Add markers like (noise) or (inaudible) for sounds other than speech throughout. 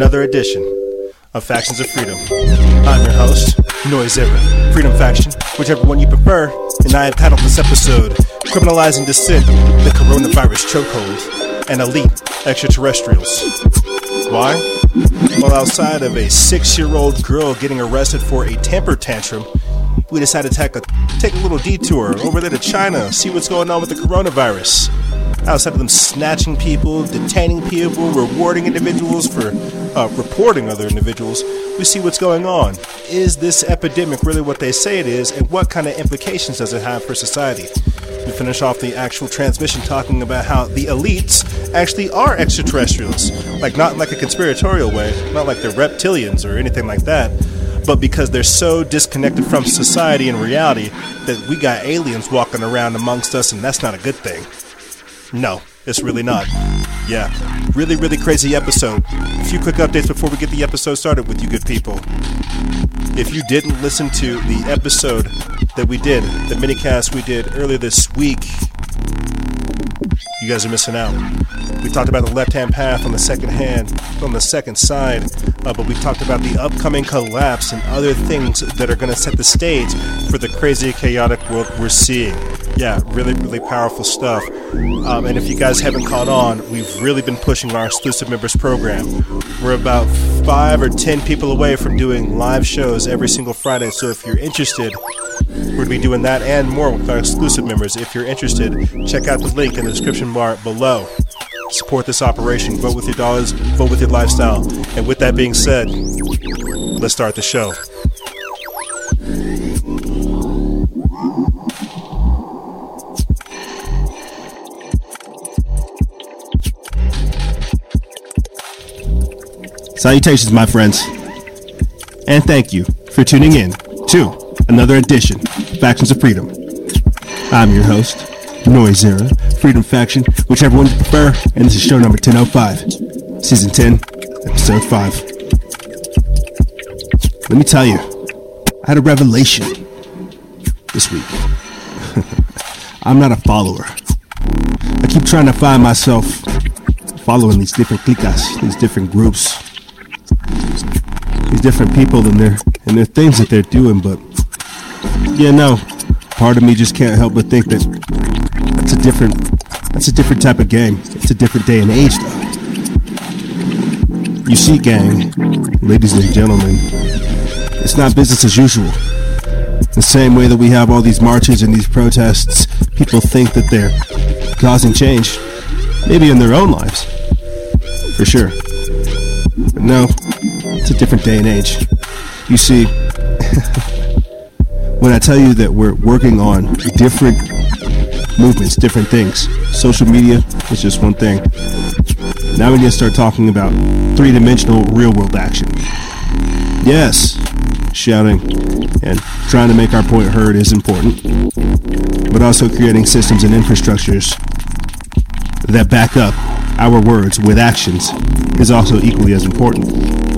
another edition of Factions of Freedom. I'm your host, Noise Era, Freedom Faction, whichever one you prefer, and I have titled this episode Criminalizing Dissent, the Coronavirus Chokehold, and Elite Extraterrestrials. Why? Well, outside of a six year old girl getting arrested for a temper tantrum, we decided to take a, take a little detour over there to China, see what's going on with the coronavirus. Outside of them snatching people, detaining people, rewarding individuals for uh, reporting other individuals, we see what's going on. Is this epidemic really what they say it is, and what kind of implications does it have for society? We finish off the actual transmission talking about how the elites actually are extraterrestrials. Like, not like a conspiratorial way, not like they're reptilians or anything like that but because they're so disconnected from society and reality that we got aliens walking around amongst us, and that's not a good thing. No, it's really not. Yeah, really, really crazy episode. A few quick updates before we get the episode started with you good people. If you didn't listen to the episode that we did, the minicast we did earlier this week, you guys are missing out. We talked about the left-hand path on the second hand, on the second side, uh, but we talked about the upcoming collapse and other things that are going to set the stage for the crazy, chaotic world we're seeing. Yeah, really, really powerful stuff. Um, and if you guys haven't caught on, we've really been pushing our exclusive members program. We're about five or ten people away from doing live shows every single Friday. So if you're interested, we're going to be doing that and more with our exclusive members. If you're interested, check out the link in the description bar below. Support this operation. Vote with your dollars, vote with your lifestyle. And with that being said, let's start the show. Salutations, my friends. And thank you for tuning in to another edition of Factions of Freedom. I'm your host, Noise Era, Freedom Faction, whichever one you prefer, and this is show number 1005, season 10, episode 5. Let me tell you, I had a revelation this week. (laughs) I'm not a follower. I keep trying to find myself following these different cliques, these different groups, these different people and their and their things that they're doing, but yeah, no. Part of me just can't help but think that that's a different that's a different type of game. It's a different day and age though. You see, gang, ladies and gentlemen, it's not business as usual. The same way that we have all these marches and these protests, people think that they're causing change, maybe in their own lives, for sure. But no, it's a different day and age. You see, (laughs) when I tell you that we're working on different movements, different things, social media is just one thing. Now we need to start talking about three dimensional real world action. Yes, shouting and trying to make our point heard is important, but also creating systems and infrastructures that back up our words with actions is also equally as important.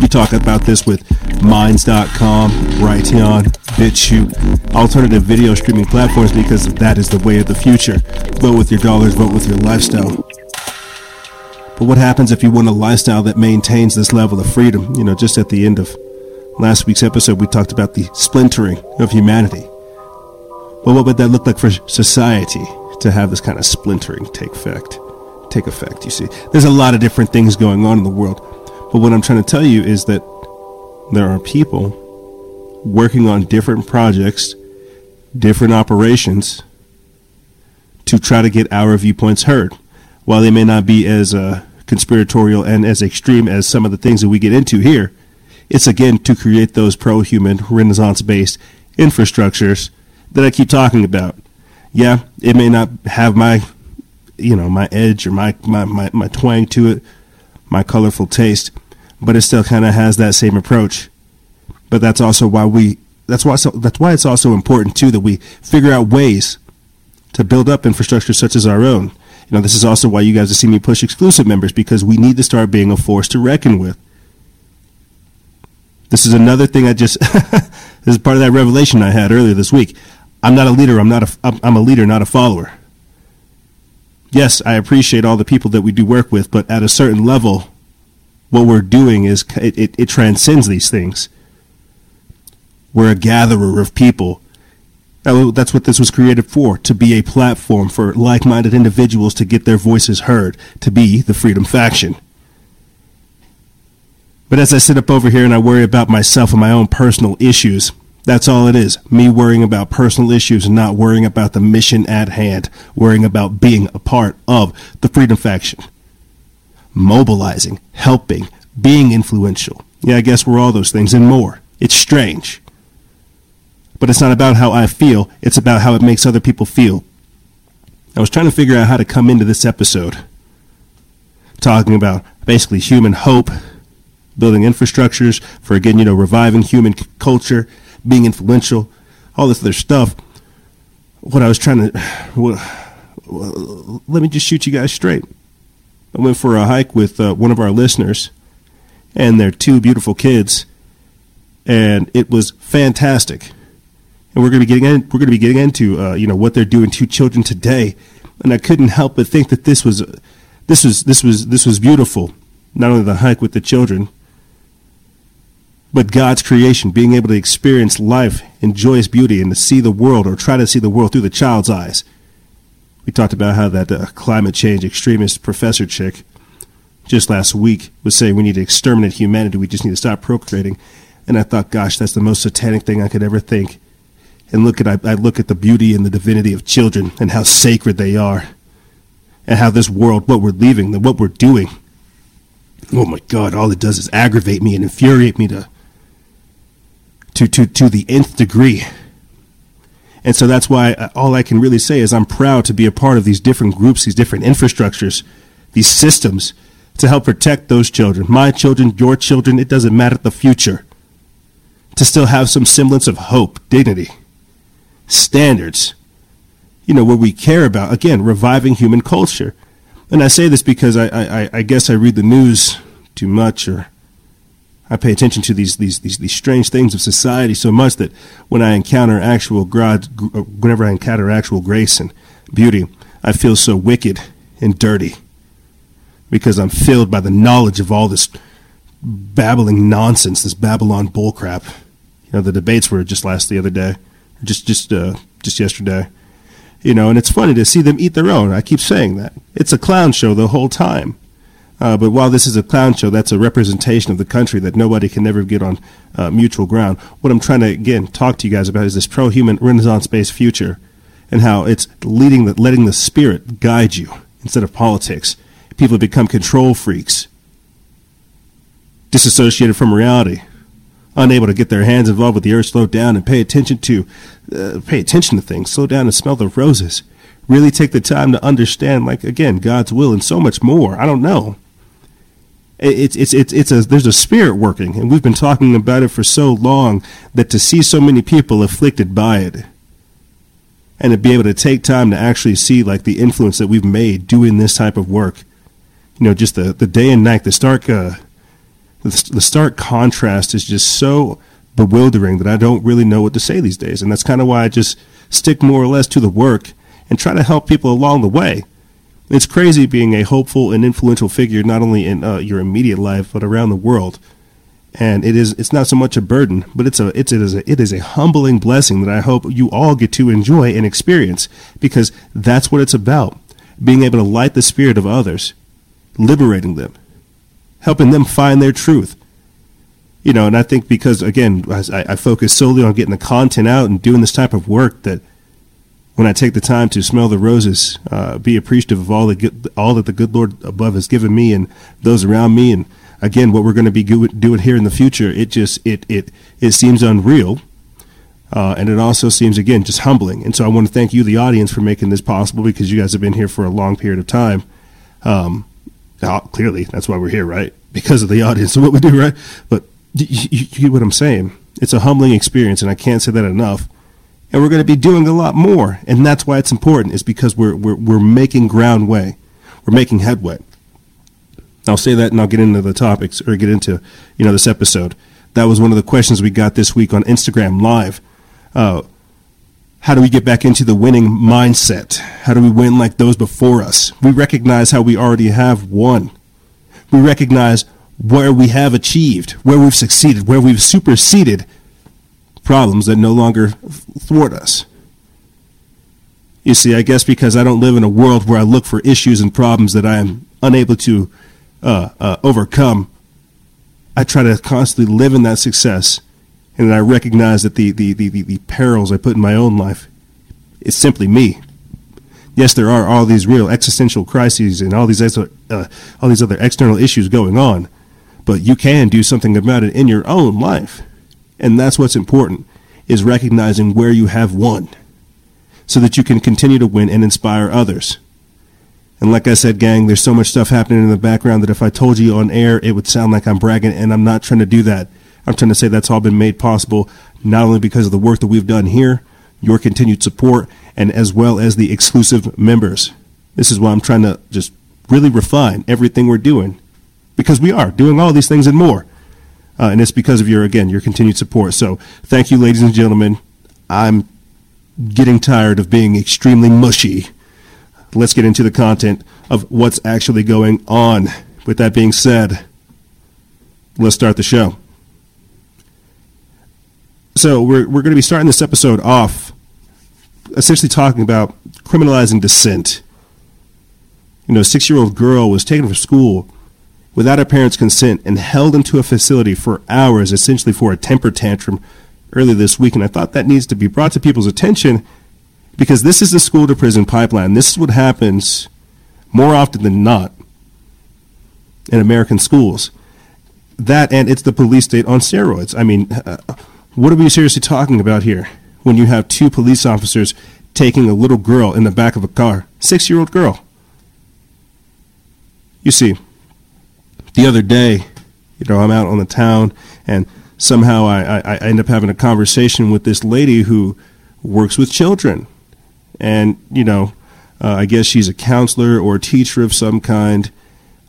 You talk about this with Minds.com, Brighteon, BitChute, alternative video streaming platforms because that is the way of the future. Vote with your dollars, vote with your lifestyle. But what happens if you want a lifestyle that maintains this level of freedom? You know, just at the end of last week's episode, we talked about the splintering of humanity. Well, what would that look like for society to have this kind of splintering take effect? Take effect, you see. There's a lot of different things going on in the world. But what I'm trying to tell you is that there are people working on different projects, different operations to try to get our viewpoints heard. While they may not be as uh, conspiratorial and as extreme as some of the things that we get into here, it's again to create those pro human, Renaissance based infrastructures that I keep talking about. Yeah, it may not have my you know, my edge or my, my, my, my twang to it, my colorful taste, but it still kind of has that same approach. But that's also why we that's why so, that's why it's also important too that we figure out ways to build up infrastructure such as our own. You know, this is also why you guys have seen me push exclusive members because we need to start being a force to reckon with. This is another thing I just (laughs) this is part of that revelation I had earlier this week. I'm not a leader. I'm not a I'm a leader, not a follower. Yes, I appreciate all the people that we do work with, but at a certain level, what we're doing is it, it, it transcends these things. We're a gatherer of people. That's what this was created for to be a platform for like minded individuals to get their voices heard, to be the Freedom Faction. But as I sit up over here and I worry about myself and my own personal issues, that's all it is. Me worrying about personal issues and not worrying about the mission at hand, worrying about being a part of the Freedom Faction. Mobilizing, helping, being influential. Yeah, I guess we're all those things and more. It's strange. But it's not about how I feel, it's about how it makes other people feel. I was trying to figure out how to come into this episode talking about basically human hope, building infrastructures for, again, you know, reviving human culture, being influential, all this other stuff. What I was trying to, well, (sighs) well, let me just shoot you guys straight. I went for a hike with uh, one of our listeners and their two beautiful kids, and it was fantastic and we're going to be getting in, we're going to be getting into uh, you know what they're doing to children today. And I couldn't help but think that this was this was this was this was beautiful. Not only the hike with the children, but God's creation, being able to experience life in joyous beauty and to see the world or try to see the world through the child's eyes. We talked about how that uh, climate change extremist professor chick just last week was saying we need to exterminate humanity. We just need to stop procreating. And I thought, gosh, that's the most satanic thing I could ever think and look at I, I look at the beauty and the divinity of children and how sacred they are, and how this world, what we're leaving, and what we're doing. Oh my God! All it does is aggravate me and infuriate me to to to to the nth degree. And so that's why uh, all I can really say is I'm proud to be a part of these different groups, these different infrastructures, these systems to help protect those children, my children, your children. It doesn't matter the future. To still have some semblance of hope, dignity standards, you know, what we care about. Again, reviving human culture. And I say this because I, I, I guess I read the news too much or I pay attention to these, these, these, these strange things of society so much that when I encounter actual God, whenever I encounter actual grace and beauty, I feel so wicked and dirty because I'm filled by the knowledge of all this babbling nonsense, this Babylon bullcrap. You know, the debates were just last the other day just just uh, just yesterday. You know, and it's funny to see them eat their own. I keep saying that it's a clown show the whole time. Uh, but while this is a clown show, that's a representation of the country that nobody can ever get on uh, mutual ground. What I'm trying to again talk to you guys about is this pro-human Renaissance-based future, and how it's leading the, letting the spirit guide you instead of politics. People have become control freaks, disassociated from reality unable to get their hands involved with the earth, slow down and pay attention to uh, pay attention to things, slow down and smell the roses. Really take the time to understand, like again, God's will and so much more. I don't know. It's it's it's it's a there's a spirit working, and we've been talking about it for so long that to see so many people afflicted by it, and to be able to take time to actually see like the influence that we've made doing this type of work, you know, just the the day and night, the stark uh, the, the stark contrast is just so bewildering that I don't really know what to say these days. And that's kind of why I just stick more or less to the work and try to help people along the way. It's crazy being a hopeful and influential figure, not only in uh, your immediate life, but around the world. And it is, it's not so much a burden, but it's a, it's, it is a, it is a humbling blessing that I hope you all get to enjoy and experience because that's what it's about. Being able to light the spirit of others, liberating them, helping them find their truth. You know, and I think because again, I, I focus solely on getting the content out and doing this type of work that when I take the time to smell the roses, uh, be appreciative of all the good, all that the good Lord above has given me and those around me, and again, what we're going to be doing here in the future, it just it it it seems unreal, uh, and it also seems again just humbling. And so I want to thank you, the audience, for making this possible because you guys have been here for a long period of time. Um, clearly, that's why we're here, right? Because of the audience and what we do, right? But you, you, you get what I'm saying. It's a humbling experience, and I can't say that enough. And we're going to be doing a lot more, and that's why it's important. Is because we're we're we're making ground way, we're making headway. I'll say that, and I'll get into the topics or get into you know this episode. That was one of the questions we got this week on Instagram Live. Uh, How do we get back into the winning mindset? How do we win like those before us? We recognize how we already have won. We recognize where we have achieved, where we've succeeded, where we've superseded problems that no longer thwart us. You see, I guess because I don't live in a world where I look for issues and problems that I am unable to uh, uh, overcome, I try to constantly live in that success. And I recognize that the, the, the, the, the perils I put in my own life is simply me. Yes, there are all these real existential crises and all these uh, all these other external issues going on, but you can do something about it in your own life, and that's what's important: is recognizing where you have won so that you can continue to win and inspire others. And like I said, gang, there's so much stuff happening in the background that if I told you on air, it would sound like I'm bragging, and I'm not trying to do that. I'm trying to say that's all been made possible not only because of the work that we've done here, your continued support, and as well as the exclusive members. This is why I'm trying to just really refine everything we're doing because we are doing all these things and more. Uh, and it's because of your, again, your continued support. So thank you, ladies and gentlemen. I'm getting tired of being extremely mushy. Let's get into the content of what's actually going on. With that being said, let's start the show. So, we're, we're going to be starting this episode off essentially talking about criminalizing dissent. You know, a six year old girl was taken from school without her parents' consent and held into a facility for hours, essentially for a temper tantrum earlier this week, and I thought that needs to be brought to people's attention because this is the school to prison pipeline. This is what happens more often than not in American schools. That and it's the police state on steroids. I mean, uh, what are we seriously talking about here when you have two police officers taking a little girl in the back of a car, six year old girl? You see, the other day, you know, I'm out on the town and somehow I, I, I end up having a conversation with this lady who works with children. And, you know, uh, I guess she's a counselor or a teacher of some kind.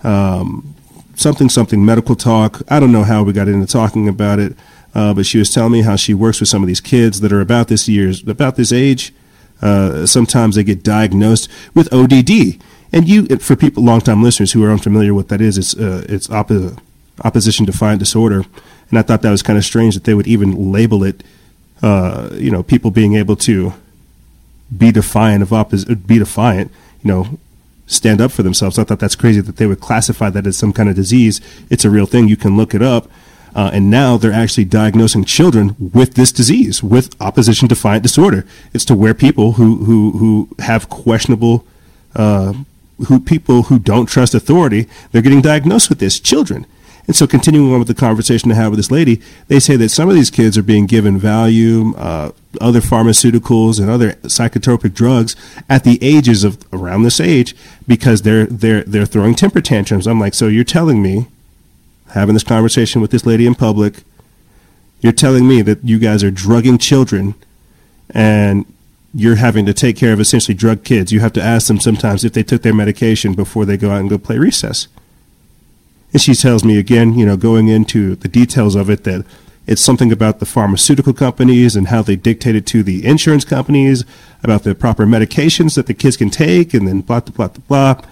Um, something, something, medical talk. I don't know how we got into talking about it, uh, but she was telling me how she works with some of these kids that are about this year's, about this age. Uh, sometimes they get diagnosed with ODD. And you, for people, longtime listeners who are unfamiliar with what that is, it's, uh, it's oppo- opposition defiant disorder and I thought that was kind of strange that they would even label it. Uh, you know, people being able to be defiant of oppos- be defiant. You know, stand up for themselves. I thought that's crazy that they would classify that as some kind of disease. It's a real thing. You can look it up. Uh, and now they're actually diagnosing children with this disease, with opposition defiant disorder. It's to where people who who who have questionable, uh, who people who don't trust authority, they're getting diagnosed with this. Children, and so, continuing on with the conversation I had with this lady, they say that some of these kids are being given Valium, uh, other pharmaceuticals, and other psychotropic drugs at the ages of around this age because they're they're they're throwing temper tantrums. I'm like, so you're telling me, having this conversation with this lady in public, you're telling me that you guys are drugging children, and you're having to take care of essentially drug kids. You have to ask them sometimes if they took their medication before they go out and go play recess. And she tells me again, you know, going into the details of it, that it's something about the pharmaceutical companies and how they dictate it to the insurance companies about the proper medications that the kids can take, and then blah, blah, blah, blah.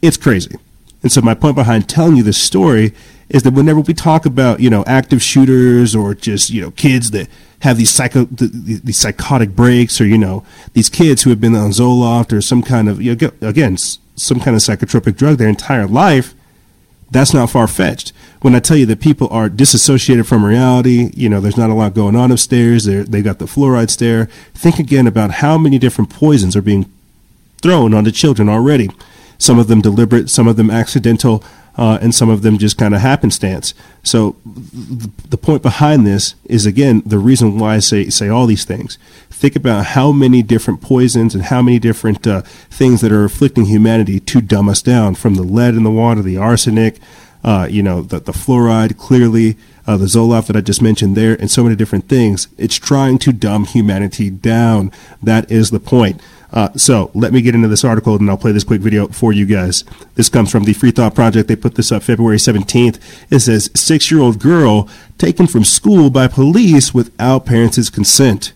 It's crazy. And so my point behind telling you this story is that whenever we talk about, you know, active shooters or just, you know, kids that have these psycho, these psychotic breaks or, you know, these kids who have been on Zoloft or some kind of, you know, again, some kind of psychotropic drug their entire life, that's not far fetched. When I tell you that people are disassociated from reality, you know, there's not a lot going on upstairs. They're, they got the fluoride stare. Think again about how many different poisons are being thrown onto children already. Some of them deliberate, some of them accidental, uh, and some of them just kind of happenstance. So the point behind this is again the reason why I say say all these things. Think about how many different poisons and how many different uh, things that are afflicting humanity to dumb us down, from the lead in the water, the arsenic, uh, you know, the, the fluoride, clearly, uh, the Zoloft that I just mentioned there, and so many different things. It's trying to dumb humanity down. That is the point. Uh, so let me get into this article and I'll play this quick video for you guys. This comes from the Free Thought Project. They put this up February 17th. It says, six year old girl taken from school by police without parents' consent.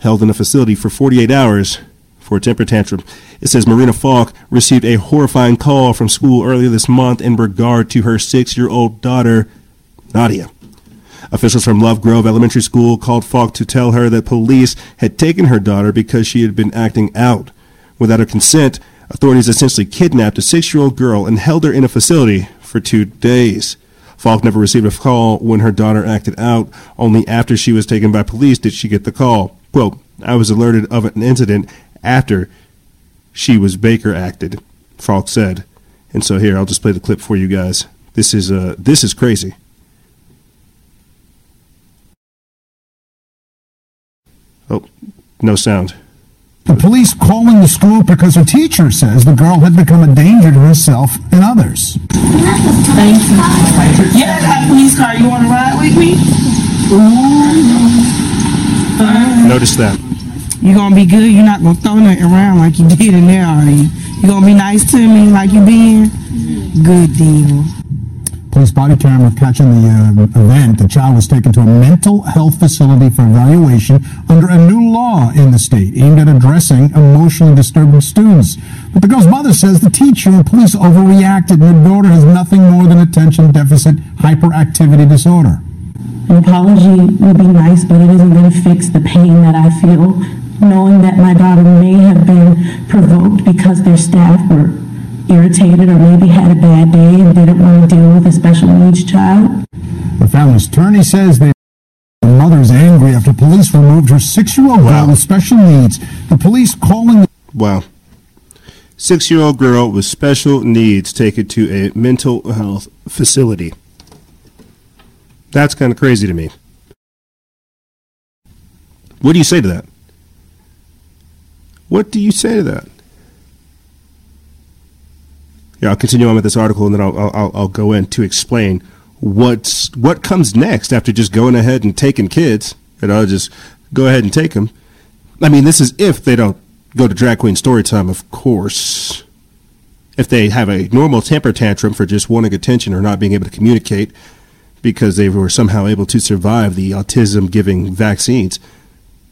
held in a facility for 48 hours for a temper tantrum. It says Marina Falk received a horrifying call from school earlier this month in regard to her six year old daughter, Nadia. Officials from Love Grove Elementary School called Falk to tell her that police had taken her daughter because she had been acting out. Without her consent, authorities essentially kidnapped a six year old girl and held her in a facility for two days. Falk never received a call when her daughter acted out. Only after she was taken by police did she get the call. Quote, I was alerted of an incident after she was Baker acted, Falk said. And so here, I'll just play the clip for you guys. This is uh this is crazy. Oh, no sound. The police calling the school because her teacher says the girl had become a danger to herself and others. Thank you. Yeah, I got a police car. You want to ride with me? Notice that. You're gonna be good? You're not gonna throw nothing around like you did in there, are you? You gonna be nice to me like you been? Good deal. Police body camera catching the uh, event. The child was taken to a mental health facility for evaluation under a new law in the state aimed at addressing emotionally disturbed students. But the girl's mother says the teacher and police overreacted and her daughter has nothing more than attention deficit hyperactivity disorder. An apology would be nice, but it isn't going to fix the pain that I feel, knowing that my daughter may have been provoked because their staff were irritated or maybe had a bad day and didn't want to deal with a special needs child. The family's attorney says they the mother's angry after police removed her six-year-old Wow. girl with special needs. The police calling the Wow. Six year old girl with special needs taken to a mental health facility. That's kind of crazy to me. What do you say to that? What do you say to that? I'll continue on with this article and then I'll, I'll, I'll go in to explain what's, what comes next after just going ahead and taking kids. And I'll just go ahead and take them. I mean, this is if they don't go to drag queen story time, of course. If they have a normal temper tantrum for just wanting attention or not being able to communicate because they were somehow able to survive the autism giving vaccines,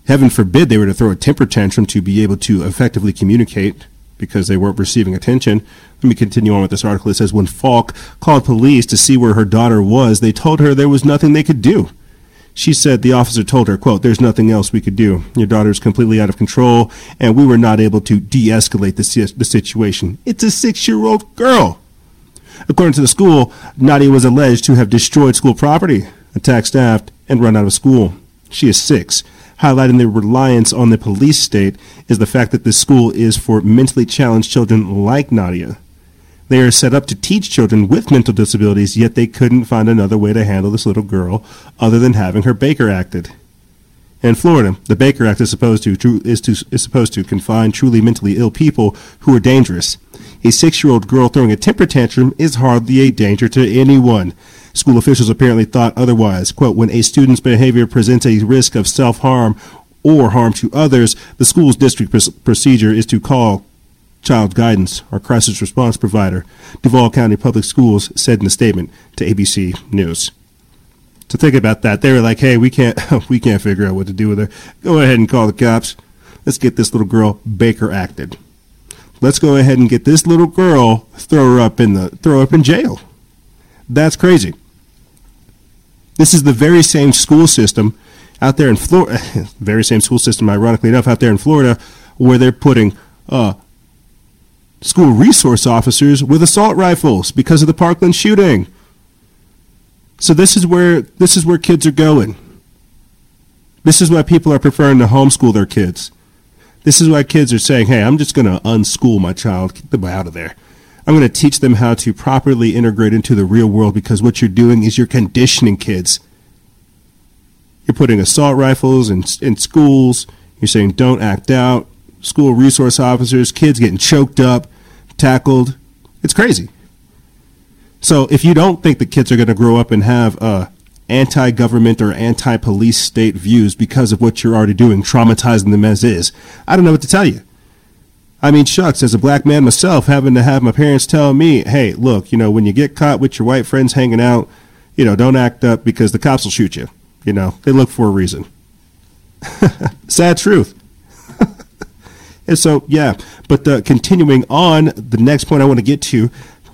heaven forbid they were to throw a temper tantrum to be able to effectively communicate because they weren't receiving attention. Let me continue on with this article. It says when Falk called police to see where her daughter was, they told her there was nothing they could do. She said the officer told her, quote, there's nothing else we could do. Your daughter's completely out of control, and we were not able to de-escalate the, the situation. It's a six-year-old girl. According to the school, Nadia was alleged to have destroyed school property, attacked staff, and run out of school. She is six. Highlighting the reliance on the police state is the fact that this school is for mentally challenged children like Nadia. They are set up to teach children with mental disabilities, yet they couldn't find another way to handle this little girl other than having her Baker acted. In Florida, the Baker Act is supposed to, is to is supposed to confine truly mentally ill people who are dangerous. A six-year-old girl throwing a temper tantrum is hardly a danger to anyone. School officials apparently thought otherwise. Quote, when a student's behavior presents a risk of self-harm or harm to others, the school's district pr- procedure is to call child guidance or crisis response provider, Duval County Public Schools said in a statement to ABC News. So think about that. They were like, "Hey, we can't (laughs) we can't figure out what to do with her. Go ahead and call the cops. Let's get this little girl Baker acted. Let's go ahead and get this little girl throw her up in the throw her up in jail. That's crazy. This is the very same school system out there in Florida. (laughs) very same school system, ironically enough, out there in Florida, where they're putting uh, school resource officers with assault rifles because of the Parkland shooting. So this is where this is where kids are going. This is why people are preferring to homeschool their kids. This is why kids are saying, "Hey, I'm just going to unschool my child, get them out of there. I'm going to teach them how to properly integrate into the real world because what you're doing is you're conditioning kids. You're putting assault rifles in in schools. You're saying don't act out. School resource officers, kids getting choked up, tackled. It's crazy. So if you don't think the kids are going to grow up and have uh, anti-government or anti-police state views because of what you're already doing, traumatizing them as is, I don't know what to tell you. I mean, shucks, as a black man myself, having to have my parents tell me, hey, look, you know, when you get caught with your white friends hanging out, you know, don't act up because the cops will shoot you. You know, they look for a reason. (laughs) Sad truth. (laughs) and so, yeah, but uh, continuing on, the next point I want to get to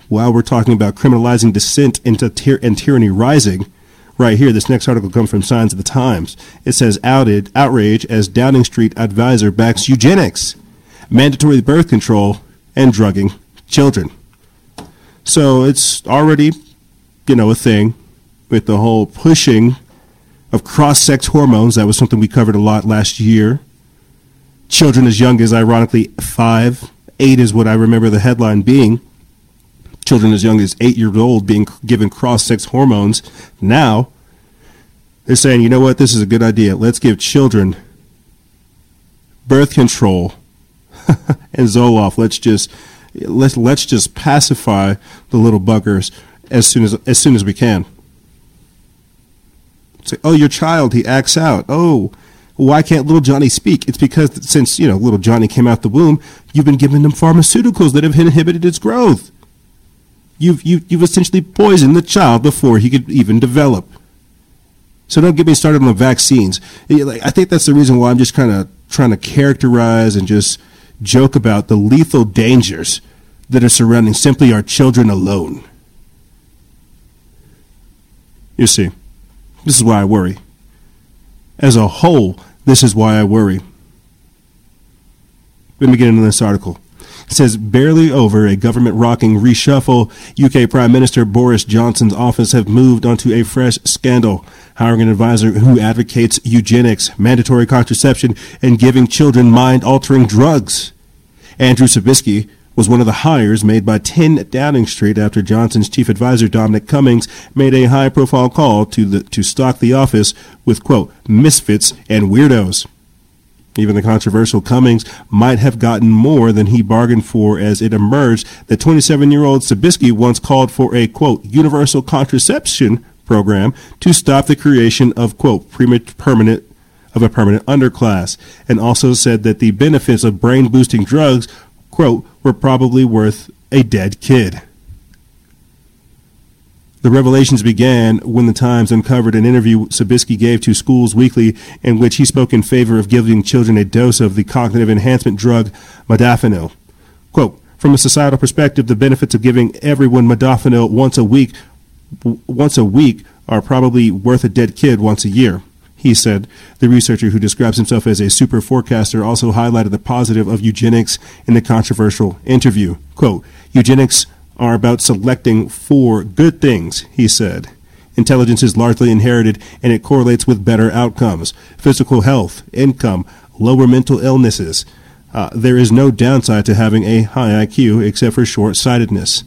while we're talking about criminalizing dissent into tyr- and tyranny rising, right here, this next article comes from Signs of the Times. It says, outed, outrage as Downing Street advisor backs eugenics, mandatory birth control, and drugging children. So it's already, you know, a thing with the whole pushing of cross-sex hormones. That was something we covered a lot last year. Children as young as, ironically, five, eight is what I remember the headline being. Children as young as eight years old being given cross-sex hormones. Now they're saying, you know what, this is a good idea. Let's give children birth control (laughs) and Zoloft. Let's just let's let's just pacify the little buggers as soon as as soon as we can. Say, oh, your child, he acts out. Oh, why can't little Johnny speak? It's because since you know little Johnny came out the womb, you've been giving him pharmaceuticals that have inhibited its growth. You've you, you've essentially poisoned the child before he could even develop. So don't get me started on the vaccines. I think that's the reason why I'm just kind of trying to characterize and just joke about the lethal dangers that are surrounding simply our children alone. You see, this is why I worry. As a whole, this is why I worry. Let me get into this article. Says barely over a government rocking reshuffle, UK Prime Minister Boris Johnson's office have moved onto a fresh scandal, hiring an advisor who advocates eugenics, mandatory contraception, and giving children mind-altering drugs. Andrew Sabisky was one of the hires made by 10 Downing Street after Johnson's chief advisor Dominic Cummings made a high-profile call to the to stock the office with quote misfits and weirdos. Even the controversial Cummings might have gotten more than he bargained for as it emerged that 27 year old Sabisky once called for a, quote, universal contraception program to stop the creation of, quote, permanent of a permanent underclass, and also said that the benefits of brain boosting drugs, quote, were probably worth a dead kid. The revelations began when the Times uncovered an interview Sabisky gave to Schools Weekly in which he spoke in favor of giving children a dose of the cognitive enhancement drug modafinil. Quote, from a societal perspective, the benefits of giving everyone modafinil once a week once a week are probably worth a dead kid once a year. He said the researcher who describes himself as a super forecaster also highlighted the positive of eugenics in the controversial interview. Quote, eugenics are about selecting for good things, he said. Intelligence is largely inherited and it correlates with better outcomes, physical health, income, lower mental illnesses. Uh, there is no downside to having a high IQ except for short sightedness.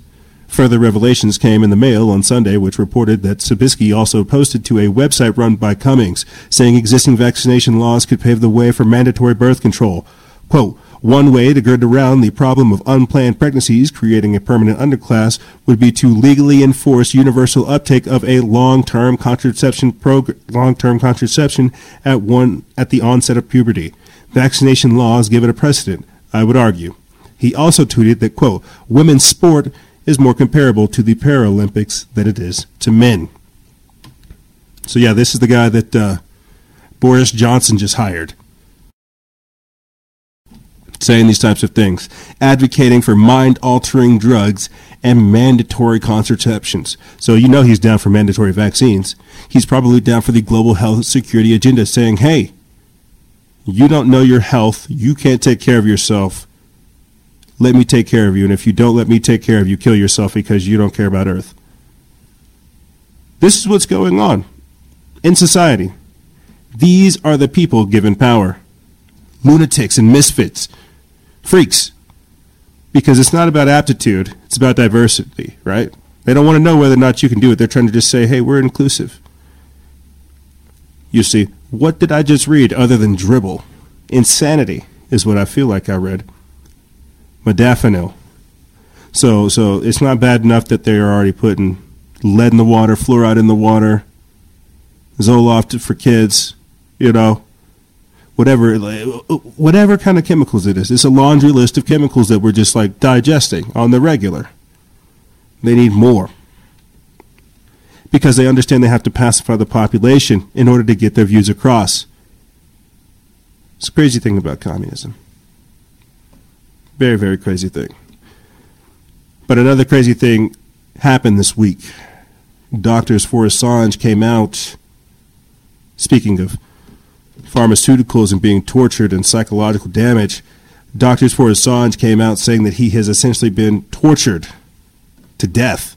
Further revelations came in the mail on Sunday, which reported that Sabisky also posted to a website run by Cummings, saying existing vaccination laws could pave the way for mandatory birth control. Quote, one way to gird around the problem of unplanned pregnancies, creating a permanent underclass, would be to legally enforce universal uptake of a long-term contraception prog- long-term contraception at one at the onset of puberty. Vaccination laws give it a precedent, I would argue. He also tweeted that, quote, women's sport is more comparable to the Paralympics than it is to men. So yeah, this is the guy that uh, Boris Johnson just hired saying these types of things, advocating for mind altering drugs and mandatory contraceptions. So you know he's down for mandatory vaccines. He's probably down for the global health security agenda, saying, hey, you don't know your health, you can't take care of yourself. Let me take care of you. And if you don't let me take care of you, kill yourself because you don't care about Earth. This is what's going on in society. These are the people given power lunatics and misfits freaks because it's not about aptitude, it's about diversity, right? They don't want to know whether or not you can do it. They're trying to just say, hey, we're inclusive. You see, what did I just read other than dribble? Insanity is what I feel like I read. Modafinil. So, so it's not bad enough that they're already putting lead in the water, fluoride in the water, Zoloft for kids, you know, whatever whatever kind of chemicals it is. It's a laundry list of chemicals that we're just like digesting on the regular. They need more. Because they understand they have to pacify the population in order to get their views across. It's a crazy thing about communism. Very, very crazy thing. But another crazy thing happened this week. Doctors for Assange came out, speaking of pharmaceuticals and being tortured and psychological damage. Doctors for Assange came out saying that he has essentially been tortured to death,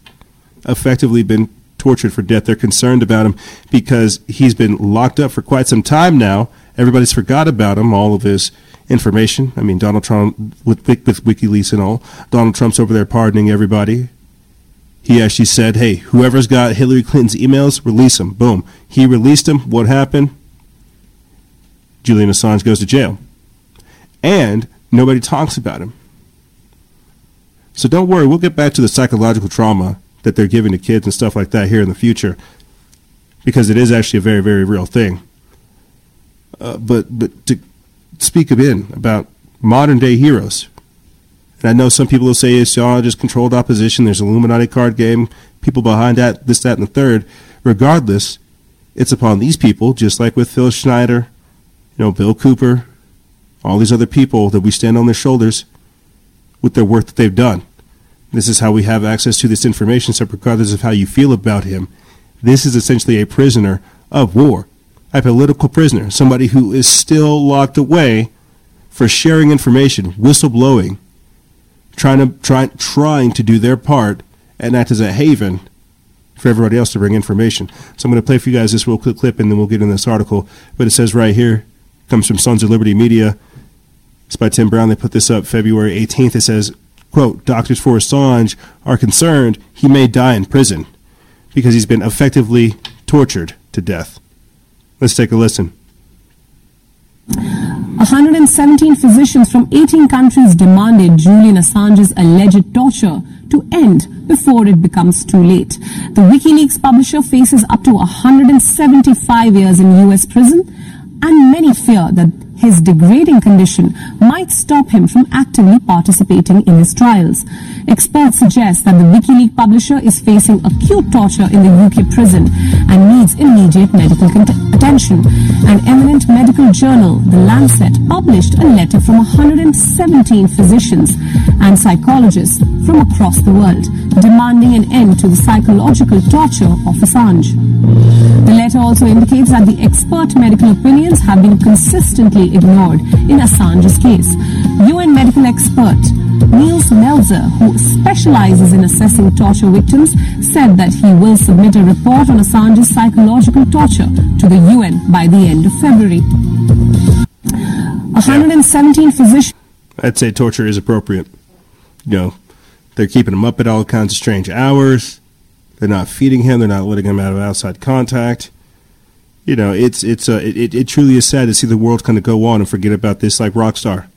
effectively been tortured for death. They're concerned about him because he's been locked up for quite some time now. Everybody's forgot about him, all of his information. I mean, Donald Trump with, with WikiLeaks and all. Donald Trump's over there pardoning everybody. He actually said, "Hey, whoever's got Hillary Clinton's emails, release them." Boom. He released them. What happened? Julian Assange goes to jail, and nobody talks about him. So don't worry. We'll get back to the psychological trauma that they're giving to kids and stuff like that here in the future, because it is actually a very, very real thing. Uh, but but to speak a bit about modern day heroes. And I know some people will say it's all just controlled opposition. There's Illuminati card game, people behind that, this, that, and the third. Regardless, it's upon these people, just like with Phil Schneider, you know, Bill Cooper, all these other people that we stand on their shoulders with their work that they've done. This is how we have access to this information. So, regardless of how you feel about him, this is essentially a prisoner of war a political prisoner, somebody who is still locked away for sharing information, whistleblowing, trying to try, trying to do their part and act as a haven for everybody else to bring information. So I'm going to play for you guys this real quick clip, and then we'll get in this article. But it says right here, comes from Sons of Liberty Media. It's by Tim Brown. They put this up February 18th. It says, "quote Doctors for Assange are concerned he may die in prison because he's been effectively tortured to death." Let's take a listen. 117 physicians from 18 countries demanded Julian Assange's alleged torture to end before it becomes too late. The WikiLeaks publisher faces up to 175 years in US prison, and many fear that his degrading condition might stop him from actively participating in his trials. Experts suggest that the WikiLeaks publisher is facing acute torture in the UK prison and needs immediate medical attention. An eminent medical journal, The Lancet, published a letter from 117 physicians and psychologists from across the world demanding an end to the psychological torture of Assange. The letter also indicates that the expert medical opinions have been consistently ignored in Assange's case. UN medical expert Nils Melzer, who specializes in assessing torture victims, said that he will submit a report on Assange's psychological torture to the UN by the end of February. 117 physicians. I'd say torture is appropriate. You know, they're keeping him up at all kinds of strange hours. They're not feeding him. They're not letting him out of outside contact you know, it's it's uh, it, it truly is sad to see the world kind of go on and forget about this like rock star.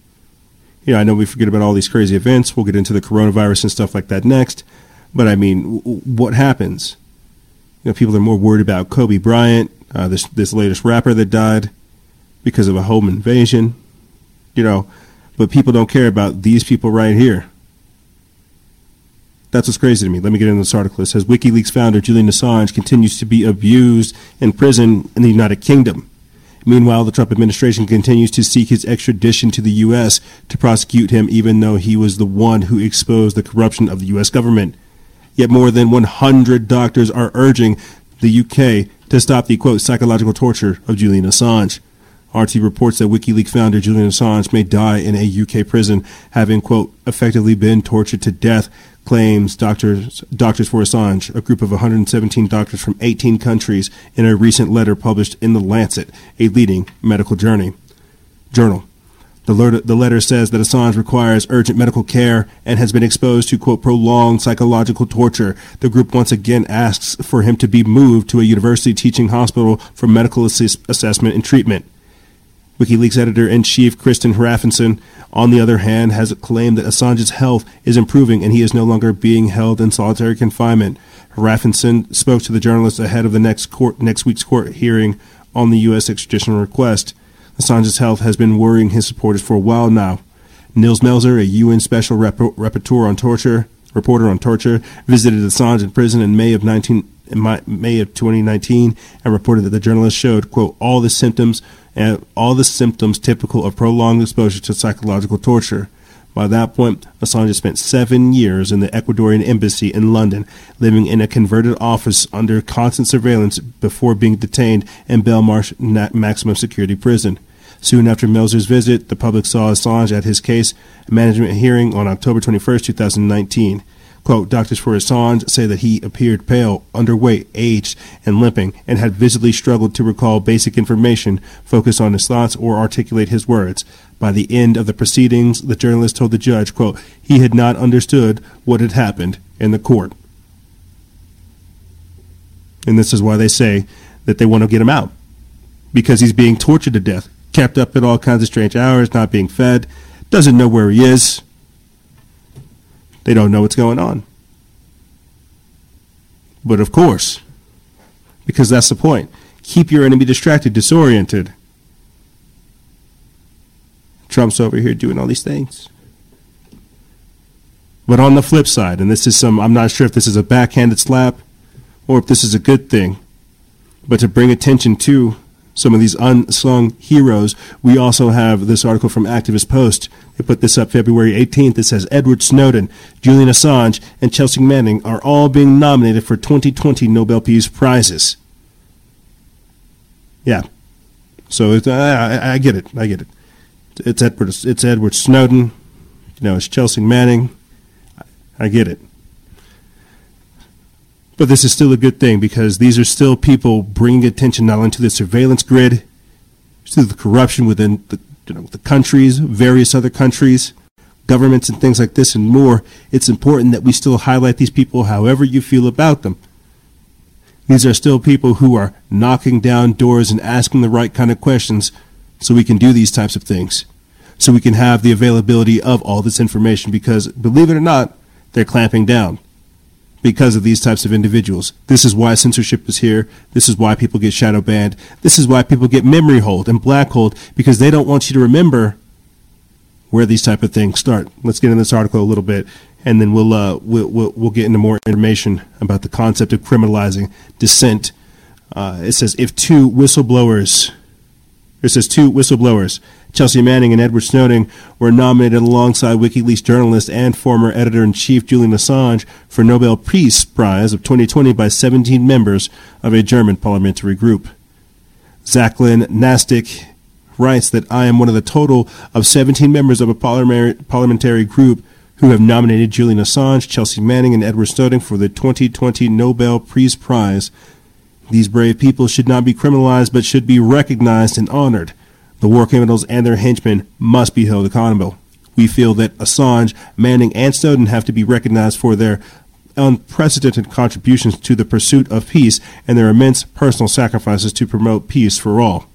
You know, I know we forget about all these crazy events. We'll get into the coronavirus and stuff like that next. But I mean, w- what happens? You know, people are more worried about Kobe Bryant, uh, this this latest rapper that died because of a home invasion. You know, but people don't care about these people right here. That's what's crazy to me. Let me get into this article. It says WikiLeaks founder Julian Assange continues to be abused in prison in the United Kingdom. Meanwhile, the Trump administration continues to seek his extradition to the U.S. to prosecute him, even though he was the one who exposed the corruption of the U.S. government. Yet more than 100 doctors are urging the U.K. to stop the quote psychological torture of Julian Assange. RT reports that WikiLeaks founder Julian Assange may die in a UK prison, having, quote, effectively been tortured to death claims Doctors, Doctors for Assange, a group of 117 doctors from 18 countries, in a recent letter published in The Lancet, a leading medical journey. journal. The letter, the letter says that Assange requires urgent medical care and has been exposed to, quote, prolonged psychological torture. The group once again asks for him to be moved to a university teaching hospital for medical assist, assessment and treatment. WikiLeaks editor in chief Kristinn Hrafnsson, on the other hand, has claimed that Assange's health is improving and he is no longer being held in solitary confinement. Hrafnsson spoke to the journalist ahead of the next court, next week's court hearing on the U.S. extradition request. Assange's health has been worrying his supporters for a while now. Nils Melzer, a UN special rapporteur on torture, reporter on torture, visited Assange in prison in May of 19, May of 2019 and reported that the journalist showed, quote, all the symptoms and uh, all the symptoms typical of prolonged exposure to psychological torture. By that point, Assange had spent seven years in the Ecuadorian embassy in London, living in a converted office under constant surveillance before being detained in Belmarsh maximum security prison. Soon after Melzer's visit, the public saw Assange at his case management hearing on October 21, 2019. Quote, doctors for Assange say that he appeared pale, underweight, aged, and limping, and had visibly struggled to recall basic information, focus on his thoughts, or articulate his words. By the end of the proceedings, the journalist told the judge, quote, he had not understood what had happened in the court. And this is why they say that they want to get him out. Because he's being tortured to death, kept up at all kinds of strange hours, not being fed, doesn't know where he is, they don't know what's going on. But of course, because that's the point. Keep your enemy distracted, disoriented. Trump's over here doing all these things. But on the flip side, and this is some, I'm not sure if this is a backhanded slap or if this is a good thing, but to bring attention to some of these unsung heroes. We also have this article from Activist Post. They put this up February 18th. It says Edward Snowden, Julian Assange, and Chelsea Manning are all being nominated for 2020 Nobel Peace Prizes. Yeah. So uh, I, I, get it. I get it. It's Edward. It's Edward Snowden. You know, it's Chelsea Manning. I, I get it. But this is still a good thing because these are still people bringing attention not only to the surveillance grid, to the corruption within the, you know, the countries, various other countries, governments, and things like this and more. It's important that we still highlight these people however you feel about them. These are still people who are knocking down doors and asking the right kind of questions so we can do these types of things. So we can have the availability of all this information because, believe it or not, they're clamping down because of these types of individuals. This is why censorship is here. This is why people get shadow banned. This is why people get memory hold and black hold because they don't want you to remember where these type of things start. Let's get in this article a little bit, and then we'll uh, we'll, we'll, we'll get into more information about the concept of criminalizing dissent. Uh, it says if two whistleblowers, it says two whistleblowers Chelsea Manning and Edward Snowden were nominated alongside WikiLeaks journalist and former editor in chief Julian Assange for Nobel Peace Prize of 2020 by 17 members of a German parliamentary group. Zaklin Nastic writes that I am one of the total of 17 members of a parliamentary group who have nominated Julian Assange, Chelsea Manning, and Edward Snowden for the 2020 Nobel Peace Prize. These brave people should not be criminalized but should be recognized and honored. The war criminals and their henchmen must be held accountable. We feel that Assange, Manning, and Snowden have to be recognized for their unprecedented contributions to the pursuit of peace and their immense personal sacrifices to promote peace for all.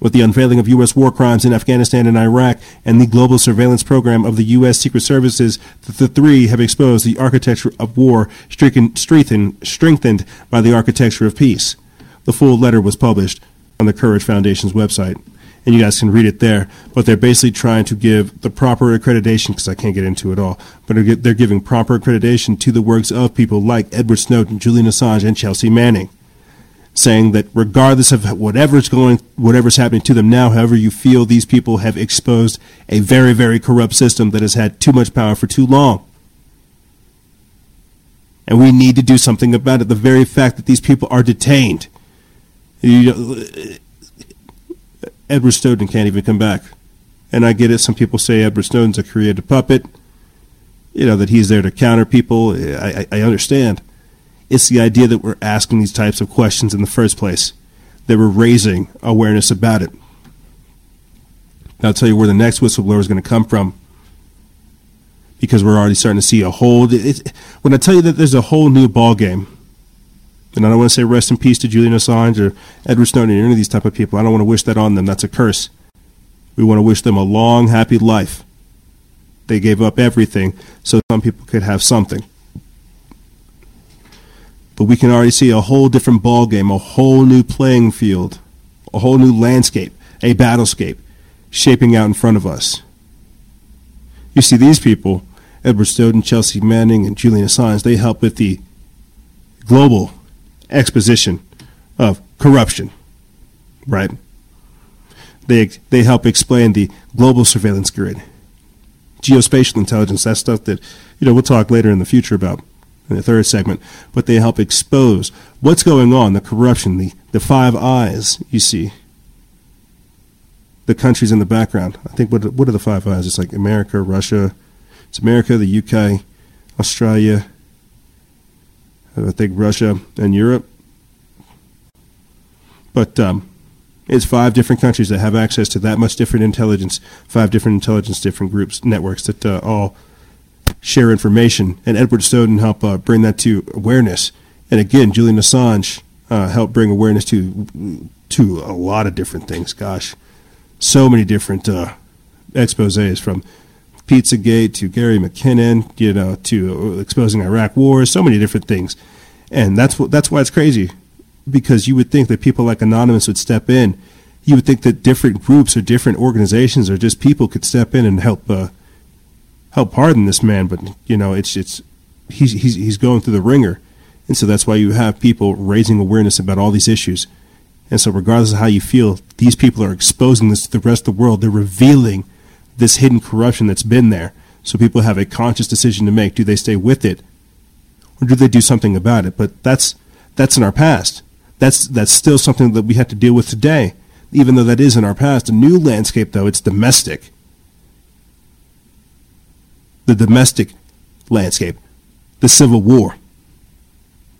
With the unveiling of U.S. war crimes in Afghanistan and Iraq and the global surveillance program of the U.S. Secret Services, the three have exposed the architecture of war strengthened by the architecture of peace. The full letter was published on the Courage Foundation's website and you guys can read it there. But they're basically trying to give the proper accreditation, because I can't get into it all, but they're giving proper accreditation to the works of people like Edward Snowden, Julian Assange, and Chelsea Manning, saying that regardless of whatever's going, whatever's happening to them now, however you feel, these people have exposed a very, very corrupt system that has had too much power for too long. And we need to do something about it. The very fact that these people are detained. You, uh, Edward Snowden can't even come back. And I get it. Some people say Edward Snowden's a creative puppet. You know, that he's there to counter people. I, I, I understand. It's the idea that we're asking these types of questions in the first place, that we're raising awareness about it. I'll tell you where the next whistleblower is going to come from because we're already starting to see a whole. It, when I tell you that there's a whole new ball game and I don't want to say rest in peace to Julian Assange or Edward Snowden or any of these type of people. I don't want to wish that on them. That's a curse. We want to wish them a long, happy life. They gave up everything so some people could have something. But we can already see a whole different ball game, a whole new playing field, a whole new landscape, a battlescape shaping out in front of us. You see, these people Edward Snowden, Chelsea Manning, and Julian Assange, they help with the global exposition of corruption, right? They, they help explain the global surveillance grid, geospatial intelligence, that stuff that, you know, we'll talk later in the future about in the third segment, but they help expose what's going on, the corruption, the, the five eyes, you see, the countries in the background. I think what what are the five eyes? It's like America, Russia, it's America, the UK, Australia, I think Russia and Europe. But um, it's five different countries that have access to that much different intelligence, five different intelligence, different groups, networks that uh, all share information. And Edward Snowden helped uh, bring that to awareness. And again, Julian Assange uh, helped bring awareness to to a lot of different things. Gosh, so many different uh, exposés from Pizzagate to Gary McKinnon, you know, to exposing Iraq War, so many different things. And that's what that's why it's crazy, because you would think that people like Anonymous would step in. You would think that different groups or different organizations or just people could step in and help uh, help pardon this man. But you know, it's it's he's he's he's going through the ringer, and so that's why you have people raising awareness about all these issues. And so, regardless of how you feel, these people are exposing this to the rest of the world. They're revealing this hidden corruption that's been there. So people have a conscious decision to make. Do they stay with it, or do they do something about it? But that's that's in our past. That's that's still something that we have to deal with today. Even though that is in our past, a new landscape though it's domestic. The domestic landscape, the civil war.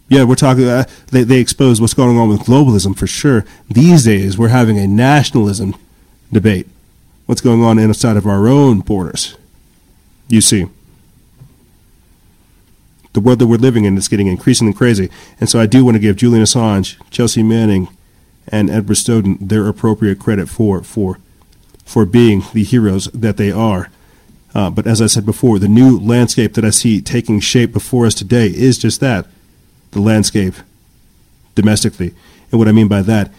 Yeah, we're talking. Uh, they they expose what's going on with globalism for sure. These days, we're having a nationalism debate. What's going on inside of our own borders? You see, the world that we're living in is getting increasingly crazy, and so I do want to give Julian Assange, Chelsea Manning, and Edward Snowden their appropriate credit for for for being the heroes that they are. Uh, but as I said before, the new landscape that I see taking shape before us today is just that the landscape domestically. And what I mean by that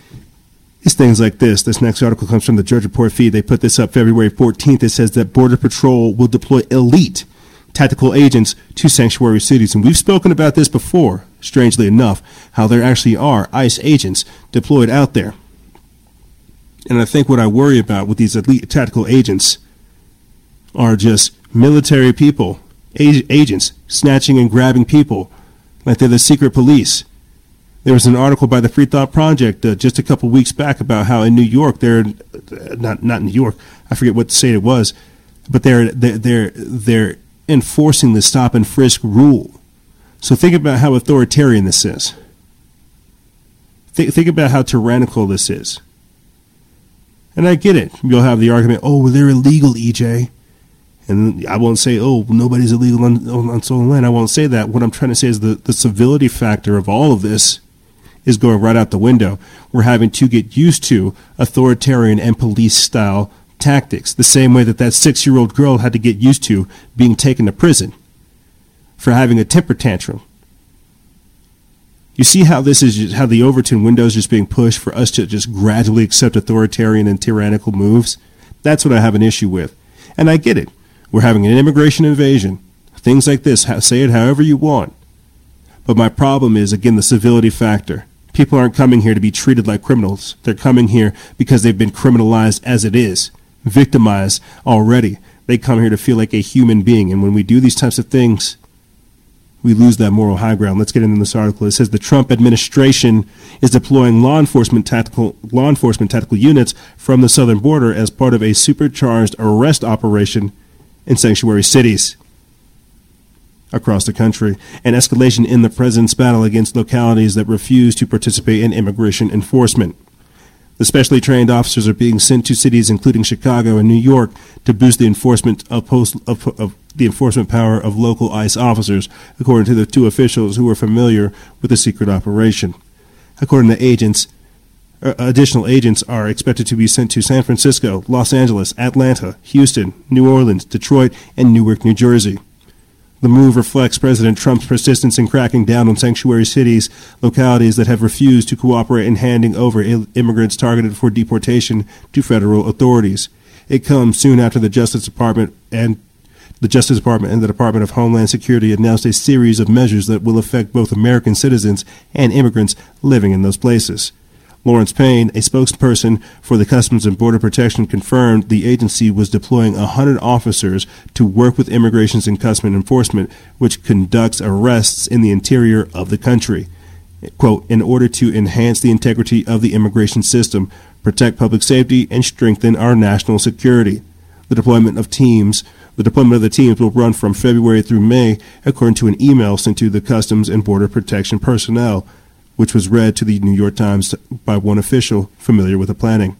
is things like this. This next article comes from the Drudge Report feed. They put this up February 14th. It says that Border Patrol will deploy elite tactical agents to sanctuary cities. And we've spoken about this before, strangely enough, how there actually are ICE agents deployed out there. And I think what I worry about with these elite tactical agents are just military people, agents, snatching and grabbing people like they're the secret police. There was an article by the Free Thought Project uh, just a couple weeks back about how in New York they're uh, not not New York. I forget what state it was, but they're they're they're, they're enforcing the stop and frisk rule. So think about how authoritarian this is. Think, think about how tyrannical this is. And I get it. You'll have the argument, oh, well, they're illegal, EJ. And I won't say, oh, nobody's illegal on, on, stolen land. I won't say that. What I'm trying to say is the, the civility factor of all of this is going right out the window. We're having to get used to authoritarian and police style tactics, the same way that that six year old girl had to get used to being taken to prison for having a temper tantrum. You see how this is just, how the Overton window is just being pushed for us to just gradually accept authoritarian and tyrannical moves? That's what I have an issue with. And I get it. We're having an immigration invasion. Things like this, say it however you want. But my problem is, again, the civility factor. People aren't coming here to be treated like criminals. They're coming here because they've been criminalized as it is, victimized already. They come here to feel like a human being. And when we do these types of things, we lose that moral high ground. Let's get into this article. It says the Trump administration is deploying law enforcement tactical law enforcement tactical units from the southern border as part of a supercharged arrest operation in sanctuary cities across the country, an escalation in the president's battle against localities that refuse to participate in immigration enforcement. The specially trained officers are being sent to cities including Chicago and New York to boost the enforcement of, post, of, of the enforcement power of local ICE officers, according to the two officials who were familiar with the secret operation. According to agents, Uh, additional agents are expected to be sent to San Francisco, Los Angeles, Atlanta, Houston, New Orleans, Detroit, and Newark, New Jersey. The move reflects President Trump's persistence in cracking down on sanctuary cities, localities that have refused to cooperate in handing over immigrants targeted for deportation to federal authorities. It comes soon after the Justice Department and the Justice Department and the Department of Homeland Security announced a series of measures that will affect both American citizens and immigrants living in those places. Lawrence Payne, a spokesperson for the Customs and Border Protection, confirmed the agency was deploying 100 officers to work with Immigration and Customs Enforcement, which conducts arrests in the interior of the country. Quote, in order to enhance the integrity of the immigration system, protect public safety, and strengthen our national security. The deployment of teams the deployment of the teams will run from February through May, according to an email sent to the Customs and Border Protection personnel which was read to the New York Times by one official familiar with the planning.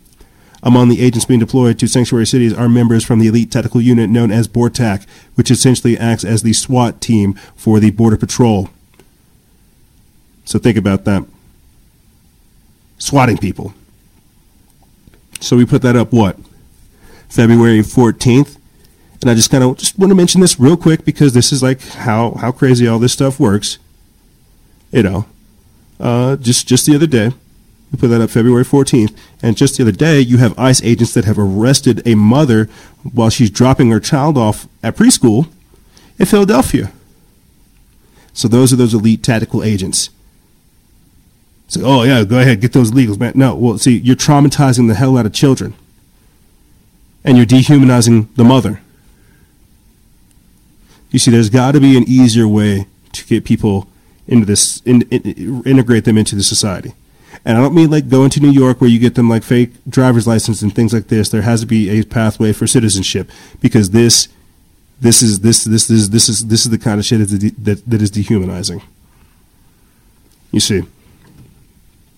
Among the agents being deployed to sanctuary cities are members from the elite tactical unit known as BORTAC, which essentially acts as the SWAT team for the Border Patrol. So think about that. Swatting people. So we put that up what? February 14th. And I just kind of just want to mention this real quick because this is like how, how crazy all this stuff works. You know, uh, just just the other day. We put that up February 14th, and just the other day, you have ICE agents that have arrested a mother while she's dropping her child off at preschool in Philadelphia. So those are those elite tactical agents. So, oh yeah, go ahead, get those legals, man. No, well, see, you're traumatizing the hell out of children, and you're dehumanizing the mother. You see, there's got to be an easier way to get people into this, in, in, integrate them into the society. And I don't mean like going to New York where you get them like fake driver's license and things like this. There has to be a pathway for citizenship because this, this is this this is this is this is the kind of shit that that, that is dehumanizing. You see,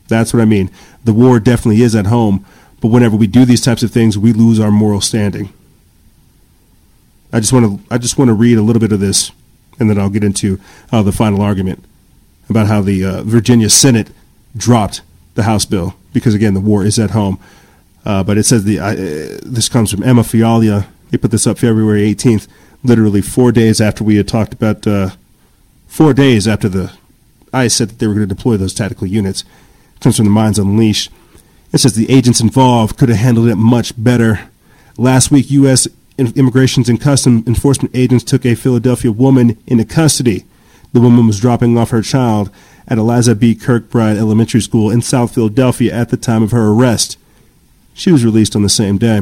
that's what I mean. The war definitely is at home, but whenever we do these types of things, we lose our moral standing. I just want to I just want to read a little bit of this, and then I'll get into uh, the final argument about how the uh, Virginia Senate dropped the House bill because again the war is at home. Uh, but it says the uh, this comes from Emma Fiala. They put this up February 18th, literally four days after we had talked about uh, four days after the ICE said that they were going to deploy those tactical units. It comes from the Minds Unleashed. It says the agents involved could have handled it much better. Last week, U.S. Immigration and Customs Enforcement agents took a Philadelphia woman into custody. The woman was dropping off her child at Eliza B. Kirkbride Elementary School in South Philadelphia at the time of her arrest. She was released on the same day.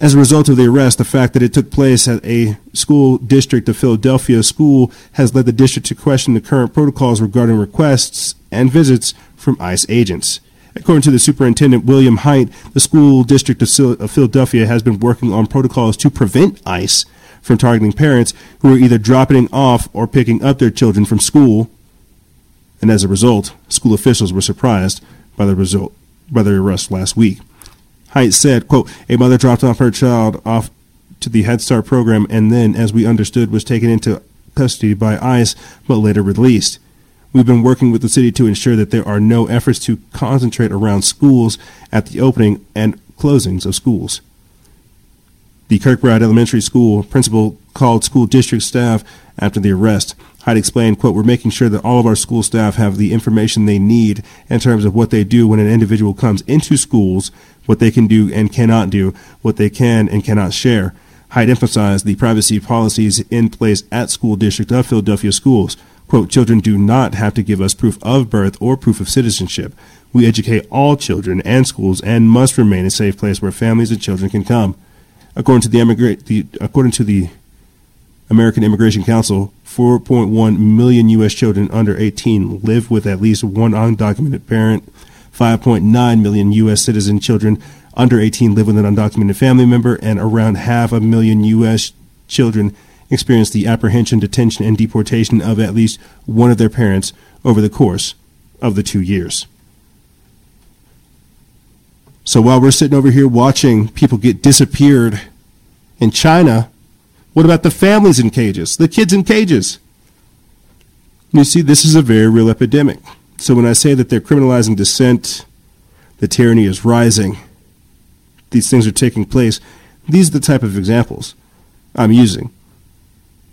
As a result of the arrest, the fact that it took place at a school district of Philadelphia school has led the district to question the current protocols regarding requests and visits from ICE agents. According to the superintendent William Hite, the school district of Philadelphia has been working on protocols to prevent ICE from targeting parents who are either dropping off or picking up their children from school. And as a result, school officials were surprised by the result by the arrest last week. Hite said, quote, a mother dropped off her child off to the Head Start program and then, as we understood, was taken into custody by ICE but later released. We've been working with the city to ensure that there are no efforts to concentrate around schools at the opening and closings of schools. The Kirkbride Elementary School principal called school district staff after the arrest. Hite explained, quote, we're making sure that all of our school staff have the information they need in terms of what they do when an individual comes into schools, what they can do and cannot do, what they can and cannot share. Hite emphasized the privacy policies in place at school district of Philadelphia schools. Quote, children do not have to give us proof of birth or proof of citizenship. We educate all children and schools and must remain a safe place where families and children can come. According to the, immigrant, the according to the American Immigration Council, 4.1 million U.S. children under 18 live with at least one undocumented parent. 5.9 million U.S. citizen children under 18 live with an undocumented family member, and around half a million U.S. children experience the apprehension, detention, and deportation of at least one of their parents over the course of the two years. So while we're sitting over here watching people get disappeared in China, what about the families in cages, the kids in cages? You see, this is a very real epidemic. So when I say that they're criminalizing dissent, the tyranny is rising, these things are taking place, these are the type of examples I'm using.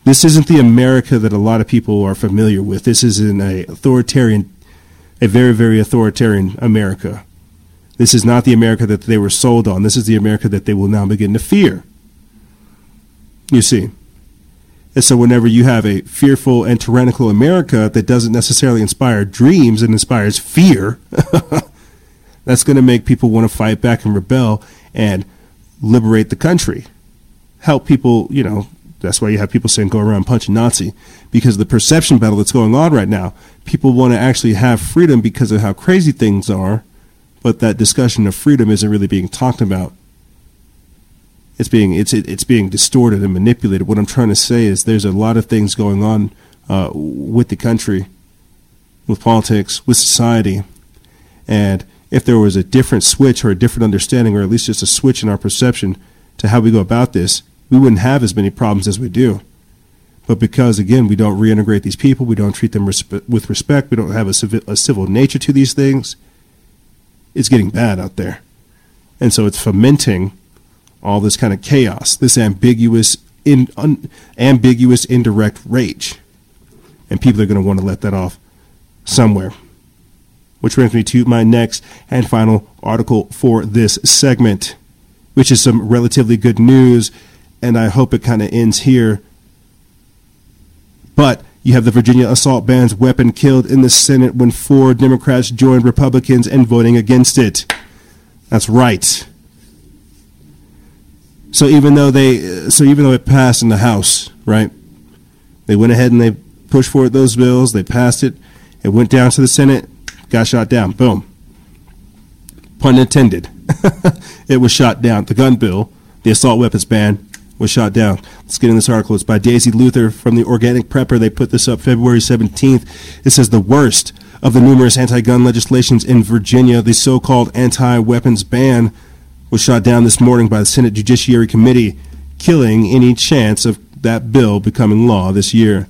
This isn't the America that a lot of people are familiar with. This is an authoritarian, a very, very authoritarian America this is not the America that they were sold on. This is the America that they will now begin to fear. You see. And so, whenever you have a fearful and tyrannical America that doesn't necessarily inspire dreams and inspires fear, (laughs) that's going to make people want to fight back and rebel and liberate the country. Help people, you know, that's why you have people saying go around punching Nazi because the perception battle that's going on right now. People want to actually have freedom because of how crazy things are, but that discussion of freedom isn't really being talked about it's being it's it's being distorted and manipulated. What I'm trying to say is there's a lot of things going on uh, with the country, with politics, with society, and if there was a different switch or a different understanding, or at least just a switch in our perception to how we go about this, we wouldn't have as many problems as we do. But because again we don't reintegrate these people, we don't treat them with respect, we don't have a, civi- a civil nature to these things. It's getting bad out there, and so it's fomenting all this kind of chaos, this ambiguous, in, un, ambiguous indirect rage. And people are going to want to let that off somewhere. Which brings me to my next and final article for this segment, which is some relatively good news, and I hope it kind of ends here. But you have the Virginia assault ban's weapon killed in the Senate when four Democrats joined Republicans in voting against it. That's right. So even though they, so even though it passed in the House, right? They went ahead and they pushed forward those bills. They passed it. It went down to the Senate. Got shot down. Boom. Pun intended. (laughs) it was shot down. The gun bill, the assault weapons ban, was shot down. Let's get in this article. It's by Daisy Luther from the Organic Prepper. They put this up February 17th. It says the worst of the numerous anti-gun legislations in Virginia, the so-called anti-weapons ban was shot down this morning by the Senate Judiciary Committee, killing any chance of that bill becoming law this year.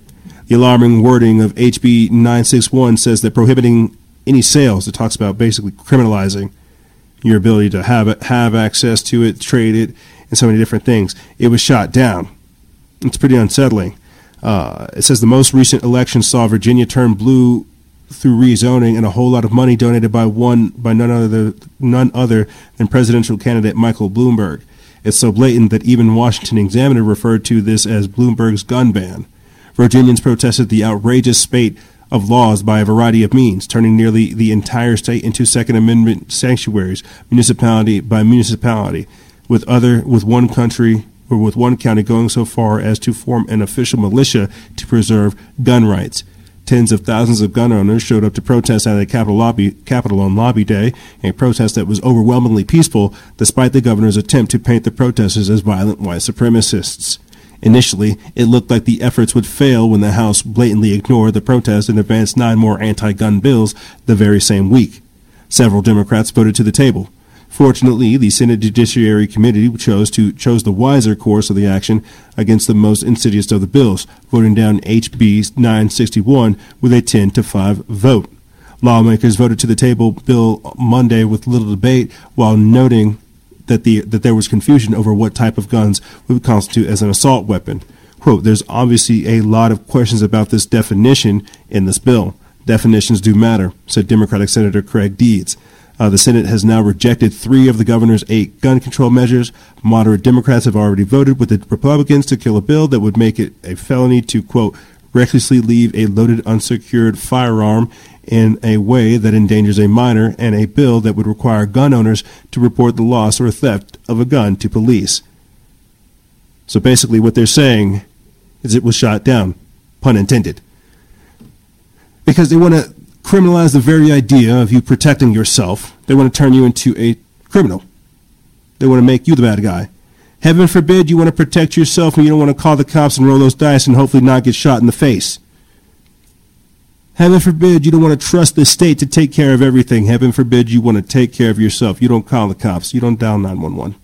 The alarming wording of HB 961 says that prohibiting any sales, it talks about basically criminalizing your ability to have it, have access to it, trade it, and so many different things. It was shot down. It's pretty unsettling. Uh, it says the most recent election saw Virginia turn blue through rezoning and a whole lot of money donated by one by none other none other than presidential candidate Michael Bloomberg. It's so blatant that even Washington Examiner referred to this as Bloomberg's gun ban. Virginians protested the outrageous spate of laws by a variety of means, turning nearly the entire state into Second Amendment sanctuaries, municipality by municipality, with other with one country or with one county going so far as to form an official militia to preserve gun rights. Tens of thousands of gun owners showed up to protest at the Capitol, lobby, Capitol on Lobby Day, a protest that was overwhelmingly peaceful despite the governor's attempt to paint the protesters as violent white supremacists. Initially, it looked like the efforts would fail when the House blatantly ignored the protest and advanced nine more anti gun bills the very same week. Several Democrats voted to the table. Fortunately, the Senate Judiciary Committee chose to chose the wiser course of the action against the most insidious of the bills, voting down HB 961 with a 10 to 5 vote. Lawmakers voted to the table bill Monday with little debate, while noting that the that there was confusion over what type of guns would constitute as an assault weapon. Quote, there's obviously a lot of questions about this definition in this bill. Definitions do matter, said Democratic Senator Craig Deeds. Uh, the Senate has now rejected three of the governor's eight gun control measures. Moderate Democrats have already voted with the Republicans to kill a bill that would make it a felony to, quote, recklessly leave a loaded unsecured firearm in a way that endangers a minor, and a bill that would require gun owners to report the loss or theft of a gun to police. So basically, what they're saying is it was shot down, pun intended. Because they want to criminalize the very idea of you protecting yourself. They want to turn you into a criminal. They want to make you the bad guy. Heaven forbid you want to protect yourself and you don't want to call the cops and roll those dice and hopefully not get shot in the face. Heaven forbid you don't want to trust the state to take care of everything. Heaven forbid you want to take care of yourself. You don't call the cops. You don't dial 911.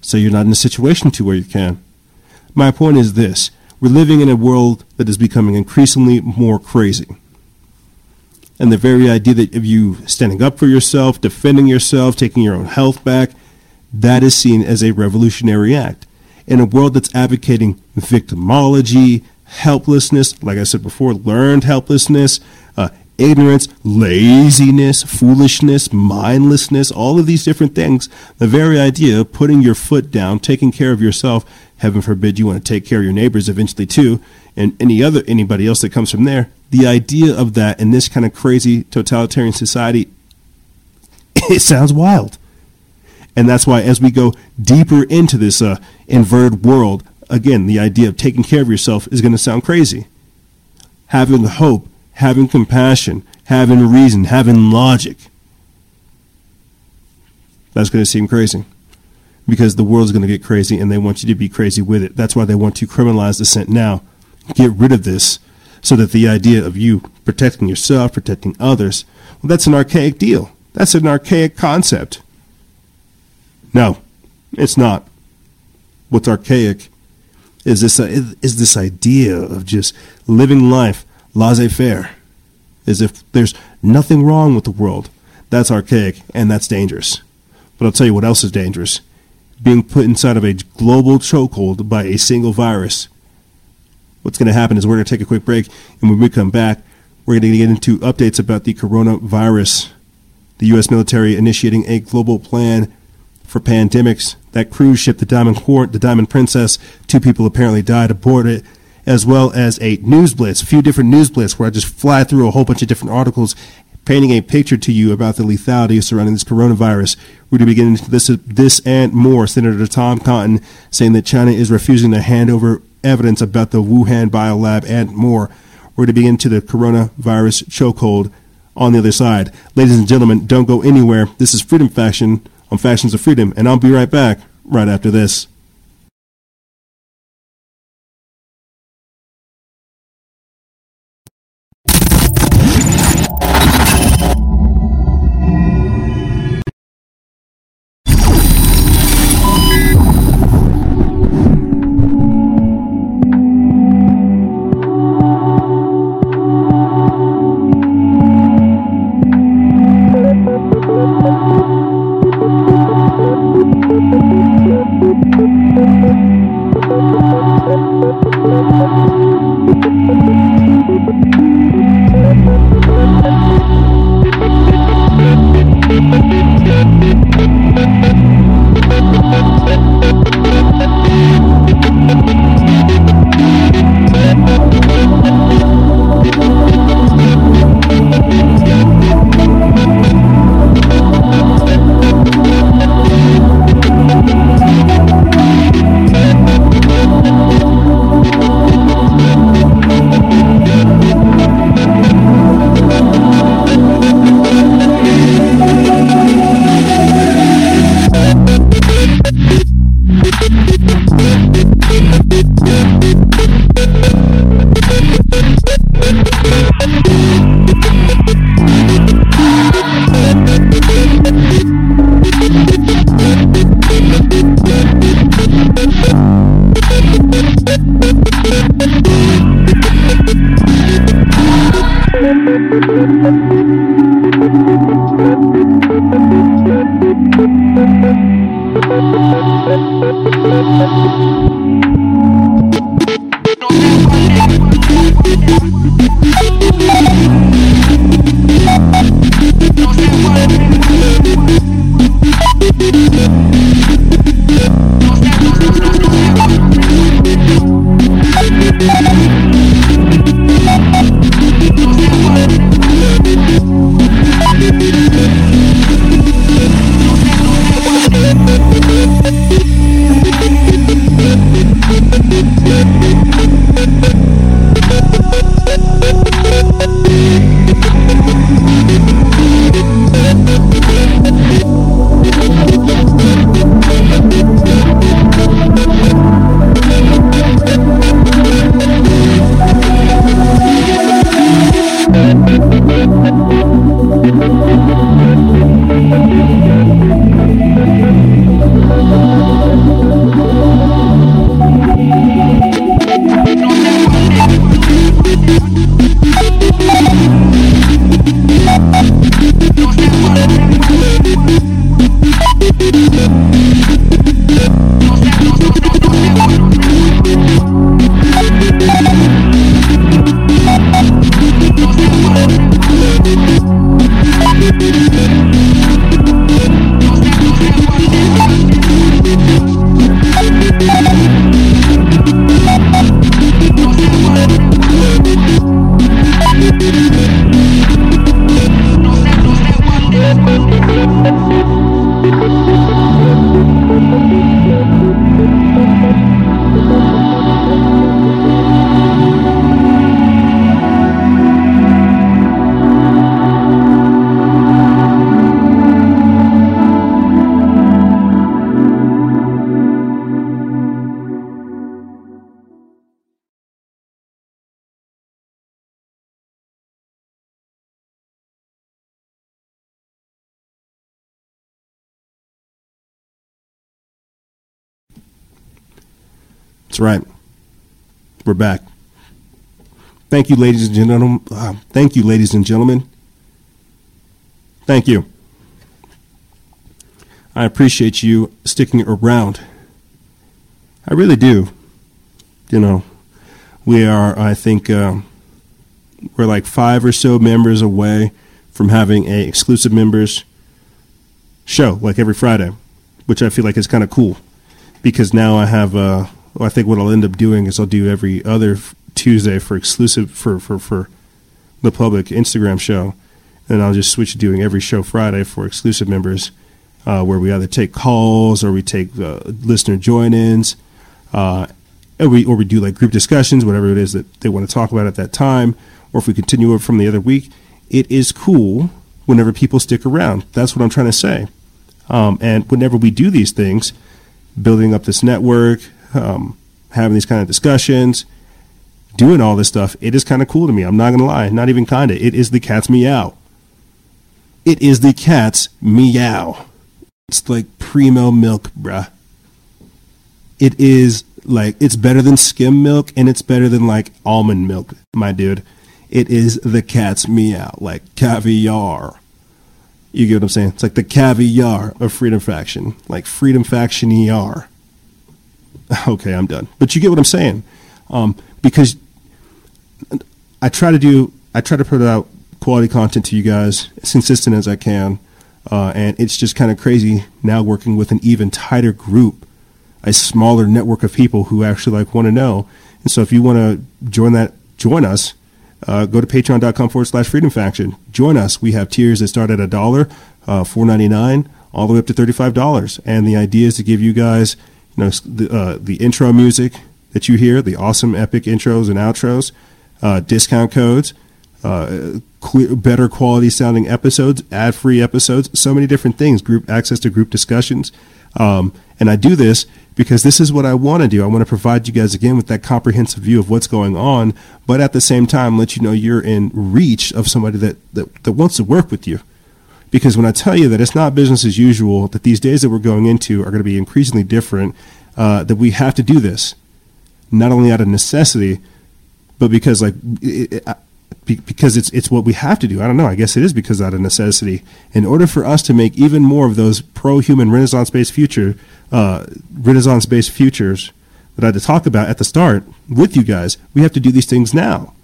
So you're not in a situation to where you can. My point is this. We're living in a world that is becoming increasingly more crazy and the very idea that of you standing up for yourself, defending yourself, taking your own health back, that is seen as a revolutionary act. In a world that's advocating victimology, helplessness, like I said before, learned helplessness, uh, ignorance, laziness, foolishness, mindlessness, all of these different things. The very idea of putting your foot down, taking care of yourself, heaven forbid you want to take care of your neighbors eventually too, and any other anybody else that comes from there. The idea of that in this kind of crazy totalitarian society, (laughs) it sounds wild. And that's why as we go deeper into this uh, inverted world, again, the idea of taking care of yourself is going to sound crazy. Having hope, having compassion, having reason, having logic. That's going to seem crazy because the world's going to get crazy and they want you to be crazy with it. That's why they want to criminalize dissent now. Get rid of this so that the idea of you protecting yourself, protecting others, well, that's an archaic deal. That's an archaic concept. No, it's not. What's archaic is this is this idea of just living life laissez-faire, as if there's nothing wrong with the world. That's archaic and that's dangerous. But I'll tell you what else is dangerous: being put inside of a global chokehold by a single virus. What's going to happen is we're going to take a quick break, and when we come back, we're going to get into updates about the coronavirus. The U.S. military initiating a global plan for pandemics. That cruise ship, the Diamond Court, the Diamond Princess, two people apparently died aboard it, as well as a news blitz, a few different news blitz where I just fly through a whole bunch of different articles painting a picture to you about the lethality surrounding this coronavirus. We're going to be getting into this, this and more. Senator Tom Cotton saying that China is refusing to hand over evidence about the Wuhan biolab and more. We're going to be into the coronavirus chokehold on the other side. Ladies and gentlemen, don't go anywhere. This is Freedom Faction on Factions of Freedom, and I'll be right back right after this. Thank you. We're back. Thank you, ladies and gentlemen. Uh, thank you, ladies and gentlemen. Thank you. I appreciate you sticking around. I really do. You know, we are, I think, uh, we're like five or so members away from having a exclusive members show, like every Friday, which I feel like is kind of cool because now I have. Uh, well, I think what I'll end up doing is I'll do every other Tuesday for exclusive for for for the public Instagram show, and I'll just switch to doing every show Friday for exclusive members, uh, where we either take calls or we take uh, listener join-ins, uh, or we or we do like group discussions, whatever it is that they want to talk about at that time, or if we continue from the other week. It is cool whenever people stick around. That's what I'm trying to say. Um, and whenever we do these things, building up this network, um, having these kind of discussions, doing all this stuff, it is kind of cool to me. I'm not going to lie. Not even kind of. It is the cat's meow. It is the cat's meow. It's like primo milk, bruh. It is like, it's better than skim milk and it's better than like almond milk, my dude. It is the cat's meow, like caviar. You get what I'm saying? It's like the caviar of Freedom Faction, like Freedom Faction ER. (laughs) Okay, I'm done. But you get what I'm saying, um, because I try to do, I try to put out quality content to you guys as consistent as I can, uh, and it's just kind of crazy now working with an even tighter group, a smaller network of people who actually like want to know. And so, if you want to join that, join us. Uh, go to patreon.com forward slash freedom faction. Join us. We have tiers that start at a dollar, uh, four ninety nine, all the way up to thirty five dollars. And the idea is to give you guys you know the, uh, the intro music that you hear, the awesome epic intros and outros, uh, discount codes, uh, clear, better quality sounding episodes, ad free episodes, so many different things, group access to group discussions. Um, and I do this because this is what I want to do. I want to provide you guys again with that comprehensive view of what's going on, but at the same time, let you know you're in reach of somebody that, that, that wants to work with you. Because when I tell you that it's not business as usual, that these days that we're going into are going to be increasingly different, uh, that we have to do this, not only out of necessity, but because like it, it, because it's it's what we have to do. I don't know. I guess it is because out of necessity. In order for us to make even more of those pro-human Renaissance-based future, uh, Renaissance-based futures that I had to talk about at the start with you guys, we have to do these things now.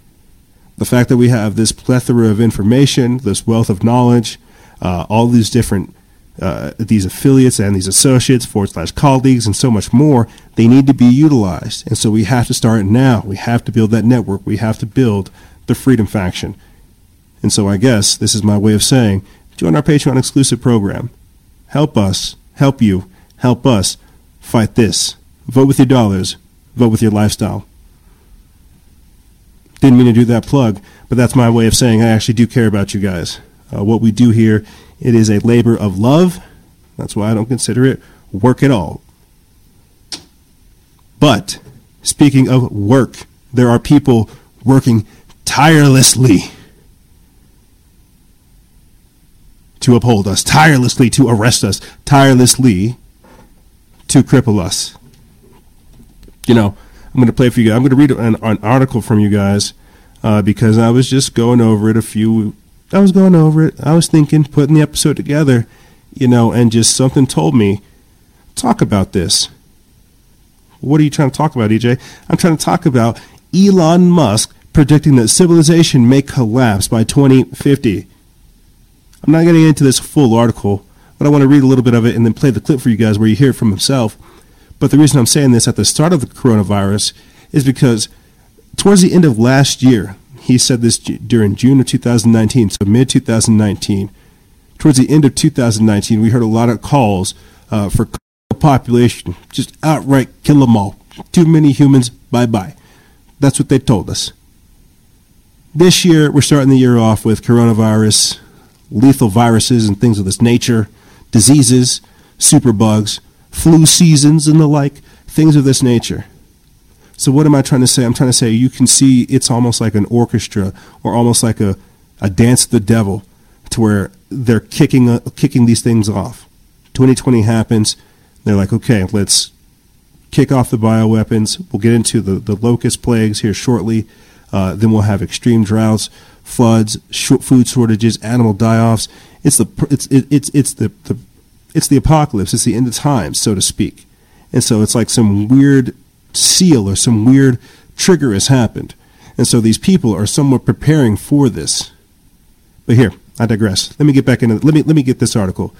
The fact that we have this plethora of information, this wealth of knowledge, uh, all these different uh, these affiliates and these associates forward slash colleagues and so much more they need to be utilized. And so we have to start now. We have to build that network. We have to build the freedom faction. And so i guess this is my way of saying join our patreon exclusive program. Help us help you help us fight this. Vote with your dollars. Vote with your lifestyle. Didn't mean to do that plug but that's my way of saying i actually do care about you guys uh, what we do here, it is a labor of love. That's why I don't consider it work at all. But speaking of work, there are people working tirelessly to uphold us, tirelessly to arrest us, tirelessly to cripple us. You know, I'm going to play for you guys. I'm going to read an, an article from you guys uh, because I was just going over it a few I was going over it. I was thinking, putting the episode together, you know, and just something told me, talk about this. What are you trying to talk about, EJ? I'm trying to talk about Elon Musk predicting that civilization may collapse by 2050. I'm not getting into this full article, but I want to read a little bit of it and then play the clip for you guys where you hear it from himself. But the reason I'm saying this at the start of the coronavirus is because towards the end of last year, he said this during June of 2019, so mid 2019. towards the end of 2019, we heard a lot of calls uh, for population, just outright kill them all. Too many humans, bye bye. That's what they told us. This year, we're starting the year off with coronavirus, lethal viruses, and things of this nature, diseases, superbugs, flu seasons, and the like, things of this nature. So, what am I trying to say? I'm trying to say you can see it's almost like an orchestra or almost like a, a dance of the devil to where they're kicking, uh, kicking these things off. 2020 happens. They're like, okay, let's kick off the bioweapons. We'll get into the, the locust plagues here shortly. Uh, then we'll have extreme droughts, floods, food shortages, animal die-offs. It's the it's it, it's it's the, the it's the apocalypse. It's the end of times, so to speak. And so it's like some weird seal or some weird trigger has happened. And so these people are somewhat preparing for this. But here, I digress. Let me get back into let me let me get this article.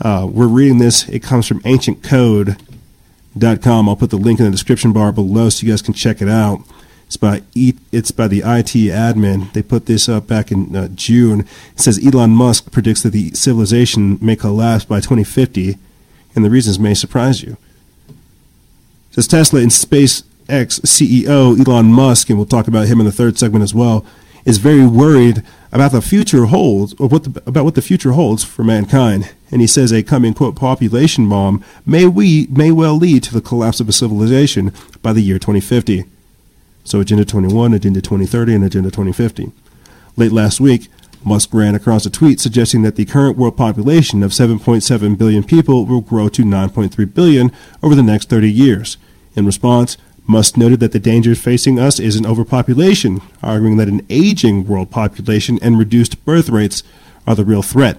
Uh, we're reading this. It comes from ancientcode.com. I'll put the link in the description bar below so you guys can check it out. It's by e- it's by the IT admin. They put this up back in uh, June. It says Elon Musk predicts that the civilization may collapse by 2050, and the reasons may surprise you. Says Tesla and SpaceX CEO Elon Musk, and we'll talk about him in the third segment as well, is very worried about the future holds, or what the, about what the future holds for mankind. And he says a coming quote population bomb may we may well lead to the collapse of a civilization by the year 2050. So Agenda 21, Agenda 2030, and Agenda 2050. Late last week, Musk ran across a tweet suggesting that the current world population of 7.7 billion people will grow to 9.3 billion over the next 30 years. In response, Musk noted that the danger facing us is an overpopulation, arguing that an aging world population and reduced birth rates are the real threat.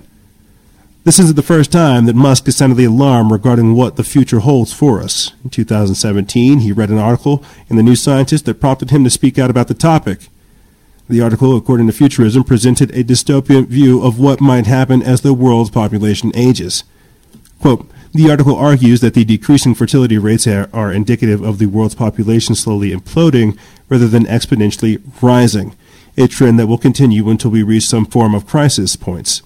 This isn't the first time that Musk has sounded the alarm regarding what the future holds for us. In 2017, he read an article in The New Scientist that prompted him to speak out about the topic. The article, according to Futurism, presented a dystopian view of what might happen as the world's population ages. Quote, the article argues that the decreasing fertility rates are, are indicative of the world's population slowly imploding rather than exponentially rising, a trend that will continue until we reach some form of crisis points.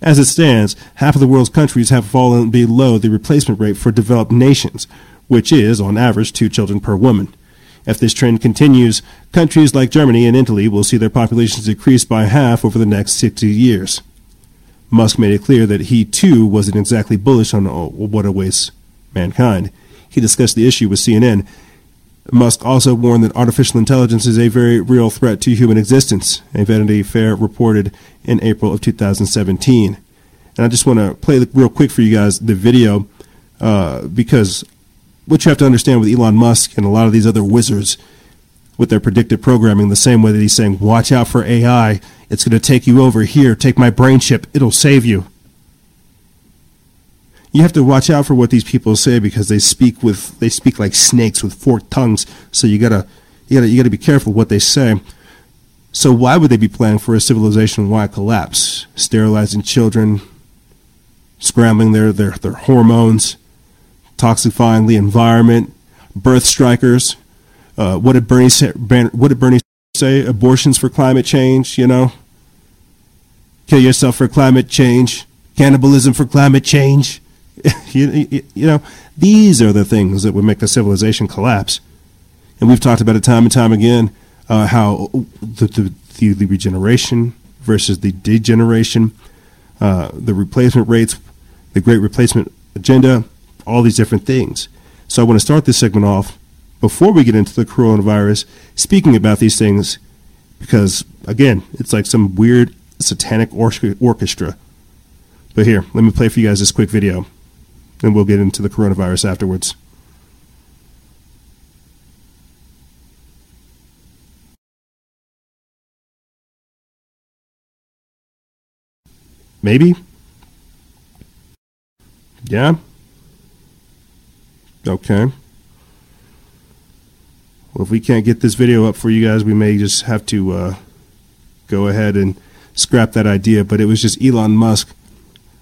As it stands, half of the world's countries have fallen below the replacement rate for developed nations, which is, on average, two children per woman. If this trend continues, countries like Germany and Italy will see their populations decrease by half over the next 60 years. Musk made it clear that he too wasn't exactly bullish on what awaits mankind. He discussed the issue with CNN. Musk also warned that artificial intelligence is a very real threat to human existence, a Vanity Fair reported in April of 2017. And I just want to play real quick for you guys the video uh, because what you have to understand with Elon Musk and a lot of these other wizards with their predictive programming, the same way that he's saying, watch out for AI it's going to take you over here. Take my brain chip. It'll save you. You have to watch out for what these people say because they speak with they speak like snakes with forked tongues. So you gotta you gotta you gotta be careful what they say. So why would they be planning for a civilization-wide collapse? Sterilizing children, scrambling their, their, their hormones, toxifying the environment, birth strikers. Uh, what did Bernie say, what did Bernie say abortions for climate change, you know? Kill yourself for climate change, cannibalism for climate change. (laughs) you, you, you, know, these are the things that would make a civilization collapse. And we've talked about it time and time again uh, how the, the, the, regeneration versus the degeneration, uh, the replacement rates, the great replacement agenda, all these different things. So I want to start this segment off before we get into the coronavirus, speaking about these things, because again, it's like some weird satanic orchestra. But here, let me play for you guys this quick video, and we'll get into the coronavirus afterwards. Maybe? Yeah? Okay. Well, if we can't get this video up for you guys, we may just have to uh, go ahead and scrap that idea. But it was just Elon Musk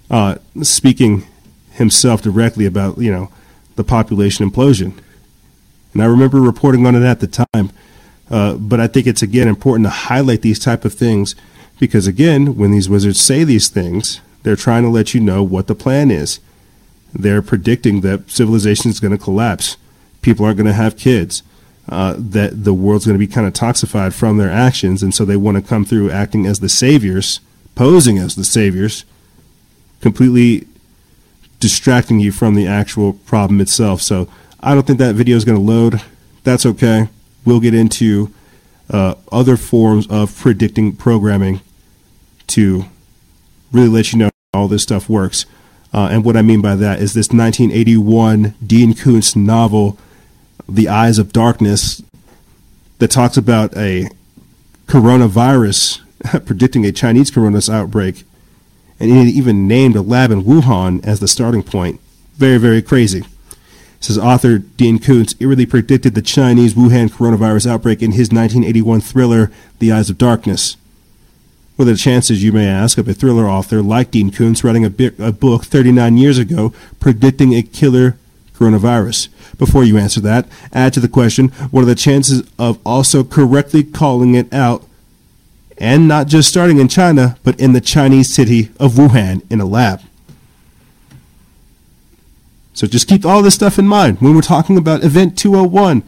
uh, speaking himself directly about you know the population implosion, and I remember reporting on it at the time. Uh, but I think it's again important to highlight these type of things because again, when these wizards say these things, They're trying to let you know what the plan is. They're predicting that civilization is going to collapse. People aren't going to have kids. Uh, that the world's going to be kind of toxified from their actions, and so they want to come through acting as the saviors, posing as the saviors, completely distracting you from the actual problem itself. So I don't think that video is going to load. That's okay. We'll get into uh, other forms of predicting programming to really let you know how all this stuff works. Uh, and what I mean by that is this 1981 Dean Koontz novel the Eyes of Darkness that talks about a coronavirus (laughs) predicting a Chinese coronavirus outbreak, and it even named a lab in Wuhan as the starting point. Very, very crazy. Says author Dean Koontz eerily predicted the Chinese Wuhan coronavirus outbreak in his 1981 thriller, The Eyes of Darkness. What are the chances, you may ask, of a thriller author like Dean Koontz writing a, bi- a book 39 years ago predicting a killer coronavirus? Before you answer that, add to the question what are the chances of also correctly calling it out and not just starting in China, but in the Chinese city of Wuhan in a lab? So just keep all this stuff in mind when we're talking about Event 201.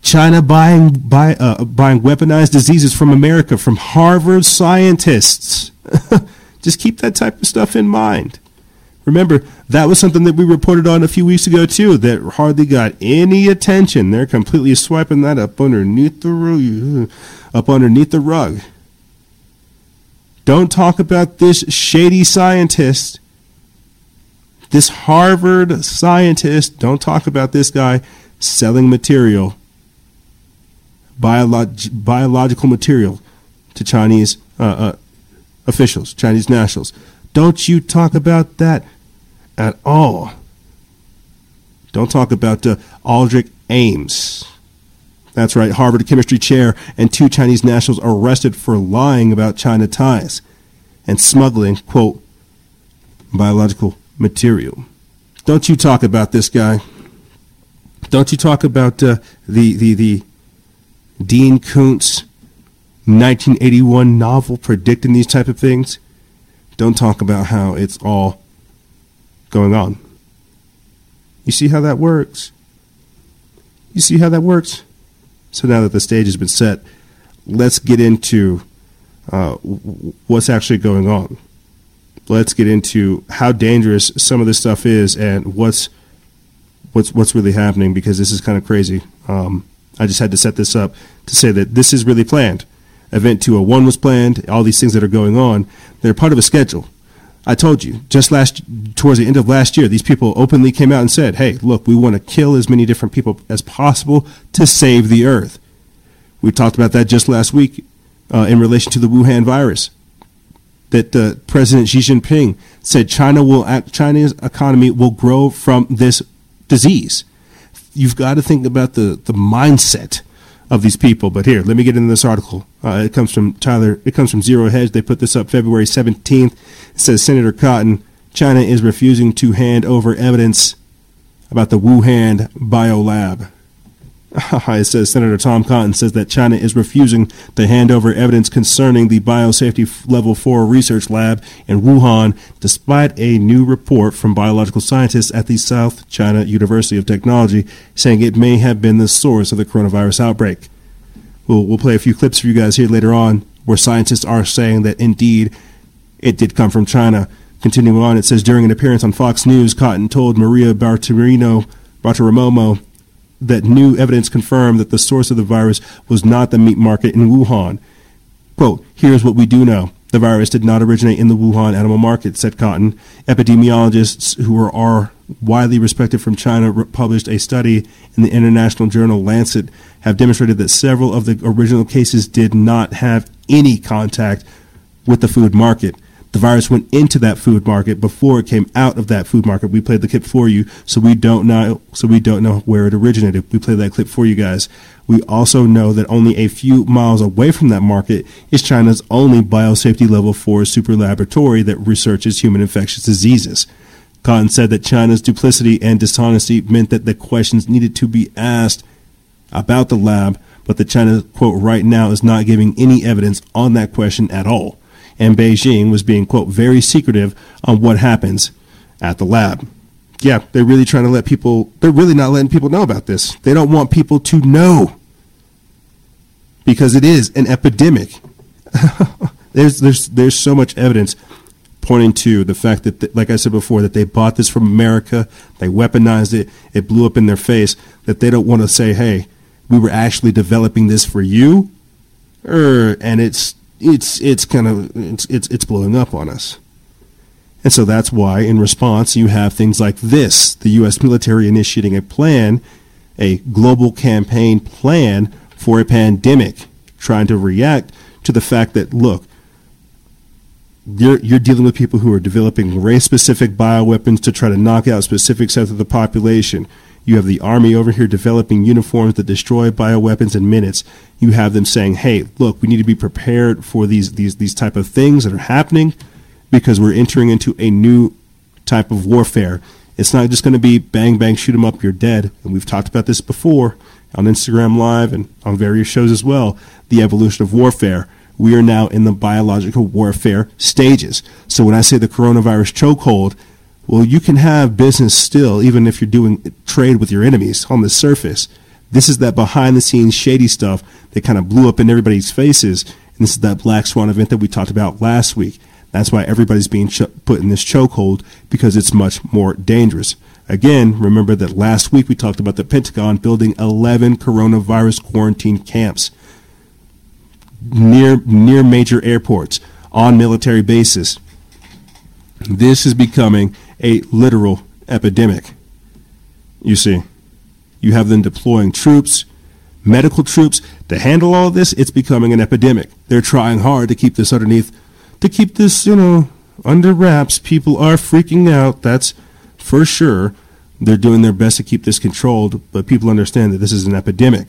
China buying buy, uh, buying weaponized diseases from America from Harvard scientists. (laughs) just keep that type of stuff in mind. Remember, that was something that we reported on a few weeks ago too that hardly got any attention. They're completely swiping that up underneath the rug, up underneath the rug. Don't talk about this shady scientist, this Harvard scientist. Don't talk about this guy selling material, biolog- biological material, to Chinese uh, uh, officials, Chinese nationals. Don't you talk about that at all. Don't talk about uh, Aldrich Ames. That's right, Harvard chemistry chair and two Chinese nationals arrested for lying about China ties and smuggling, quote, biological material. Don't you talk about this guy. Don't you talk about uh, the, the, the Dean Koontz 1981 novel predicting these type of things. Don't talk about how it's all going on. You see how that works? You see how that works? So now that the stage has been set, let's get into uh, what's actually going on. Let's get into how dangerous some of this stuff is and what's what's what's really happening because this is kind of crazy. Um, I just had to set this up to say that this is really planned. Event 201 was planned. All these things that are going on, they're part of a schedule. I told you just last towards the end of last year, these people openly came out and said, "Hey, look, we want to kill as many different people as possible to save the earth." We talked about that just last week uh, in relation to the Wuhan virus. That uh, President Xi Jinping said China will act, China's economy will grow from this disease. You've got to think about the the mindset of these people. But here, let me get into this article. Uh, it comes from Tyler. It comes from Zero Hedge. They put this up February 17th. It says Senator Cotton, China is refusing to hand over evidence about the Wuhan biolab. (laughs) it says Senator Tom Cotton says that China is refusing to hand over evidence concerning the biosafety level 4 research lab in Wuhan, despite a new report from biological scientists at the South China University of Technology saying it may have been the source of the coronavirus outbreak. We'll, we'll play a few clips for you guys here later on where scientists are saying that indeed it did come from China. Continuing on, it says during an appearance on Fox News, Cotton told Maria Bartiromo, that new evidence confirmed that the source of the virus was not the meat market in Wuhan. Quote, here's what we do know. The virus did not originate in the Wuhan animal market, said Cotton. Epidemiologists who are, are widely respected from China published a study in the international journal Lancet have demonstrated that several of the original cases did not have any contact with the food market the virus went into that food market before it came out of that food market. We played the clip for you, so we don't know so we don't know where it originated. We played that clip for you guys. We also know that only a few miles away from that market is China's only biosafety level 4 super laboratory that researches human infectious diseases. Cotton said that China's duplicity and dishonesty meant that the questions needed to be asked about the lab, but that China, quote, right now is not giving any evidence on that question at all. And Beijing was being, quote, very secretive on what happens at the lab. Yeah, they're really trying to let people, they're really not letting people know about this. They don't want people to know because it is an epidemic. (laughs) there's, there's, there's so much evidence pointing to the fact that, like I said before, that they bought this from America, they weaponized it, it blew up in their face, that they don't want to say, hey, we were actually developing this for you, er, and it's it's it's kind of it's, it's it's blowing up on us. And so that's why, in response, you have things like this: the U.S. military initiating a plan, a global campaign plan for a pandemic, trying to react to the fact that look, you're you're dealing with people who are developing race-specific bioweapons to try to knock out specific sets of the population. You have the army over here developing uniforms that destroy bioweapons in minutes. You have them saying, "Hey, look, we need to be prepared for these these these type of things that are happening because we're entering into a new type of warfare. It's not just going to be bang bang shoot 'em up, you're dead." And we've talked about this before on Instagram Live and on various shows as well. The evolution of warfare we are now in the biological warfare stages. So when I say the coronavirus chokehold, well, you can have business still, even if you're doing trade with your enemies on the surface. This is that behind the scenes shady stuff that kind of blew up in everybody's faces. And this is that black swan event that we talked about last week. That's why everybody's being ch- put in this chokehold because it's much more dangerous. Again, remember that last week we talked about the Pentagon building 11 coronavirus quarantine camps near near major airports on military bases. This is becoming a literal epidemic. You see, you have them deploying troops, medical troops to handle all this. It's becoming an epidemic. They're trying hard to keep this underneath, to keep this, you know, under wraps. People are freaking out. That's for sure. They're doing their best to keep this controlled, but people understand that this is an epidemic.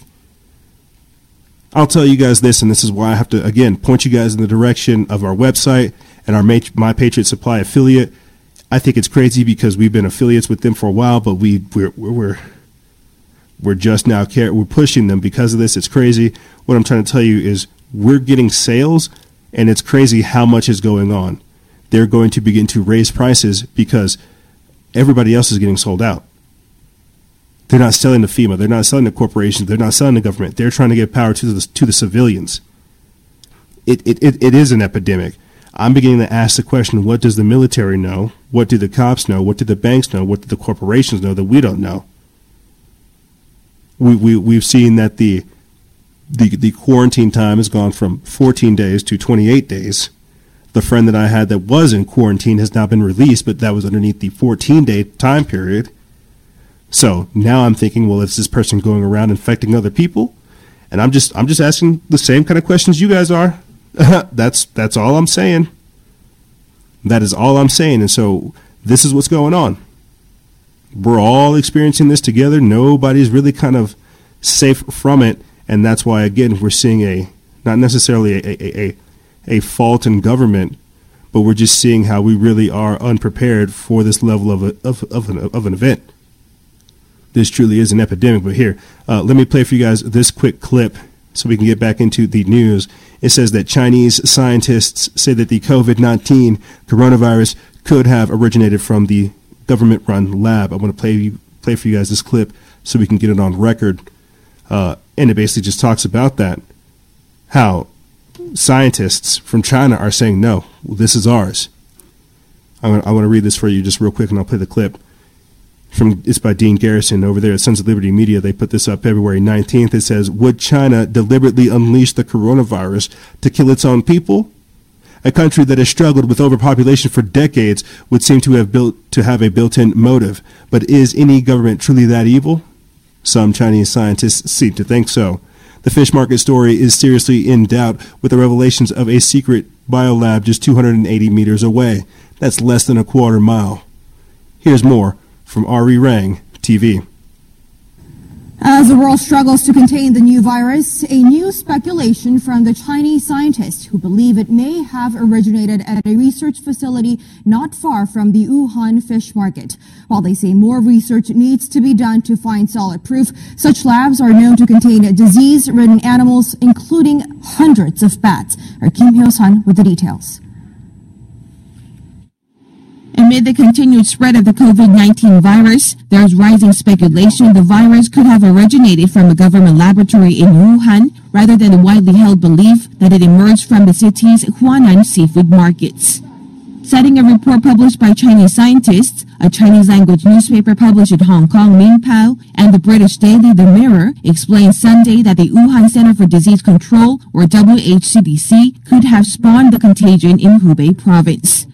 I'll tell you guys this, and this is why I have to, again, point you guys in the direction of our website and our My Patriot Supply affiliate. I think it's crazy because we've been affiliates with them for a while, but we, we're, we're, we're just now care, we're pushing them because of this. It's crazy. What I'm trying to tell you is we're getting sales, and it's crazy how much is going on. They're going to begin to raise prices because everybody else is getting sold out. They're not selling to FEMA. They're not selling to corporations. They're not selling to government. They're trying to give power to the, to the civilians. It, it, it, it is an epidemic. I'm beginning to ask the question what does the military know? What do the cops know? What do the banks know? What do the corporations know that we don't know? We, we, we've seen that the, the, the quarantine time has gone from 14 days to 28 days. The friend that I had that was in quarantine has now been released, but that was underneath the 14 day time period. So now I'm thinking, well, is this person going around infecting other people? And I'm just I'm just asking the same kind of questions you guys are. (laughs) that's that's all I'm saying. That is all I'm saying. And so this is what's going on. We're all experiencing this together. Nobody's really kind of safe from it, and that's why again we're seeing a not necessarily a a, a, a fault in government, but we're just seeing how we really are unprepared for this level of a, of of an, of an event this truly is an epidemic. But here, uh, let me play for you guys this quick clip so we can get back into the news. It says that Chinese scientists say that the COVID 19 coronavirus could have originated from the government run lab. I want to play, play for you guys this clip so we can get it on record. Uh, and it basically just talks about that how scientists from China are saying, no, this is ours. I want, I want to read this for you just real quick and I'll play the clip from it's by Dean Garrison over there at Sons of Liberty Media. They put this up February 19th. It says, "Would China deliberately unleash the coronavirus to kill its own people?" A country that has struggled with overpopulation for decades would seem to have built to have a built-in motive. But is any government truly that evil? Some Chinese scientists seem to think so. The fish market story is seriously in doubt with the revelations of a secret biolab just 280 meters away. That's less than a quarter mile. Here's more from Arirang TV. As the world struggles to contain the new virus, a new speculation from the Chinese scientists who believe it may have originated at a research facility not far from the Wuhan fish market. While they say more research needs to be done to find solid proof, such labs are known to contain disease-ridden animals, including hundreds of bats. Our Kim Hyo-sun with the details. Amid the continued spread of the COVID-19 virus, there's rising speculation the virus could have originated from a government laboratory in Wuhan rather than the widely held belief that it emerged from the city's Huanan seafood markets. Citing a report published by Chinese scientists, a Chinese language newspaper published in Hong Kong, Mingpao, and the British daily The Mirror explained Sunday that the Wuhan Center for Disease Control, or WHCDC, could have spawned the contagion in Hubei province.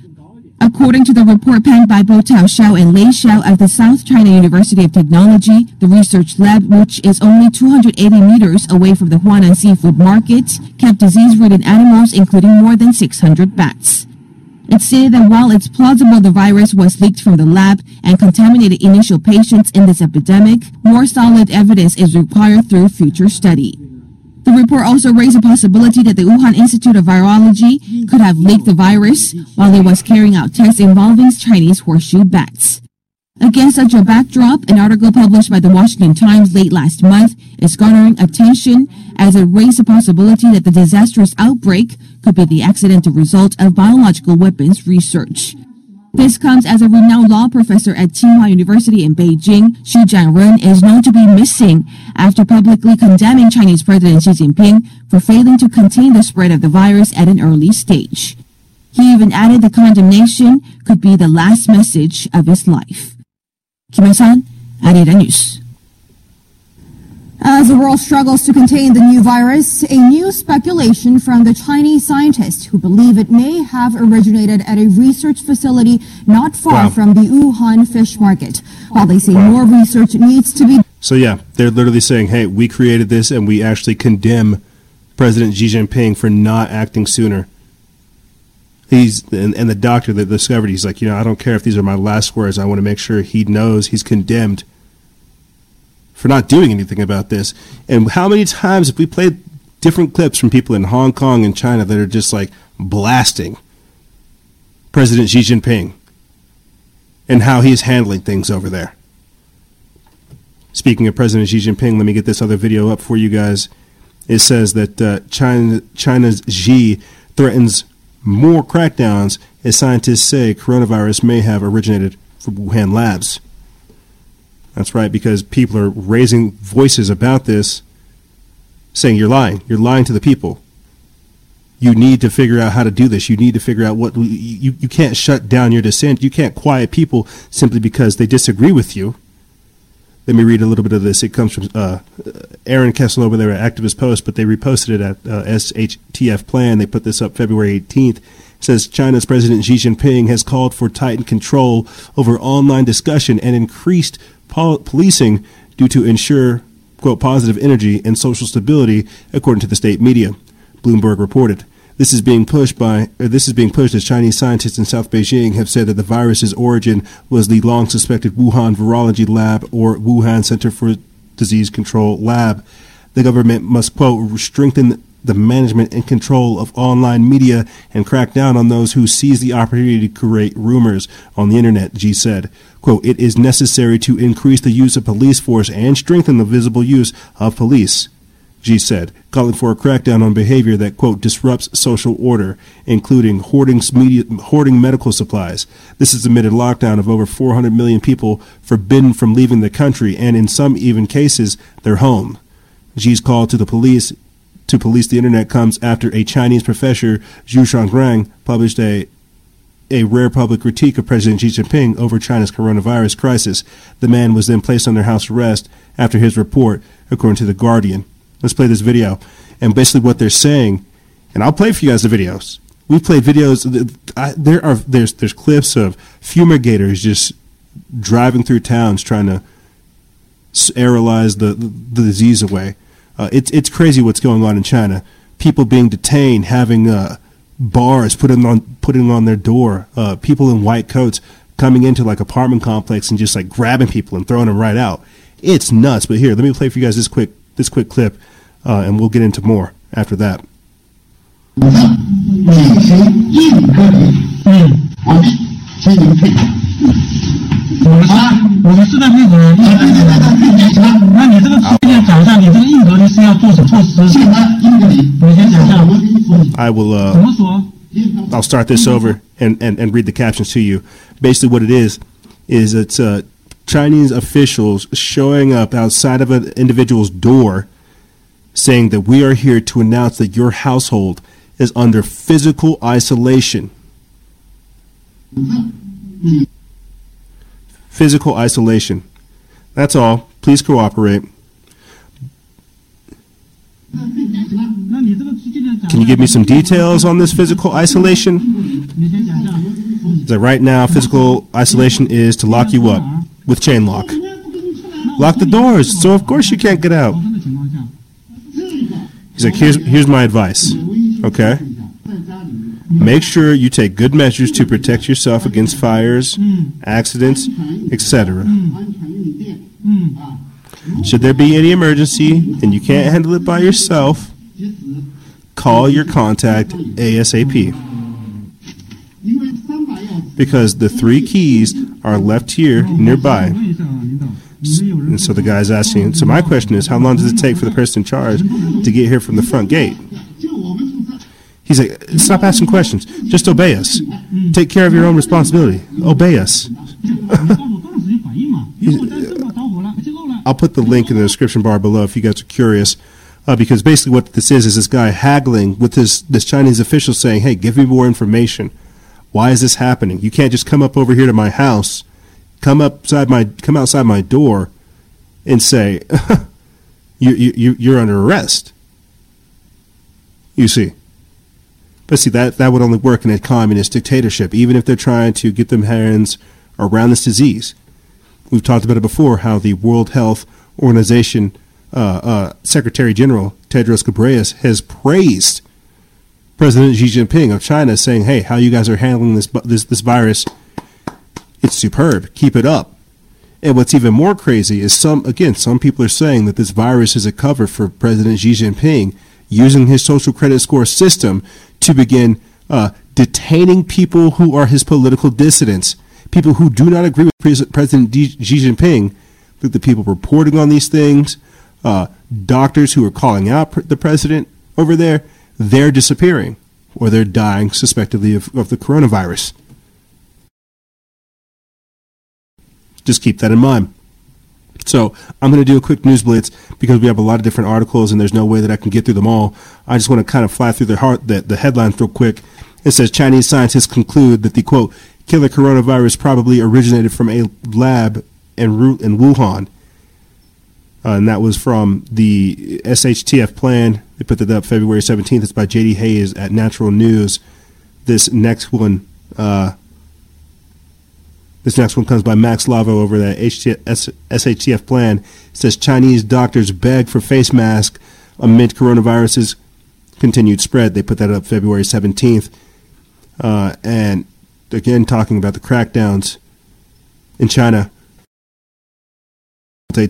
According to the report penned by Bo Tao Xiao and Lei Xiao of the South China University of Technology, the research lab, which is only 280 meters away from the Huanan seafood market, kept disease-ridden animals, including more than 600 bats. It said that while it's plausible the virus was leaked from the lab and contaminated initial patients in this epidemic, more solid evidence is required through future study. The report also raised the possibility that the Wuhan Institute of Virology could have leaked the virus while it was carrying out tests involving Chinese horseshoe bats. Against such a backdrop, an article published by the Washington Times late last month is garnering attention as it raised the possibility that the disastrous outbreak could be the accidental result of biological weapons research. This comes as a renowned law professor at Tsinghua University in Beijing, Xu Zhangrun, is known to be missing after publicly condemning Chinese President Xi Jinping for failing to contain the spread of the virus at an early stage. He even added the condemnation could be the last message of his life. Kim San, Arirang News. As the world struggles to contain the new virus, a new speculation from the Chinese scientists who believe it may have originated at a research facility not far Wow. from the Wuhan fish market. While they say Wow. more research needs to be So yeah, they're literally saying, "Hey, we created this, and we actually condemn President Xi Jinping for not acting sooner." He's and, and the doctor that discovered, he's like, you know, I don't care if these are my last words. I want to make sure he knows he's condemned for not doing anything about this. And how many times have we played different clips from people in Hong Kong and China that are just like blasting President Xi Jinping and how he's handling things over there? Speaking of President Xi Jinping, let me get this other video up for you guys. It says that uh, China, China's Xi threatens more crackdowns as scientists say coronavirus may have originated from Wuhan labs. That's right, because people are raising voices about this, saying you're lying. You're lying to the people. You need to figure out how to do this. You need to figure out what you, you can't shut down your dissent. You can't quiet people simply because they disagree with you. Let me read a little bit of this. It comes from uh, Aaron Kesel over there at Activist Post, but they reposted it at uh, SHTF Plan. They put this up February 18th. It says China's President Xi Jinping has called for tightened control over online discussion and increased pol- policing due to ensure, quote, positive energy and social stability, according to the state media. Bloomberg reported. This is being pushed by this is being pushed as Chinese scientists in South Beijing have said that the virus's origin was the long suspected Wuhan Virology Lab or Wuhan Center for Disease Control Lab. The government must quote strengthen the management and control of online media and crack down on those who seize the opportunity to create rumors on the internet, Xi said. Quote, it is necessary to increase the use of police force and strengthen the visible use of police. Xi said, calling for a crackdown on behavior that, quote, disrupts social order, including hoarding, media, hoarding medical supplies. This is amid a lockdown of over 400 million people forbidden from leaving the country and, in some even cases, their home. Xi's call to the police to police the internet comes after a Chinese professor, Xu Zhangrun, published a a rare public critique of President Xi Jinping over China's coronavirus crisis. The man was then placed under house arrest after his report, according to The Guardian. Let's play this video. And basically, what they're saying, and I'll play for you guys the videos. We've played videos. I, there are there's there's clips of fumigators just driving through towns trying to sterilize the the disease away. Uh, it's it's crazy what's going on in China. People being detained, having uh, bars put on putting on their door. Uh, people in white coats coming into like apartment complex and just like grabbing people and throwing them right out. It's nuts. But here, let me play for you guys this quick this quick clip, uh, and we'll get into more after that. 美谁硬个人，嗯，我的谁能配？我们是，我们是在配合。那你这个现在讲一下，你这个硬隔离是要做什么措施？现在硬隔离，你先讲一下。 I will. 怎 Uh, 么说？ I'll start this over and, and, and read the captions to you. Basically, what it is is it's uh, Chinese officials showing up outside of an individual's door saying that we are here to announce that your household is under physical isolation. Physical isolation. That's all. Please cooperate. Can you give me some details on this physical isolation? That right now, physical isolation is to lock you up with chain lock. Lock the doors, so of course you can't get out. He's like, here's here's my advice. Okay? Make sure you take good measures to protect yourself against fires, accidents, etc. Should there be any emergency and you can't handle it by yourself, call your contact ASAP. Because the three keys are left here nearby. And so the guy's asking, so my question is, how long does it take for the person in charge to get here from the front gate? He's like, stop asking questions. Just obey us. Take care of your own responsibility. Obey us. I'll put the link in the description bar below if you guys are curious. Uh, because basically what this is is this guy haggling with this this Chinese official saying, "Hey, give me more information. Why is this happening? You can't just come up over here to my house, come outside my come outside my door, and say (laughs) you you you're under arrest." You see. But see that that would only work in a communist dictatorship, even if they're trying to get their hands around this disease. We've talked about it before how the World Health Organization uh, uh, Secretary General Tedros Ghebreyesus has praised President Xi Jinping of China, saying, "Hey, how you guys are handling this this this virus? It's superb. Keep it up." And what's even more crazy is some again some people are saying that this virus is a cover for President Xi Jinping using his social credit score system to begin uh, detaining people who are his political dissidents, people who do not agree with President Xi Jinping. The people reporting on these things, uh, doctors who are calling out the president over there, they're disappearing or they're dying suspectively of, of the coronavirus. Just keep that in mind. So I'm going to do a quick news blitz because we have a lot of different articles and there's no way that I can get through them all. I just want to kind of fly through the, heart, the, the headlines real quick. It says Chinese scientists conclude that the quote killer coronavirus probably originated from a lab in, in Wuhan. Uh, and that was from the SHTF plan. They put that up February 17th. It's by J.D. Hayes at Natural News. This next one uh, this next one comes by Mac Slavo over that SHTF plan. It says Chinese doctors beg for face mask amid coronavirus's continued spread. They put that up February 17th. Uh, and again, talking about the crackdowns in China.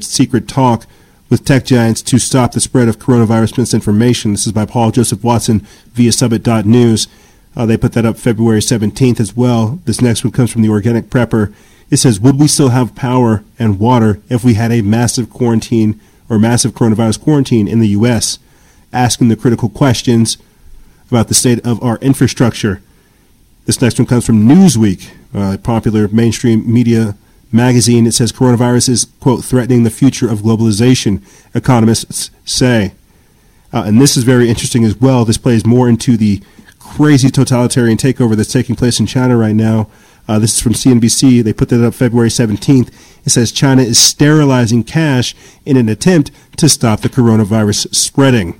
Secret talk with tech giants to stop the spread of coronavirus misinformation. This is by Paul Joseph Watson via Summit.news. Uh, they put that up February 17th as well. This next one comes from the Organic Prepper. It says, Would we still have power and water if we had a massive quarantine or massive coronavirus quarantine in the U.S.? Asking the critical questions about the state of our infrastructure. This next one comes from Newsweek, a popular mainstream media magazine. It says coronavirus is, quote, threatening the future of globalization, economists say. Uh, and this is very interesting as well. This plays more into the crazy totalitarian takeover that's taking place in China right now. Uh, this is from CNBC. They put that up February 17th. It says China is sterilizing cash in an attempt to stop the coronavirus spreading.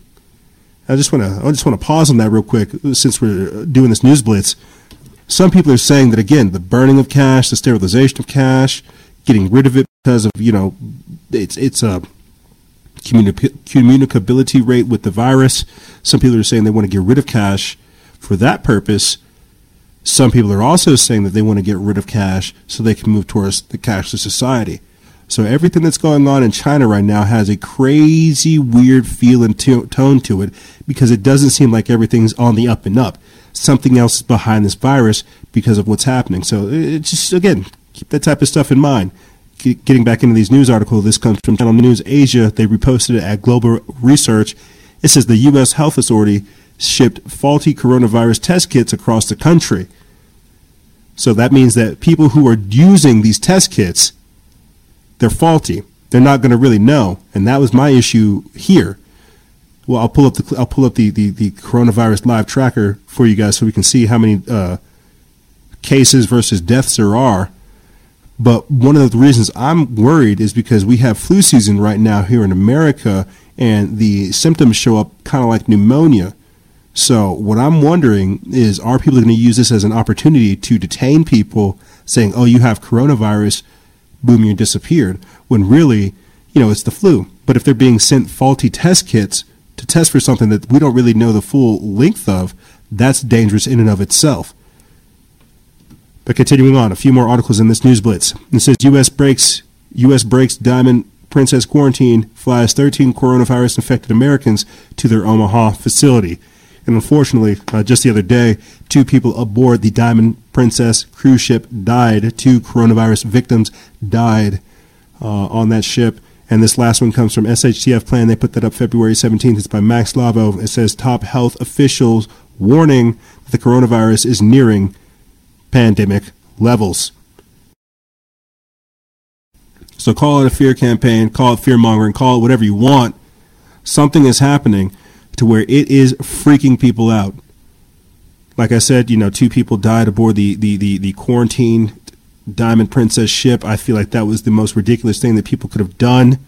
I just want to I just want to pause on that real quick since we're doing this news blitz. Some people are saying that again, the burning of cash, the sterilization of cash, getting rid of it because of you know it's it's a communicability rate with the virus. Some people are saying they want to get rid of cash for that purpose. Some people are also saying that they want to get rid of cash so they can move towards the cashless society. So everything that's going on in China right now has a crazy, weird feel and t- tone to it because it doesn't seem like everything's on the up and up. Something else is behind this virus because of what's happening. So uh, it just again keep that type of stuff in mind. Getting back into these news articles, this comes from Channel News Asia. They reposted it at Global Research. It says the U.S. Health Authority shipped faulty coronavirus test kits across the country. So that means that people who are using these test kits, they're faulty. They're not going to really know, and that was my issue here. Well, I'll pull up the I'll pull up the, the, the coronavirus live tracker for you guys so we can see how many uh, cases versus deaths there are. But one of the reasons I'm worried is because we have flu season right now here in America, and the symptoms show up kind of like pneumonia. So what I'm wondering is, are people going to use this as an opportunity to detain people, saying, "Oh, you have coronavirus," boom, you disappeared, when really, you know, it's the flu. But if they're being sent faulty test kits to test for something that we don't really know the full length of, that's dangerous in and of itself. But continuing on, a few more articles in this news blitz. It says U.S. breaks U.S. breaks Diamond Princess quarantine, flies 13 coronavirus infected Americans to their Omaha facility. And unfortunately, uh, just the other day, two people aboard the Diamond Princess cruise ship died. Two coronavirus victims died uh, on that ship. And this last one comes from SHTF Plan. They put that up February 17th. It's by Max Lavo. It says top health officials warning that the coronavirus is nearing pandemic levels. So call it a fear campaign, call it fear mongering, call it whatever you want. Something is happening to where it is freaking people out. Like I said, you know, two people died aboard the, the, the, the quarantine Diamond Princess ship. I feel like that was the most ridiculous thing that people could have done.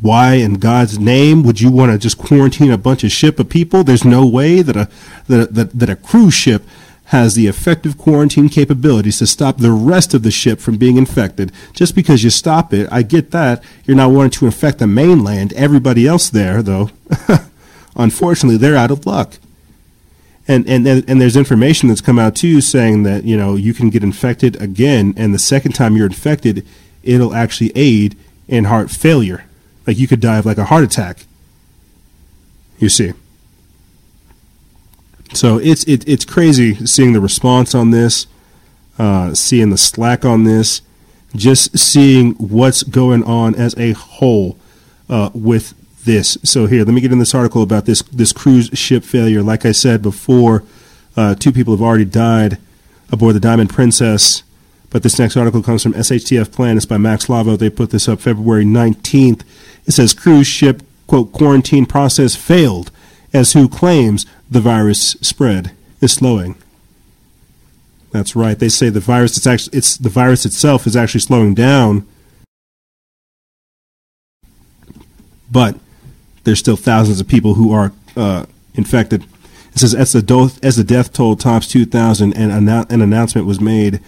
Why in God's name would you want to just quarantine a bunch of ship of people? There's no way that a that, that, that a cruise ship has the effective quarantine capabilities to stop the rest of the ship from being infected. Just because you stop it, I get that. You're not wanting to infect the mainland. Everybody else there, though, (laughs) unfortunately, they're out of luck. And, and and there's information that's come out too saying that you know you can get infected again, and the second time you're infected, it'll actually aid in heart failure. Like you could die of like a heart attack. You see. So it's it, it's crazy seeing the response on this, uh, seeing the slack on this, just seeing what's going on as a whole uh, with this. So here, let me get in this article about this this cruise ship failure. Like I said before, uh, two people have already died aboard the Diamond Princess. But this next article comes from SHTF Plan. It's by Mac Slavo. They put this up February 19th. It says cruise ship quote quarantine process failed as WHO claims the virus spread is slowing. That's right. They say the virus it's actually it's the virus itself is actually slowing down. But there's still thousands of people who are uh, infected. It says as the, do- as the death toll tops 2,000, and an announcement was made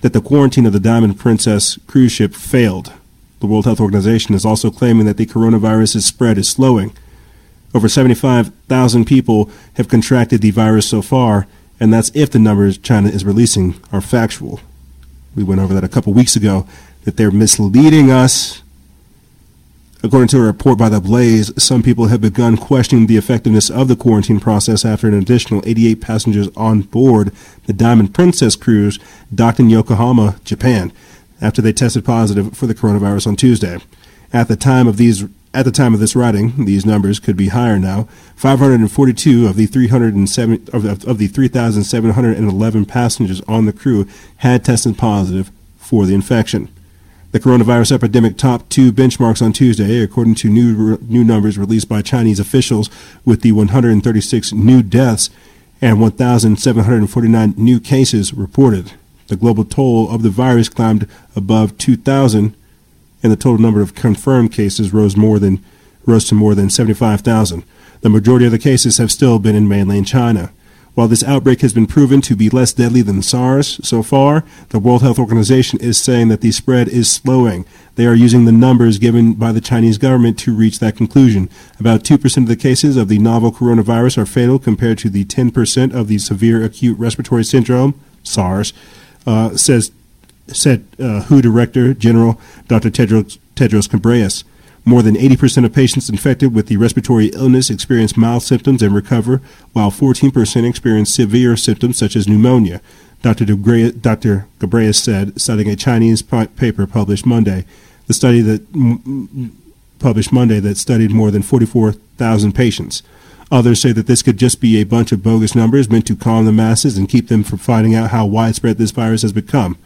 that the quarantine of the Diamond Princess cruise ship failed. The World Health Organization is also claiming that the coronavirus's spread is slowing. Over 75,000 people have contracted the virus so far, and that's if the numbers China is releasing are factual. We went over that a couple weeks ago, that they're misleading us. According to a report by The Blaze, some people have begun questioning the effectiveness of the quarantine process after an additional 88 passengers on board the Diamond Princess cruise docked in Yokohama, Japan, after they tested positive for the coronavirus on Tuesday. At the time of these at the time of this writing, these numbers could be higher now. 542 of the 307 of of the 3,711 passengers on the crew had tested positive for the infection. The coronavirus epidemic topped two benchmarks on Tuesday, according to new new numbers released by Chinese officials, with the 136 new deaths and 1,749 new cases reported. The global toll of the virus climbed above 2,000 and the total number of confirmed cases rose more than rose to more than 75,000. The majority of the cases have still been in mainland China. While this outbreak has been proven to be less deadly than SARS so far, the World Health Organization is saying that the spread is slowing. They are using the numbers given by the Chinese government to reach that conclusion. About 2% of the cases of the novel coronavirus are fatal compared to the 10% of the severe acute respiratory syndrome, SARS, uh, says said uh, WHO Director General Dr. Tedros, Tedros. More than 80% of patients infected with the respiratory illness experience mild symptoms and recover, while 14% experience severe symptoms such as pneumonia. Dr. Dr. Ghebreyesus said, citing a Chinese paper published Monday. The study that m- published Monday that studied more than 44,000 patients. Others say that this could just be a bunch of bogus numbers meant to calm the masses and keep them from finding out how widespread this virus has become.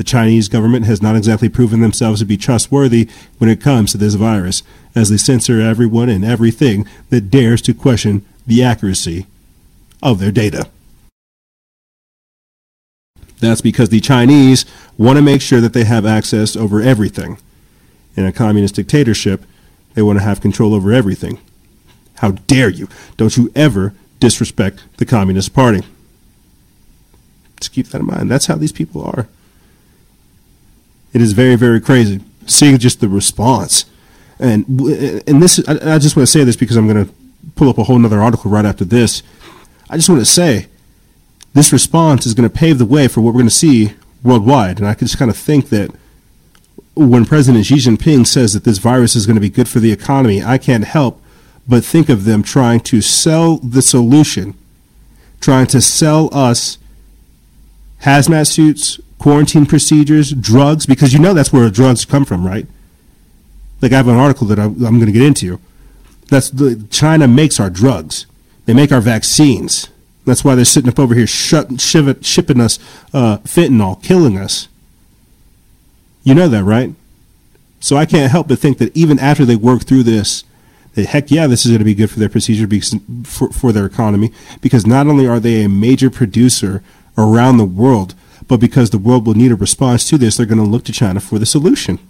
The Chinese government has not exactly proven themselves to be trustworthy when it comes to this virus, as they censor everyone and everything that dares to question the accuracy of their data. That's because the Chinese want to make sure that they have access over everything. In a communist dictatorship, they want to have control over everything. How dare you? Don't you ever disrespect the Communist Party. Just keep that in mind. That's how these people are. It is very, very crazy seeing just the response. And and this, I, I just want to say this because I'm going to pull up a whole other article right after this. I just want to say this response is going to pave the way for what we're going to see worldwide. And I can just kind of think that when President Xi Jinping says that this virus is going to be good for the economy, I can't help but think of them trying to sell the solution, trying to sell us hazmat suits, quarantine procedures, drugs, because you know that's where drugs come from, right? Like I have an article that I, am going to get into. That's the, China makes our drugs. They make our vaccines. That's why they're sitting up over here shut, shiv- shipping us uh, fentanyl, killing us. You know that, right? So I can't help but think that even after they work through this, that heck yeah, this is going to be good for their procedure for, for their economy because not only are they a major producer around the world, but because the world will need a response to this, they're going to look to China for the solution.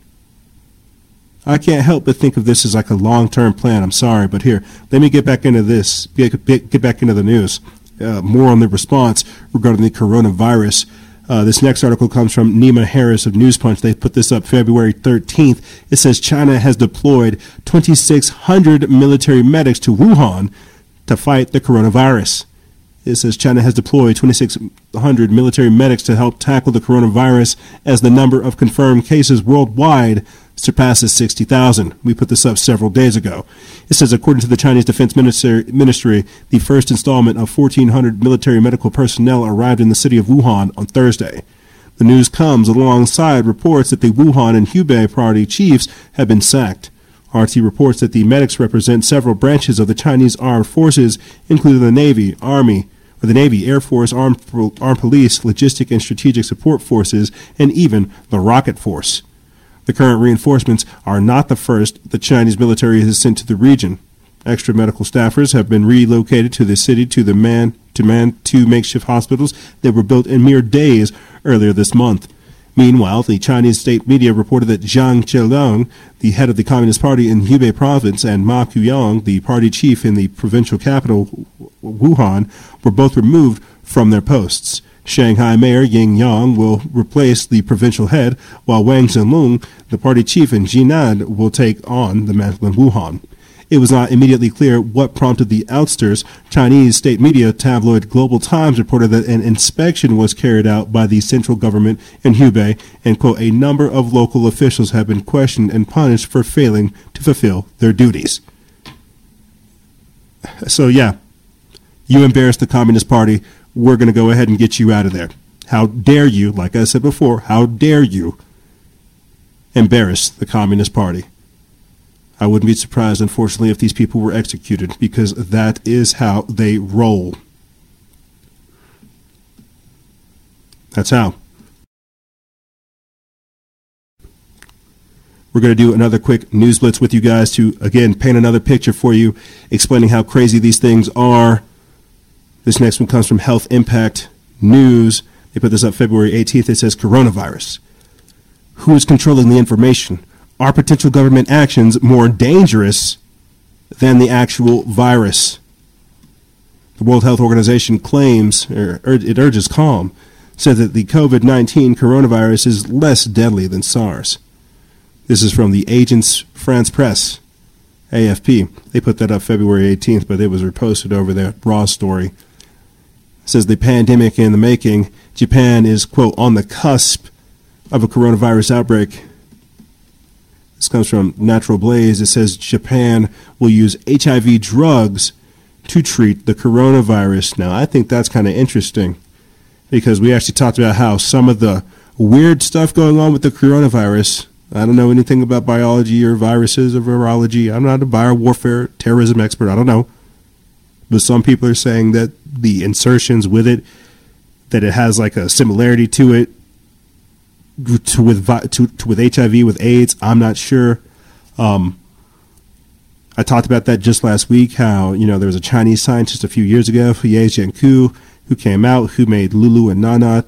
I can't help but think of this as like a long-term plan. I'm sorry, but here, let me get back into this. Get, get back into the news. Uh, more on the response regarding the coronavirus. Uh, this next article comes from Nima Harris of Newspunch. They put this up February 13th. It says China has deployed 2,600 military medics to Wuhan to fight the coronavirus. It says China has deployed 2,600 military medics to help tackle the coronavirus as the number of confirmed cases worldwide surpasses 60,000. We put this up several days ago. It says, according to the Chinese Defense Ministry, the first installment of 1,400 military medical personnel arrived in the city of Wuhan on Thursday. The news comes alongside reports that the Wuhan and Hubei party chiefs have been sacked. RT reports that the medics represent several branches of the Chinese armed forces, including the Navy, Army, or the Navy, Air Force, Armed, Armed Police, Logistic and Strategic Support Forces, and even the Rocket Force. The current reinforcements are not the first the Chinese military has sent to the region. Extra medical staffers have been relocated to the city to the man to man two makeshift hospitals that were built in mere days earlier this month. Meanwhile, the Chinese state media reported that Jiang Chaoliang, the head of the Communist Party in Hubei province, and Ma Guoqiang, the party chief in the provincial capital Wuhan, were both removed from their posts. Shanghai Mayor Ying Yong will replace the provincial head, while Wang Zhonglin, the party chief in Jinan, will take on the mantle in Wuhan. It was not immediately clear what prompted the outsters. Chinese state media tabloid Global Times reported that an inspection was carried out by the central government in Hubei, and, quote, a number of local officials have been questioned and punished for failing to fulfill their duties. So, yeah, you embarrassed the Communist Party we're going to go ahead and get you out of there. How dare you, like I said before, how dare you embarrass the Communist Party? I wouldn't be surprised, unfortunately, if these people were executed because that is how they roll. That's how. We're going to do another quick news blitz with you guys to, again, paint another picture for you, explaining how crazy these things are this next one comes from Health Impact News. They put this up February 18th. It says coronavirus. Who is controlling the information? Are potential government actions more dangerous than the actual virus? The World Health Organization claims, or it urges calm, said that the COVID 19 coronavirus is less deadly than SARS. This is from the Agence France Presse, AFP. They put that up February 18th, but it was reposted over there. Raw story It says the pandemic in the making. Japan is, quote, on the cusp of a coronavirus outbreak. This comes from Natural Blaze. It says Japan will use HIV drugs to treat the coronavirus. Now, I think that's kind of interesting because we actually talked about how some of the weird stuff going on with the coronavirus. I don't know anything about biology or viruses or virology. I'm not a biowarfare terrorism expert. I don't know. but some people are saying that the insertions with it, that it has like a similarity to it, to with to, to with HIV with AIDS. I'm not sure. Um, I talked about that just last week. How you know there was a Chinese scientist a few years ago, Ye Jiankui, who came out who made Lulu and Nana,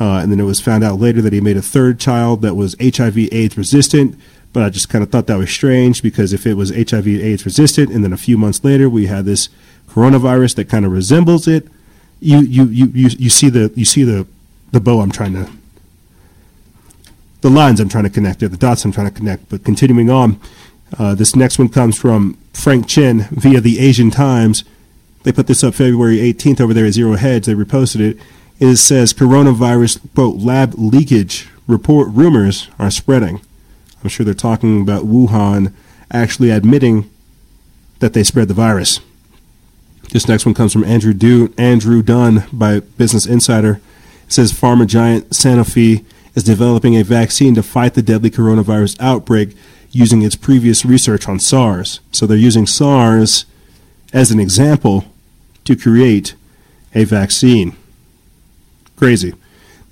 uh, and then it was found out later that he made a third child that was HIV/AIDS resistant. But I just kind of thought that was strange because if it was HIV/AIDS resistant, and then a few months later we had this coronavirus that kind of resembles it, you you you you, you see the you see the the bow I'm trying to the lines I'm trying to connect there, the dots I'm trying to connect. But continuing on, uh, this next one comes from Frank Chin via the Asian Times. They put this up February 18th over there at Zero Hedge. They reposted it. It says coronavirus quote lab leakage report rumors are spreading. I'm sure they're talking about Wuhan actually admitting that they spread the virus. This next one comes from Andrew, du- Andrew Dunn by Business Insider. It says pharma giant Sanofi is developing a vaccine to fight the deadly coronavirus outbreak using its previous research on SARS. So they're using SARS as an example to create a vaccine. Crazy.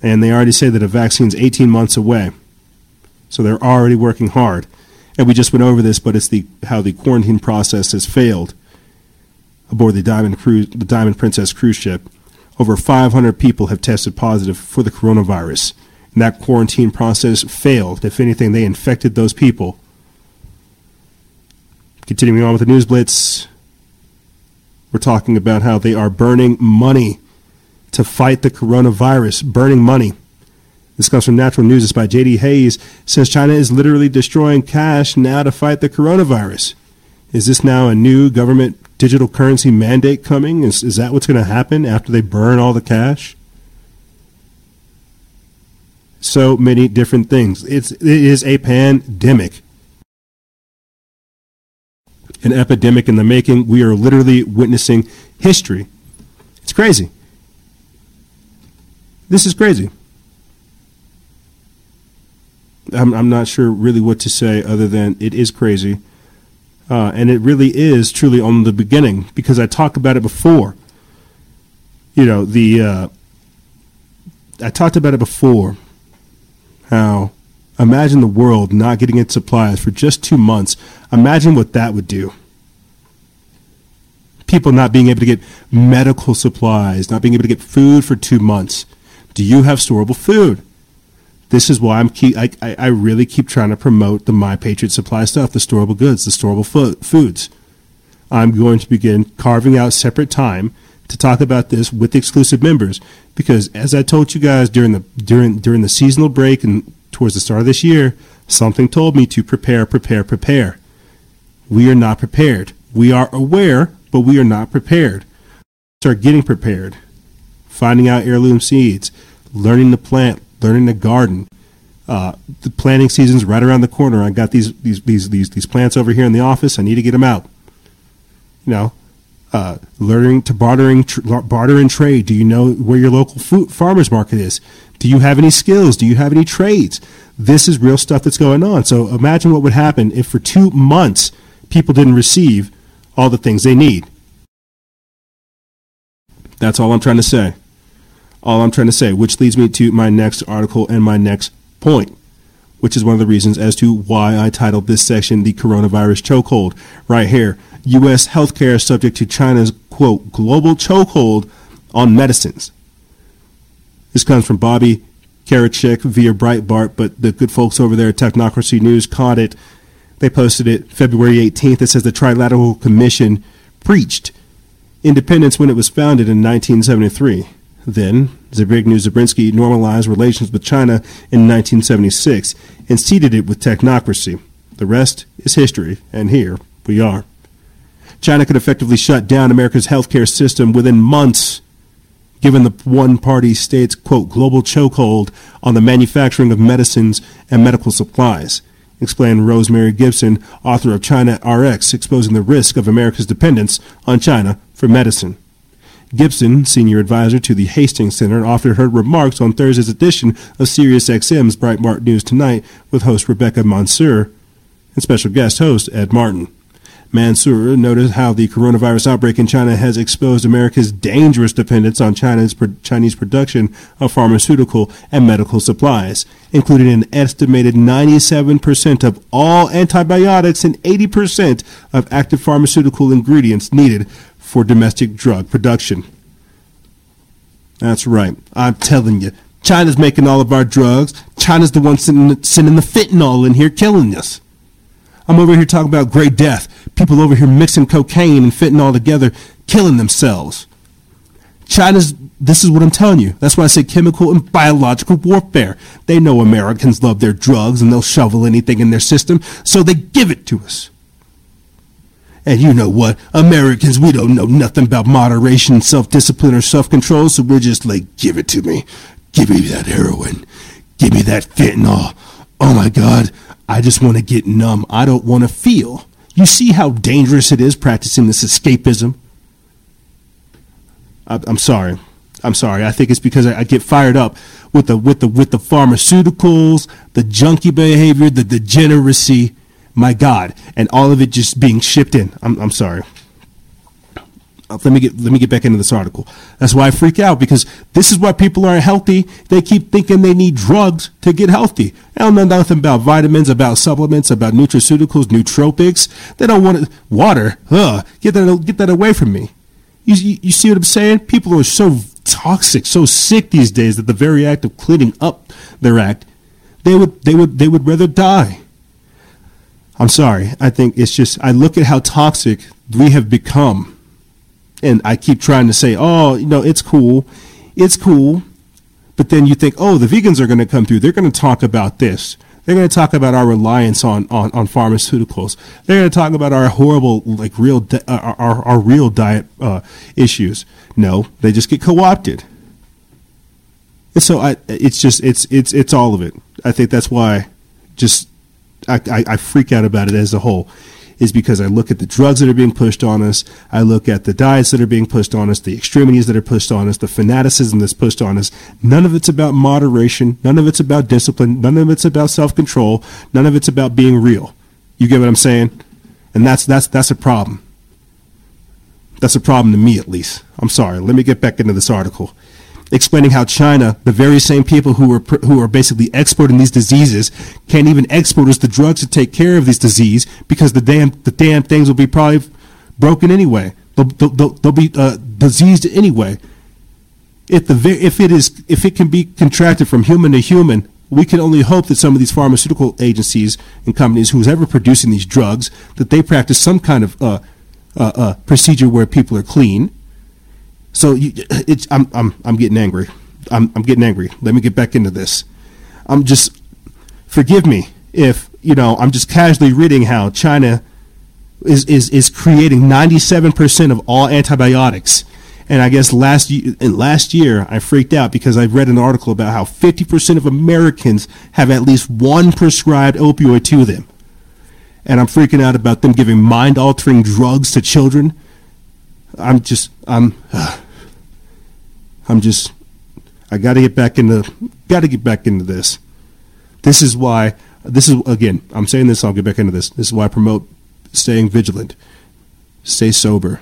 And they already say that a vaccine's 18 months away. So they're already working hard. And we just went over this, but it's the how the quarantine process has failed aboard the Diamond Cruise, the Diamond Princess cruise ship. Over 500 people have tested positive for the coronavirus that quarantine process failed. If anything, they infected those people. Continuing on with the news blitz, we're talking about how they are burning money to fight the coronavirus. Burning money. This comes from Natural News. It's by J.D. Hayes. Says China is literally destroying cash now to fight the coronavirus. Is this now a new government digital currency mandate coming? Is, is that what's going to happen after they burn all the cash? So many different things. It's it is a pandemic. An epidemic in the making. We are literally witnessing history. It's crazy. This is crazy. I'm, I'm not sure really what to say other than it is crazy. Uh, and it really is truly on the beginning because I talked about it before. You know, the. Uh, I talked about it before how imagine the world not getting its supplies for just two months. Imagine what that would do. People not being able to get medical supplies, not being able to get food for two months. Do you have storable food? This is why I'm keep, I, I really keep trying to promote the My Patriot Supply stuff, the storable goods, the storable fo- foods. I'm going to begin carving out separate time to talk about this with exclusive members because as I told you guys during the during during the seasonal break and towards the start of this year, something told me to prepare, prepare, prepare. We are not prepared. We are aware, but we are not prepared. Start getting prepared. Finding out heirloom seeds, learning to plant, learning to garden. Uh, the planting season's right around the corner. I got these, these these these these plants over here in the office. I need to get them out. You know, uh, learning to bartering, tr- barter and trade. Do you know where your local food, farmers market is? Do you have any skills? Do you have any trades? This is real stuff that's going on. So imagine what would happen if for two months people didn't receive all the things they need. That's all I'm trying to say. All I'm trying to say, which leads me to my next article and my next point which is one of the reasons as to why I titled this section The Coronavirus Chokehold. Right here. U.S. healthcare subject to China's, quote, global chokehold on medicines. This comes from Bobby Kraychik via Breitbart, but the good folks over there at Technocracy News caught it. They posted it February 18th. It says the Trilateral Commission preached independence when it was founded in 1973. Then, Zbigniew Brzezinski normalized relations with China in 1976 and seeded it with technocracy. The rest is history, and here we are. China could effectively shut down America's healthcare system within months, given the one party state's, quote, global chokehold on the manufacturing of medicines and medical supplies, explained Rosemary Gibson, author of China RX, exposing the risk of America's dependence on China for medicine. Gibson, senior advisor to the Hastings Center, offered her remarks on Thursday's edition of SiriusXM's Breitbart News Tonight with host Rebecca Mansour and special guest host Ed Martin. Mansour noted how the coronavirus outbreak in China has exposed America's dangerous dependence on China's Chinese production of pharmaceutical and medical supplies, including an estimated 97% of all antibiotics and 80% of active pharmaceutical ingredients needed for domestic drug production. That's right. I'm telling you. China's making all of our drugs. China's the one sending, sending the fentanyl in here killing us. I'm over here talking about great death. People over here mixing cocaine and fentanyl together, killing themselves. China's, this is what I'm telling you. That's why I say chemical and biological warfare. They know Americans love their drugs and they'll shovel anything in their system, so they give it to us. And you know what? Americans, we don't know nothing about moderation, self discipline, or self control, so we're just like, give it to me. Give me that heroin. Give me that fentanyl. Oh my God, I just want to get numb. I don't want to feel. You see how dangerous it is practicing this escapism? I, am sorry. I'm sorry. I think it's because I, get fired up with the with the with the pharmaceuticals, the junkie behavior, the degeneracy. My God, and all of it just being shipped in. I'm I'm sorry. Let me get let me get back into this article. That's why I freak out because this is why people aren't healthy. They keep thinking they need drugs to get healthy. They don't know nothing about vitamins, about supplements, about nutraceuticals, nootropics. They don't want it. Water. Ugh, get that get that away from me. You, you, you see what I'm saying? People are so toxic, so sick these days that the very act of cleaning up their act, they would they would they would rather die. I'm sorry. I think it's just I look at how toxic we have become and I keep trying to say, oh, you know, it's cool, it's cool, but then you think, oh, the vegans are going to come through. They're going to talk about this. They're going to talk about our reliance on, on, on pharmaceuticals. They're going to talk about our horrible, like real, di- uh, our, our real diet uh, issues. No, they just get co-opted. And so I, it's just, it's, it's, it's all of it. I think that's why just, I, I, I freak out about it as a whole is because I look at the drugs that are being pushed on us. I look at the diets that are being pushed on us, the extremities that are pushed on us, the fanaticism that's pushed on us. None of it's about moderation. None of it's about discipline. None of it's about self control. None of it's about being real. You get what I'm saying? And that's, that's, that's a problem. That's a problem to me, at least. I'm sorry. Let me get back into this article explaining how China, the very same people who are who are basically exporting these diseases, can't even export us the drugs to take care of these diseases because the damn the damn things will be probably broken anyway. They'll, they'll, they'll be uh, diseased anyway. If the if it is if it can be contracted from human to human, we can only hope that some of these pharmaceutical agencies and companies who's ever producing these drugs that they practice some kind of uh, uh, uh procedure where people are clean so you, it's, I'm, I'm, I'm getting angry. I'm, I'm getting angry. Let me get back into this. I'm just, forgive me if, you know, I'm just casually reading how China is, is, is creating 97% of all antibiotics. And I guess last year, last year I freaked out because I read an article about how 50% of Americans have at least one prescribed opioid to them. And I'm freaking out about them giving mind altering drugs to children. I'm just, I'm, uh, (sighs) I'm just, I got to get back into, got to get back into this. This is why, this is, again, I'm saying this, I'll get back into this. This is why I promote staying vigilant, stay sober,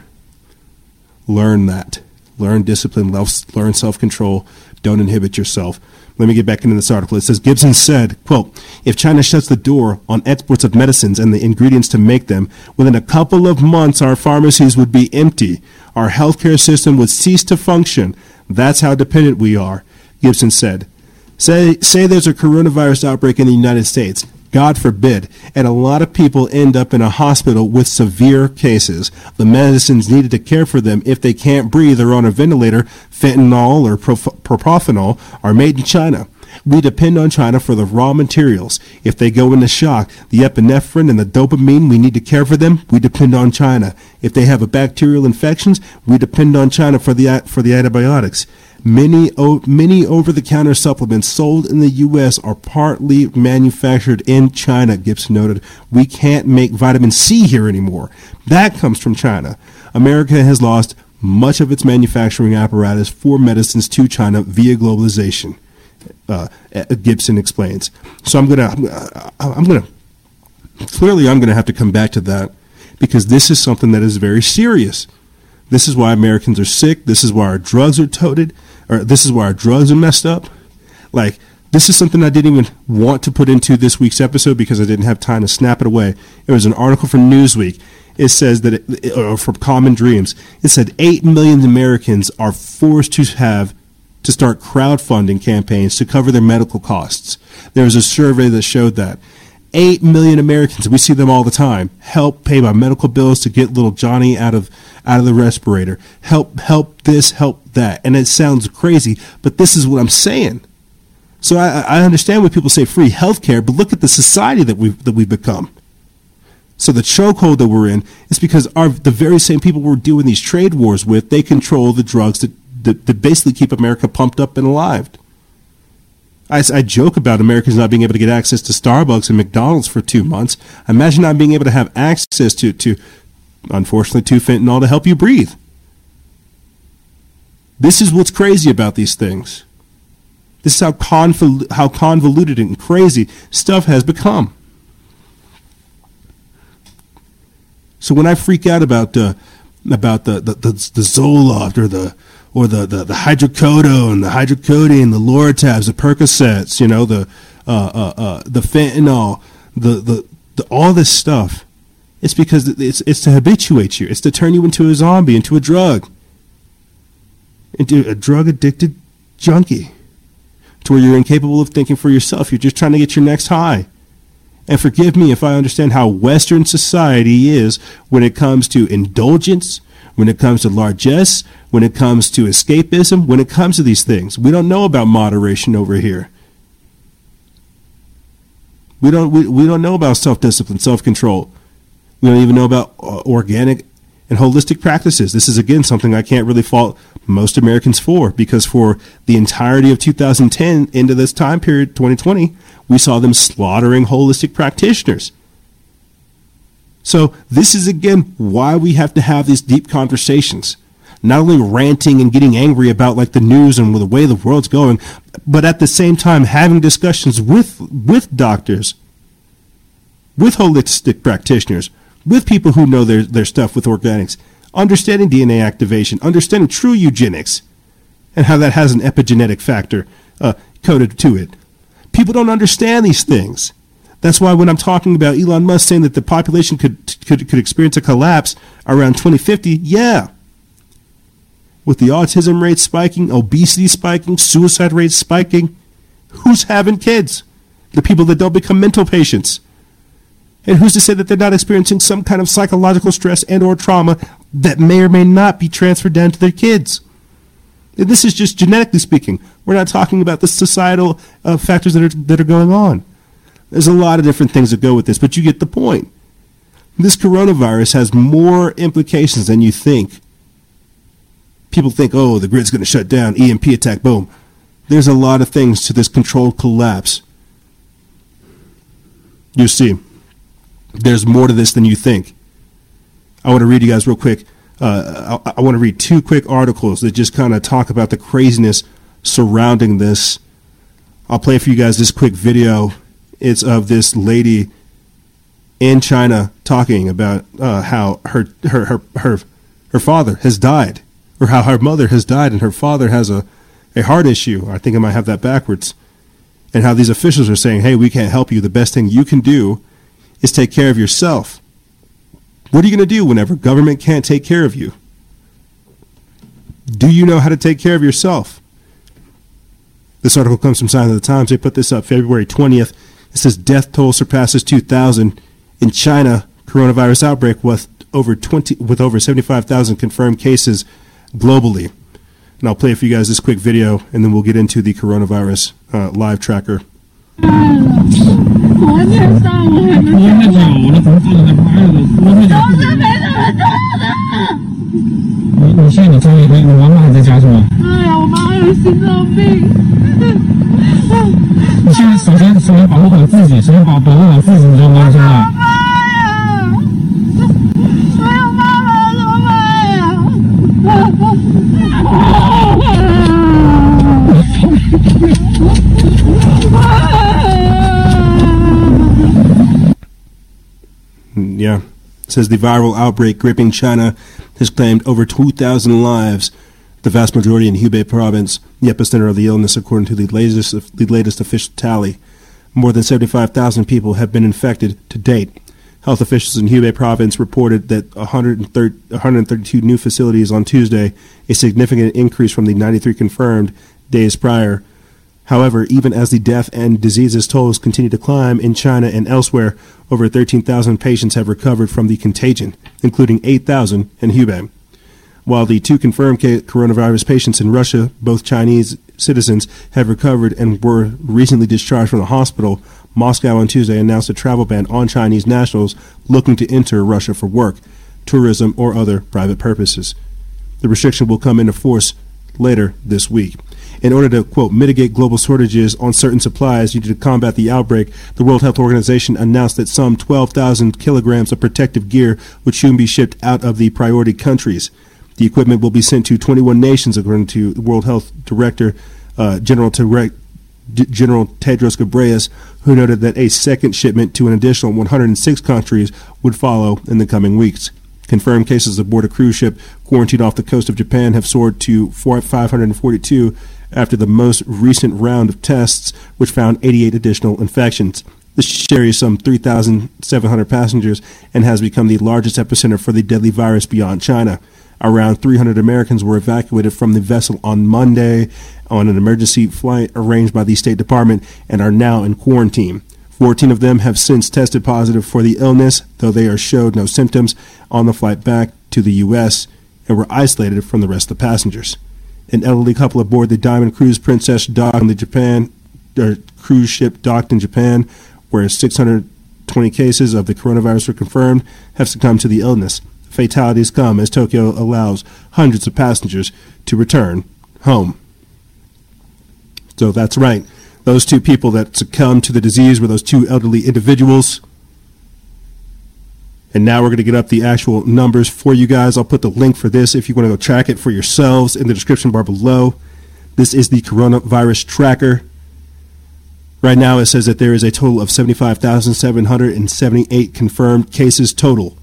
learn that, learn discipline, learn self control, don't inhibit yourself. Let me get back into this article. It says Gibson said, quote, if China shuts the door on exports of medicines and the ingredients to make them, within a couple of months our pharmacies would be empty. Our healthcare system would cease to function. That's how dependent we are, Gibson said. Say, say there's a coronavirus outbreak in the United States. God forbid, and a lot of people end up in a hospital with severe cases. The medicines needed to care for them if they can't breathe or on a ventilator, fentanyl or propofol, are made in China. We depend on China for the raw materials. If they go into shock, the epinephrine and the dopamine we need to care for them, we depend on China. If they have a bacterial infections, we depend on China for the for the antibiotics. Many, o- many over-the-counter supplements sold in the U.S. are partly manufactured in China, Gibson noted. We can't make vitamin C here anymore. That comes from China. America has lost much of its manufacturing apparatus for medicines to China via globalization. Uh, Gibson explains. So I'm gonna, I'm gonna, clearly I'm gonna have to come back to that because this is something that is very serious. This is why Americans are sick. This is why our drugs are toted, or this is why our drugs are messed up. Like, this is something I didn't even want to put into this week's episode because I didn't have time to snap it away. It was an article from Newsweek. It says that, it, or from Common Dreams, it said 8 million Americans are forced to have to start crowdfunding campaigns to cover their medical costs. There was a survey that showed that. 8 million Americans, we see them all the time, help pay my medical bills to get little Johnny out of out of the respirator. Help help this, help that. And it sounds crazy, but this is what I'm saying. So I, I understand when people say free healthcare, but look at the society that we've that we've become. So the chokehold that we're in is because our the very same people we're doing these trade wars with, they control the drugs that, that, that basically keep America pumped up and alive. I, I, joke about Americans not being able to get access to Starbucks and McDonald's for two months. Imagine not being able to have access to, to unfortunately, to fentanyl to help you breathe. This is what's crazy about these things. This is how, convol- how convoluted and crazy stuff has become. So when I freak out about uh, about the, the, the, the Zoloft or the or the, the, the hydrocodone, the hydrocodone, the Lortabs, the Percocets, you know, the uh, uh, uh, the fentanyl, the, the, the all this stuff. It's because it's it's to habituate you. It's to turn you into a zombie, into a drug, into a drug addicted junkie, to where you're incapable of thinking for yourself. You're just trying to get your next high. And forgive me if I understand how Western society is when it comes to indulgence, when it comes to largesse, when it comes to escapism, when it comes to these things. We don't know about moderation over here. We don't, we, we don't know about self discipline, self control. We don't even know about uh, organic and holistic practices. This is, again, something I can't really fault most Americans for because for the entirety of 2010 into this time period, 2020, we saw them slaughtering holistic practitioners. So, this is again why we have to have these deep conversations. Not only ranting and getting angry about like the news and the way the world's going, but at the same time having discussions with with doctors, with holistic practitioners, with people who know their, their stuff with organics, understanding DNA activation, understanding true eugenics, and how that has an epigenetic factor uh, coded to it. People don't understand these things. That's why when I'm talking about Elon Musk saying that the population could, could, could experience a collapse around 2050, yeah. With the autism rate spiking, obesity spiking, suicide rates spiking, who's having kids? The people that don't become mental patients. And who's to say that they're not experiencing some kind of psychological stress and or trauma that may or may not be transferred down to their kids? And this is just genetically speaking. We're not talking about the societal uh, factors that are that are going on. There's a lot of different things that go with this, but you get the point. This coronavirus has more implications than you think. People think, oh, the grid's going to shut down, EMP attack, boom. There's a lot of things to this controlled collapse. You see there's more to this than you think. I want to read you guys real quick. Uh, I, I want to read two quick articles that just kind of talk about the craziness surrounding this. I'll play for you guys this quick video. It's of this lady in China talking about uh, how her, her her her her father has died, or how her mother has died, and her father has a a heart issue. I think I might have that backwards. And how these officials are saying, "Hey, we can't help you. The best thing you can do is take care of yourself. What are you going to do whenever government can't take care of you? Do you know how to take care of yourself? This article comes from Sign of the Times. They put this up February 20th. It says death toll surpasses 2,000 in China. Coronavirus outbreak with over 20 with over 75,000 confirmed cases globally. And I'll play for you guys this quick video, and then we'll get into the coronavirus uh, live tracker. 我年上我还没。我那个我那工作人在拍的，我回家。都是没怎么做的。 你你现在你终于你你妈妈还在家是吗？哎呀，我妈妈有心脏病。你现在首先首先保护好自己，首先保保护好自己，你知道吗？现在。妈呀！没有妈妈怎么办呀？Yeah. Says the viral outbreak gripping China has claimed over 2,000 lives, the vast majority in Hubei province, the epicenter of the illness, according to the latest, the latest official tally. More than 75,000 people have been infected to date. Health officials in Hubei province reported that 132 new facilities on Tuesday, a significant increase from the 93 confirmed days prior. However, even as the death and diseases tolls continue to climb in China and elsewhere, over 13,000 patients have recovered from the contagion, including 8,000 in Hubei. While the two confirmed coronavirus patients in Russia, both Chinese citizens, have recovered and were recently discharged from the hospital, Moscow on Tuesday announced a travel ban on Chinese nationals looking to enter Russia for work, tourism, or other private purposes. The restriction will come into force later this week. In order to, quote, mitigate global shortages on certain supplies needed to combat the outbreak, the World Health Organization announced that some 12,000 kilograms of protective gear would soon be shipped out of the priority countries. The equipment will be sent to 21 nations, according to World Health Director uh, General, General Tedros Ghebreyesus, who noted that a second shipment to an additional 106 countries would follow in the coming weeks. Confirmed cases aboard a cruise ship quarantined off the coast of Japan have soared to 542 after the most recent round of tests, which found 88 additional infections. The ship carries some 3,700 passengers and has become the largest epicenter for the deadly virus beyond China. Around 300 Americans were evacuated from the vessel on Monday on an emergency flight arranged by the State Department and are now in quarantine. 14 of them have since tested positive for the illness, though they are showed no symptoms on the flight back to the U.S. and were isolated from the rest of the passengers. An elderly couple aboard the Diamond Cruise Princess docked on the Japan or cruise ship docked in Japan, where 620 cases of the coronavirus were confirmed, have succumbed to the illness. Fatalities come as Tokyo allows hundreds of passengers to return home. So that's right. Those two people that succumbed to the disease were those two elderly individuals. And now we're going to get up the actual numbers for you guys. I'll put the link for this if you want to go track it for yourselves in the description bar below. This is the coronavirus tracker. Right now, it says that there is a total of 75,778 confirmed cases total.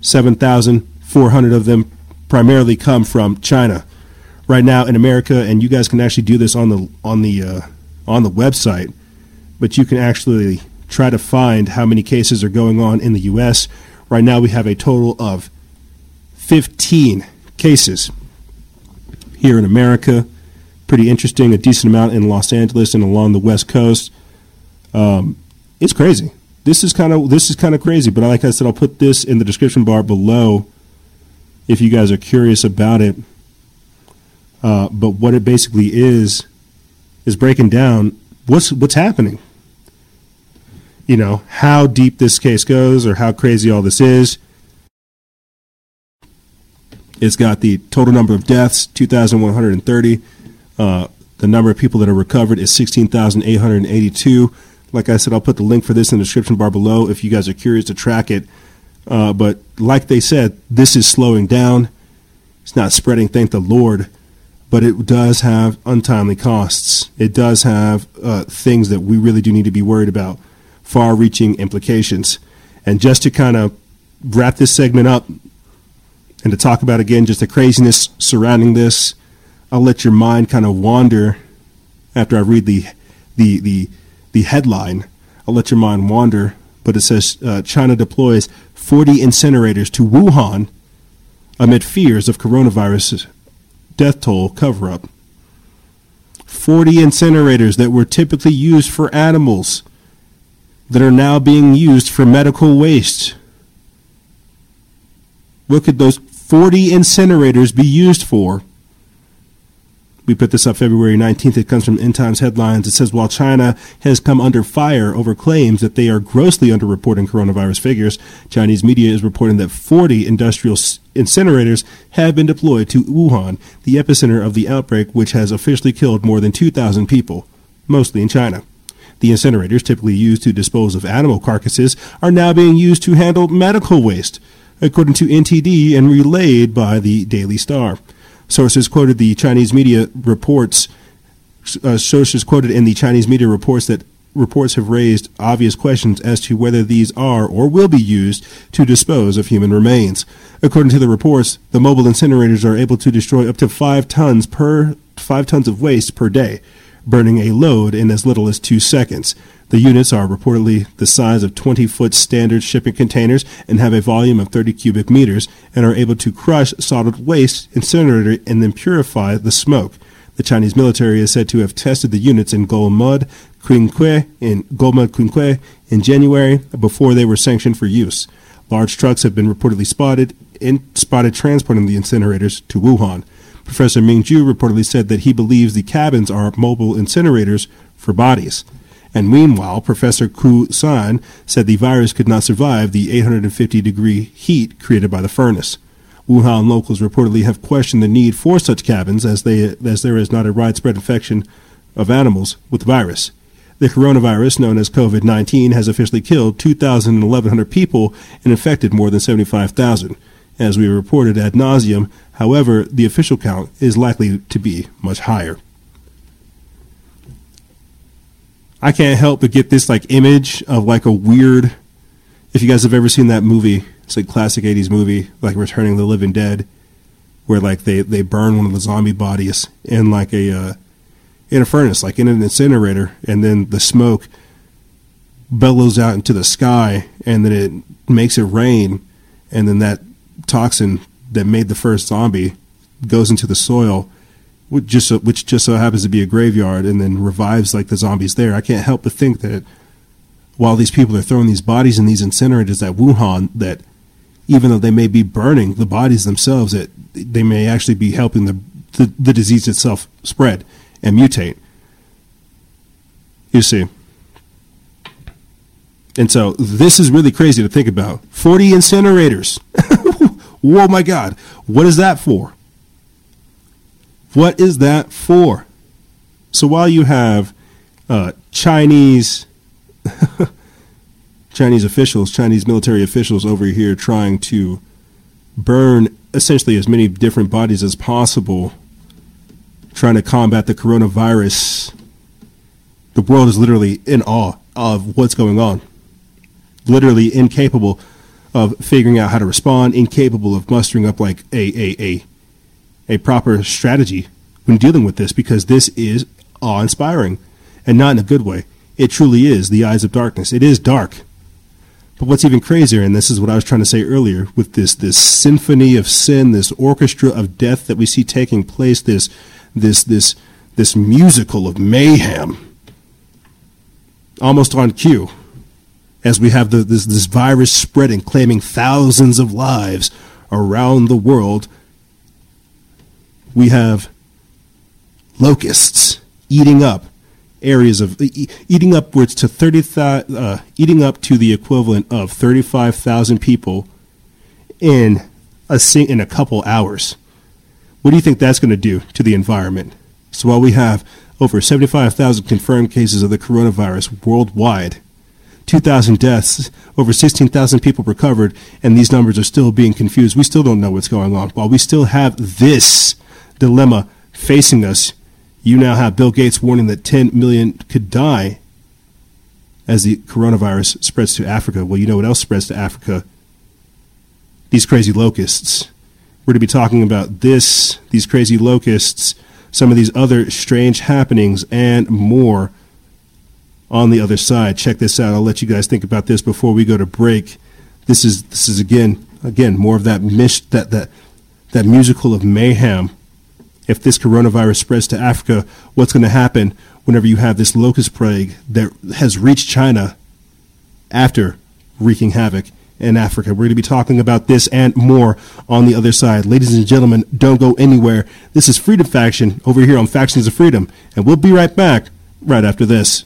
7,400 of them primarily come from China. Right now in America, and you guys can actually do this on the on the uh, on the website, but you can actually try to find how many cases are going on in the U.S. Right now, we have a total of 15 cases here in America. Pretty interesting, a decent amount in Los Angeles and along the West Coast. Um, it's crazy. This is kind of this is kind of crazy, but like I said, I'll put this in the description bar below if you guys are curious about it. Uh, but what it basically is is breaking down what's what's happening you know, how deep this case goes or how crazy all this is. It's got the total number of deaths, 2,130. Uh, the number of people that are recovered is 16,882. Like I said, I'll put the link for this in the description bar below if you guys are curious to track it. Uh, but like they said, this is slowing down. It's not spreading, thank the Lord, but it does have untimely costs. It does have uh, things that we really do need to be worried about far reaching implications. And just to kind of wrap this segment up and to talk about again just the craziness surrounding this, I'll let your mind kind of wander after I read the the the the headline. I'll let your mind wander, but it says uh, China deploys 40 incinerators to Wuhan amid fears of coronavirus death toll cover up. 40 incinerators that were typically used for animals that are now being used for medical waste. What could those 40 incinerators be used for? We put this up February 19th. It comes from End Times headlines. It says while China has come under fire over claims that they are grossly underreporting coronavirus figures, Chinese media is reporting that 40 industrial incinerators have been deployed to Wuhan, the epicenter of the outbreak, which has officially killed more than 2,000 people, mostly in China. The incinerators, typically used to dispose of animal carcasses, are now being used to handle medical waste, according to NTD and relayed by the Daily Star. Sources quoted the Chinese media reports. Uh, sources quoted in the Chinese media reports that reports have raised obvious questions as to whether these are or will be used to dispose of human remains. According to the reports, the mobile incinerators are able to destroy up to five tons per five tons of waste per day, burning a load in as little as two seconds. The units are reportedly the size of 20 foot standard shipping containers and have a volume of 30 cubic meters and are able to crush solid waste, incinerator, and then purify the smoke. The Chinese military is said to have tested the units in Golmud, Qinghai, in Golmud, Qinghai in January before they were sanctioned for use. Large trucks have been reportedly spotted in, spotted transporting the incinerators to Wuhan. Professor Ming Ju reportedly said that he believes the cabins are mobile incinerators for bodies. And meanwhile, Professor Ku San said the virus could not survive the 850 degree heat created by the furnace. Wuhan locals reportedly have questioned the need for such cabins as, they, as there is not a widespread infection of animals with the virus. The coronavirus, known as COVID 19, has officially killed 2,100 people and infected more than 75,000. As we reported ad nauseum, however, the official count is likely to be much higher. I can't help but get this like image of like a weird. If you guys have ever seen that movie, it's like classic '80s movie, like Returning the Living Dead, where like they they burn one of the zombie bodies in like a uh, in a furnace, like in an incinerator, and then the smoke bellows out into the sky, and then it makes it rain, and then that toxin that made the first zombie goes into the soil which just so, which just so happens to be a graveyard, and then revives like the zombies there. I can't help but think that while these people are throwing these bodies in these incinerators at Wuhan, that even though they may be burning the bodies themselves, that they may actually be helping the the, the disease itself spread and mutate. You see. And so this is really crazy to think about. 40 incinerators. (laughs) oh my God. What is that for? What is that for? So while you have uh, Chinese (laughs) Chinese officials, Chinese military officials over here trying to burn essentially as many different bodies as possible, trying to combat the coronavirus, the world is literally in awe of what's going on. Literally incapable of figuring out how to respond, incapable of mustering up like a a a a proper strategy when dealing with this because this is awe inspiring and not in a good way. It truly is the eyes of darkness. It is dark. But what's even crazier, and this is what I was trying to say earlier, with this this symphony of sin, this orchestra of death that we see taking place, this this this this musical of mayhem, almost on cue, as we have the, this this virus spreading, claiming thousands of lives around the world we have locusts eating up areas of eating upwards to 30 uh, eating up to the equivalent of 35,000 people in a in a couple hours. What do you think that's going to do to the environment? So while we have over 75,000 confirmed cases of the coronavirus worldwide, 2,000 deaths, over 16,000 people recovered, and these numbers are still being confused. We still don't know what's going on. While we still have this dilemma facing us, you now have Bill Gates warning that 10 million could die as the coronavirus spreads to Africa. Well, you know what else spreads to Africa? These crazy locusts. We're to be talking about this, these crazy locusts, some of these other strange happenings, and more on the other side. Check this out. I'll let you guys think about this before we go to break. This is this is again again more of that mish that that that musical of mayhem if this coronavirus spreads to Africa, what's going to happen whenever you have this locust plague that has reached China after wreaking havoc in Africa. We're going to be talking about this and more on the other side. Ladies and gentlemen, don't go anywhere. This is Freedom Faction over here on Factions of Freedom, and we'll be right back right after this.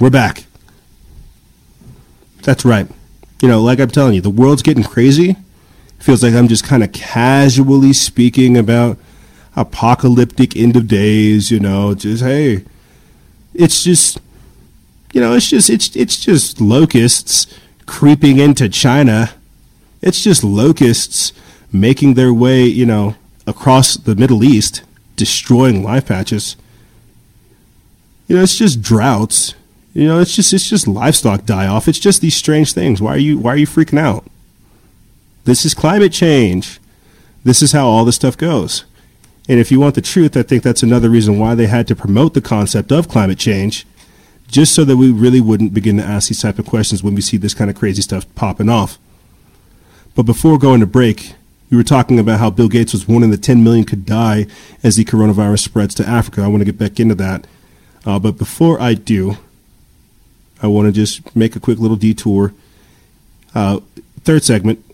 We're back. That's right. You know, like I'm telling you, the world's getting crazy. It feels like I'm just kind of casually speaking about apocalyptic end of days, you know, just hey, it's just you know, it's just it's it's just locusts creeping into China. It's just locusts making their way, you know, across the Middle East, destroying life patches. You know, it's just droughts. You know, it's just it's just livestock die off. It's just these strange things. Why are you why are you freaking out? This is climate change. This is how all this stuff goes. And if you want the truth, I think that's another reason why they had to promote the concept of climate change, just so that we really wouldn't begin to ask these type of questions when we see this kind of crazy stuff popping off. But before going to break, we were talking about how Bill Gates was warning that 10 million could die as the coronavirus spreads to Africa. I want to get back into that. Uh, but before I do, I want to just make a quick little detour. Uh, third segment,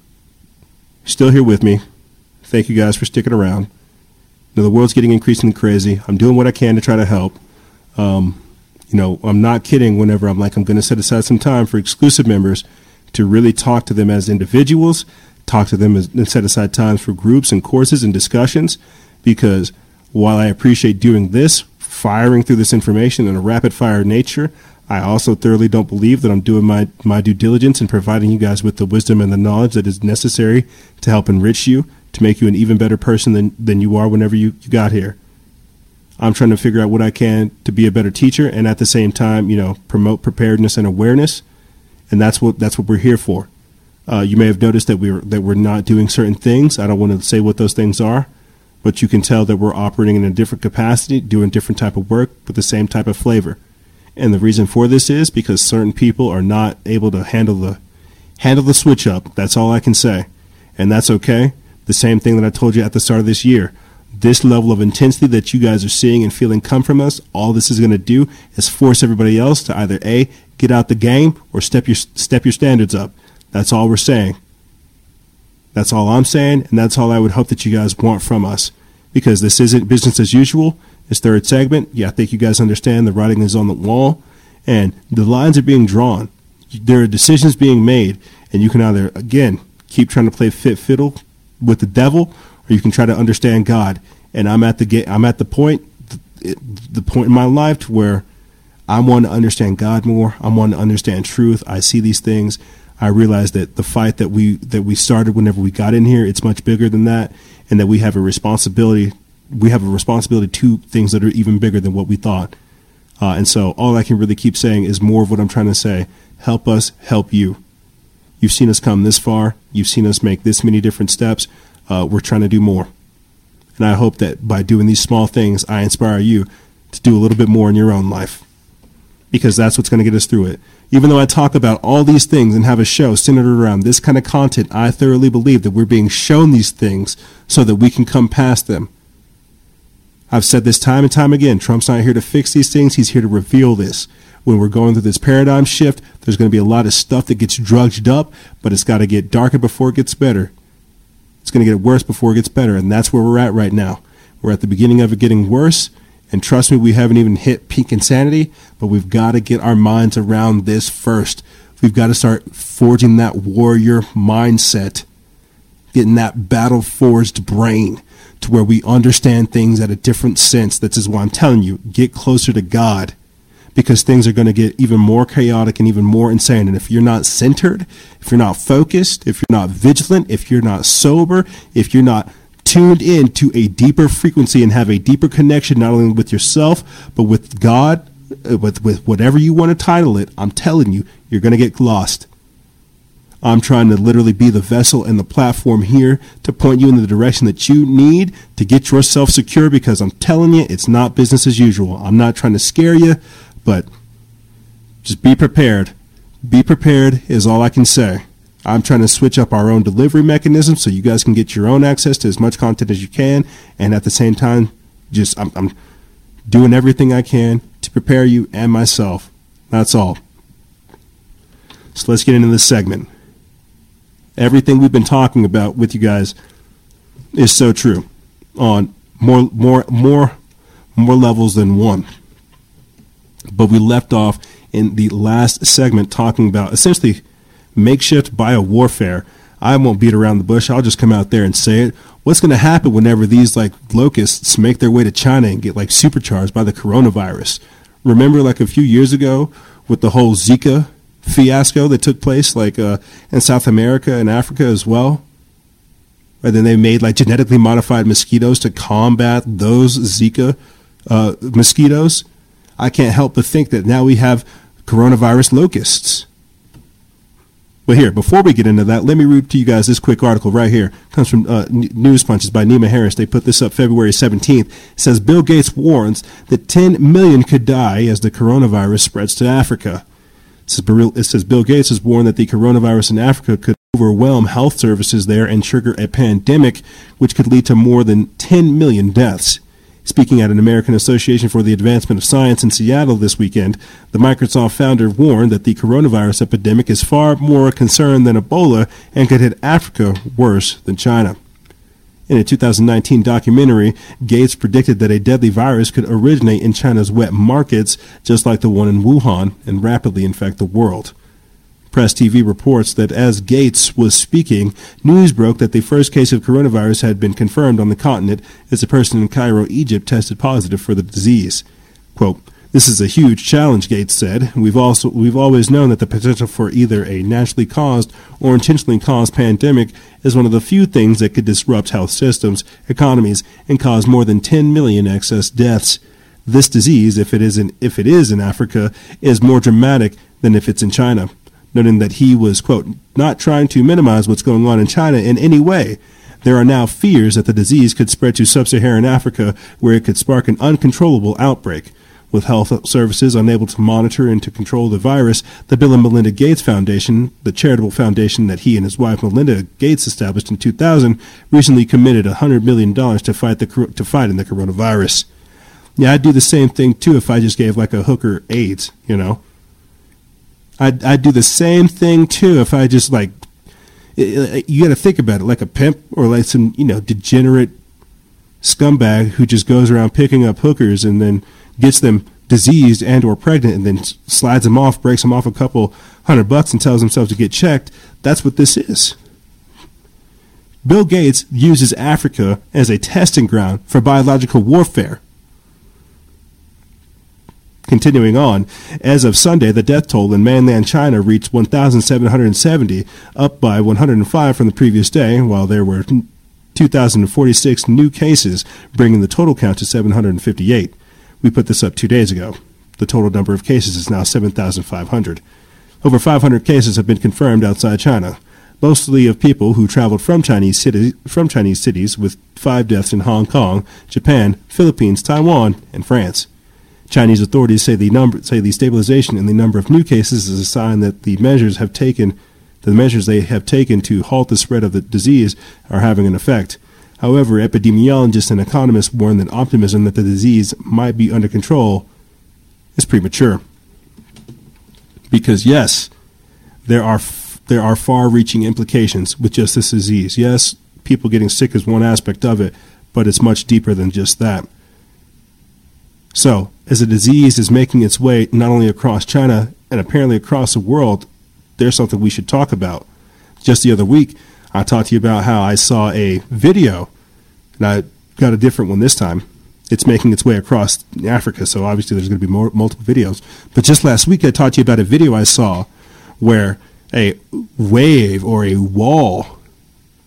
still here with me. Thank you guys for sticking around. Now, the world's getting increasingly crazy. I'm doing what I can to try to help. Um, you know, I'm not kidding whenever I'm like, I'm going to set aside some time for exclusive members to really talk to them as individuals, talk to them as, and set aside times for groups and courses and discussions. Because while I appreciate doing this, firing through this information in a rapid fire nature, I also thoroughly don't believe that I'm doing my, my due diligence in providing you guys with the wisdom and the knowledge that is necessary to help enrich you to make you an even better person than, than you are whenever you, you got here. I'm trying to figure out what I can to be a better teacher and at the same time, you know, promote preparedness and awareness. And that's what that's what we're here for. Uh, you may have noticed that we're that we're not doing certain things. I don't want to say what those things are, but you can tell that we're operating in a different capacity, doing different type of work with the same type of flavor. And the reason for this is because certain people are not able to handle the handle the switch up. That's all I can say. And that's okay the same thing that I told you at the start of this year. This level of intensity that you guys are seeing and feeling come from us, all this is going to do is force everybody else to either A, get out the game or step your step your standards up. That's all we're saying. That's all I'm saying, and that's all I would hope that you guys want from us. Because this isn't business as usual. This third segment, yeah, I think you guys understand the writing is on the wall and the lines are being drawn. There are decisions being made, and you can either, again, keep trying to play fit fiddle with the devil, or you can try to understand God. And I'm at the I'm at the point, the point in my life to where I want to understand God more. I want to understand truth. I see these things. I realize that the fight that we that we started whenever we got in here, it's much bigger than that, and that we have a responsibility. We have a responsibility to things that are even bigger than what we thought. Uh, and so, all I can really keep saying is more of what I'm trying to say. Help us, help you. You've seen us come this far. You've seen us make this many different steps. Uh, we're trying to do more. And I hope that by doing these small things, I inspire you to do a little bit more in your own life. Because that's what's going to get us through it. Even though I talk about all these things and have a show centered around this kind of content, I thoroughly believe that we're being shown these things so that we can come past them. I've said this time and time again Trump's not here to fix these things, he's here to reveal this when we're going through this paradigm shift, there's going to be a lot of stuff that gets drudged up, but it's got to get darker before it gets better. It's going to get worse before it gets better. And that's where we're at right now. We're at the beginning of it getting worse. And trust me, we haven't even hit peak insanity, but we've got to get our minds around this first. We've got to start forging that warrior mindset, getting that battle forged brain to where we understand things at a different sense. That's is why I'm telling you, get closer to God because things are going to get even more chaotic and even more insane. And if you're not centered, if you're not focused, if you're not vigilant, if you're not sober, if you're not tuned in to a deeper frequency and have a deeper connection not only with yourself but with God, uh, with with whatever you want to title it, I'm telling you, you're going to get lost. I'm trying to literally be the vessel and the platform here to point you in the direction that you need to get yourself secure because I'm telling you, it's not business as usual. I'm not trying to scare you. But just be prepared. Be prepared is all I can say. I'm trying to switch up our own delivery mechanism so you guys can get your own access to as much content as you can, and at the same time, just I'm, I'm doing everything I can to prepare you and myself. That's all. So let's get into this segment. Everything we've been talking about with you guys is so true on more more more more levels than one but we left off in the last segment talking about essentially makeshift biowarfare. I won't beat around the bush. I'll just come out there and say it. What's going to happen whenever these like locusts make their way to China and get like supercharged by the coronavirus? Remember, like a few years ago, with the whole Zika fiasco that took place, like uh, in South America and Africa as well. And then they made like genetically modified mosquitoes to combat those Zika uh, mosquitoes. I can't help but think that now we have coronavirus locusts. But here, before we get into that, let me read to you guys this quick article right here. It comes from uh, News Punches by Nima Harris. They put this up February 17th. It says Bill Gates warns that 10 million could die as the coronavirus spreads to Africa. It says Bill Gates has warned that the coronavirus in Africa could overwhelm health services there and trigger a pandemic which could lead to more than 10 million deaths. Speaking at an American Association for the Advancement of Science in Seattle this weekend, the Microsoft founder warned that the coronavirus epidemic is far more a concern than Ebola and could hit Africa worse than China. In a 2019 documentary, Gates predicted that a deadly virus could originate in China's wet markets, just like the one in Wuhan, and rapidly infect the world. Press TV reports that as Gates was speaking, news broke that the first case of coronavirus had been confirmed on the continent as a person in Cairo, Egypt tested positive for the disease. Quote, this is a huge challenge, Gates said. We've also we've always known that the potential for either a naturally caused or intentionally caused pandemic is one of the few things that could disrupt health systems, economies, and cause more than 10 million excess deaths. This disease, if it is in if it is in Africa, is more dramatic than if it's in China noting that he was, quote, not trying to minimize what's going on in China in any way. There are now fears that the disease could spread to sub Saharan Africa, where it could spark an uncontrollable outbreak. With health services unable to monitor and to control the virus, the Bill and Melinda Gates Foundation, the charitable foundation that he and his wife Melinda Gates established in 2000, recently committed $100 million to fight, the, to fight in the coronavirus. Yeah, I'd do the same thing too if I just gave like a hooker AIDS, you know? I'd, I'd do the same thing too if I just like, you got to think about it like a pimp or like some, you know, degenerate scumbag who just goes around picking up hookers and then gets them diseased and or pregnant and then slides them off, breaks them off a couple hundred bucks and tells himself to get checked. That's what this is. Bill Gates uses Africa as a testing ground for biological warfare. Continuing on, as of Sunday, the death toll in mainland China reached 1,770, up by 105 from the previous day, while there were 2,046 new cases, bringing the total count to 758. We put this up two days ago. The total number of cases is now 7,500. Over 500 cases have been confirmed outside China, mostly of people who traveled from Chinese, city, from Chinese cities, with five deaths in Hong Kong, Japan, Philippines, Taiwan, and France. Chinese authorities say the number say the stabilization in the number of new cases is a sign that the measures have taken the measures they have taken to halt the spread of the disease are having an effect. However, epidemiologists and economists warn that optimism that the disease might be under control is premature. Because yes, there are f- there are far-reaching implications with just this disease. Yes, people getting sick is one aspect of it, but it's much deeper than just that. So, as the disease is making its way not only across China and apparently across the world, there's something we should talk about. Just the other week, I talked to you about how I saw a video, and I got a different one this time. It's making its way across Africa, so obviously there's going to be more, multiple videos. But just last week, I talked to you about a video I saw where a wave or a wall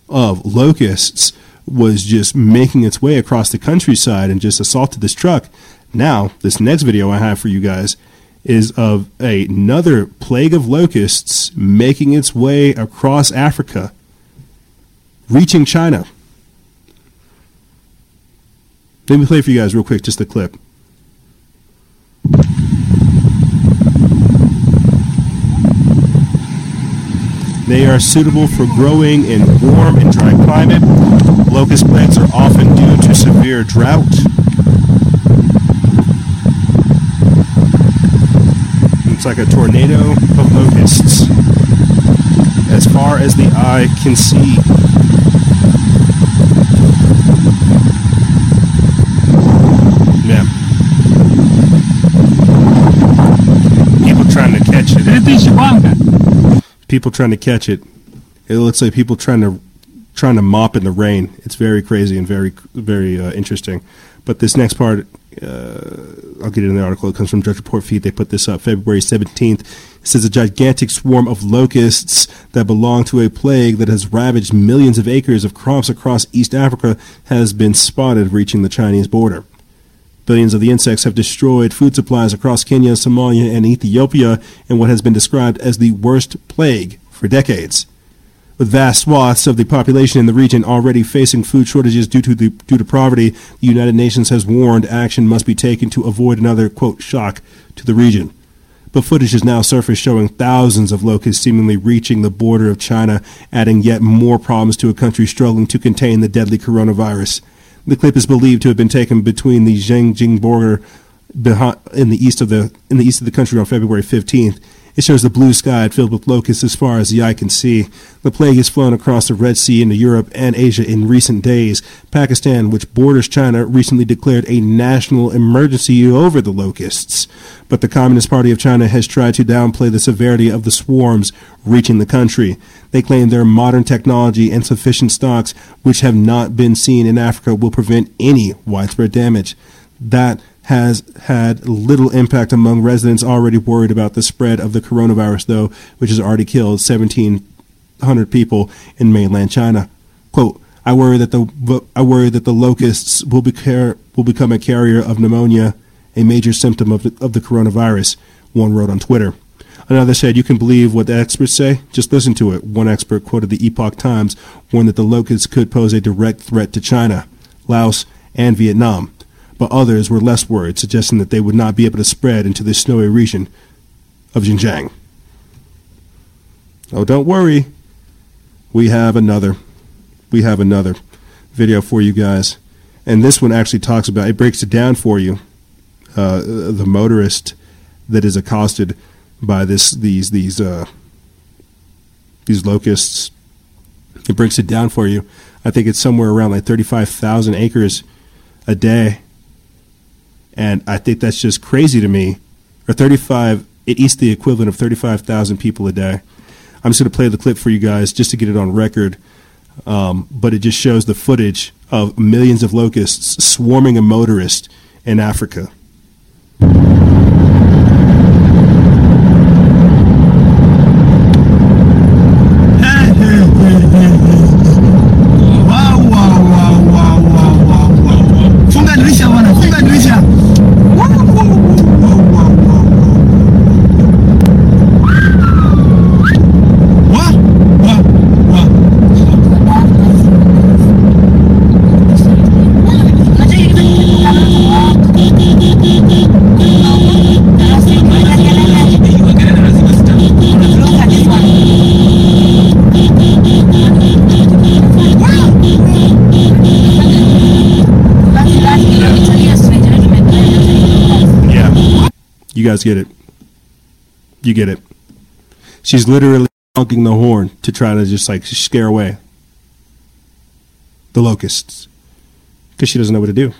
of locusts was just making its way across the countryside and just assaulted this truck. Now, this next video I have for you guys is of another plague of locusts making its way across Africa, reaching China. Let me play for you guys real quick, just a clip. They are suitable for growing in warm and dry climate. Locust plagues are often due to severe drought. It's like a tornado of locusts as far as the eye can see. Yeah. People trying People trying to catch it. It looks like people trying to trying to mop in the rain. It's very crazy and very very uh, interesting. But this next part, uh, I'll get it in the article. It comes from Judge Report feed. They put this up February 17th. It says a gigantic swarm of locusts that belong to a plague that has ravaged millions of acres of crops across East Africa has been spotted reaching the Chinese border. Billions of the insects have destroyed food supplies across Kenya, Somalia, and Ethiopia in what has been described as the worst plague for decades. With vast swaths of the population in the region already facing food shortages due to the, due to poverty, the United Nations has warned action must be taken to avoid another quote shock to the region. But footage has now surfaced showing thousands of locusts seemingly reaching the border of China, adding yet more problems to a country struggling to contain the deadly coronavirus. The clip is believed to have been taken between the Zhengjing border in the east of the in the east of the country on February 15th it shows the blue sky filled with locusts as far as the eye can see. The plague has flown across the Red Sea into Europe and Asia in recent days. Pakistan, which borders China, recently declared a national emergency over the locusts. But the Communist Party of China has tried to downplay the severity of the swarms reaching the country. They claim their modern technology and sufficient stocks, which have not been seen in Africa, will prevent any widespread damage. That has had little impact among residents already worried about the spread of the coronavirus, though, which has already killed 1,700 people in mainland China. Quote, I worry that the I worry that the locusts will, be car- will become a carrier of pneumonia, a major symptom of the, of the coronavirus, one wrote on Twitter. Another said, You can believe what the experts say? Just listen to it. One expert quoted the Epoch Times, warned that the locusts could pose a direct threat to China, Laos, and Vietnam but others were less worried, suggesting that they would not be able to spread into the snowy region of Xinjiang. Oh, don't worry. We have another. We have another video for you guys. And this one actually talks about, it breaks it down for you. Uh, the motorist that is accosted by this these these uh, these locusts. It breaks it down for you. I think it's somewhere around like 35,000 acres a day and I think that's just crazy to me. Or 35, it eats the equivalent of 35,000 people a day. I'm just going to play the clip for you guys just to get it on record. Um, but it just shows the footage of millions of locusts swarming a motorist in Africa. Guys get it. You get it. She's literally honking the horn to try to just like scare away the locusts because she doesn't know what to do.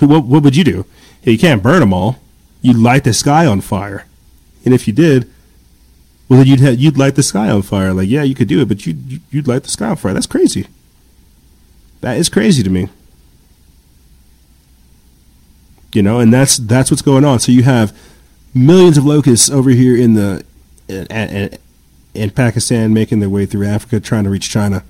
What, what would you do? You can't burn them all. You'd light the sky on fire. And if you did, well, then you'd have, you'd light the sky on fire. Like, yeah, you could do it, but you'd you'd light the sky on fire. That's crazy. That is crazy to me. You know, and that's that's what's going on. So you have millions of locusts over here in the in, in Pakistan making their way through Africa trying to reach China.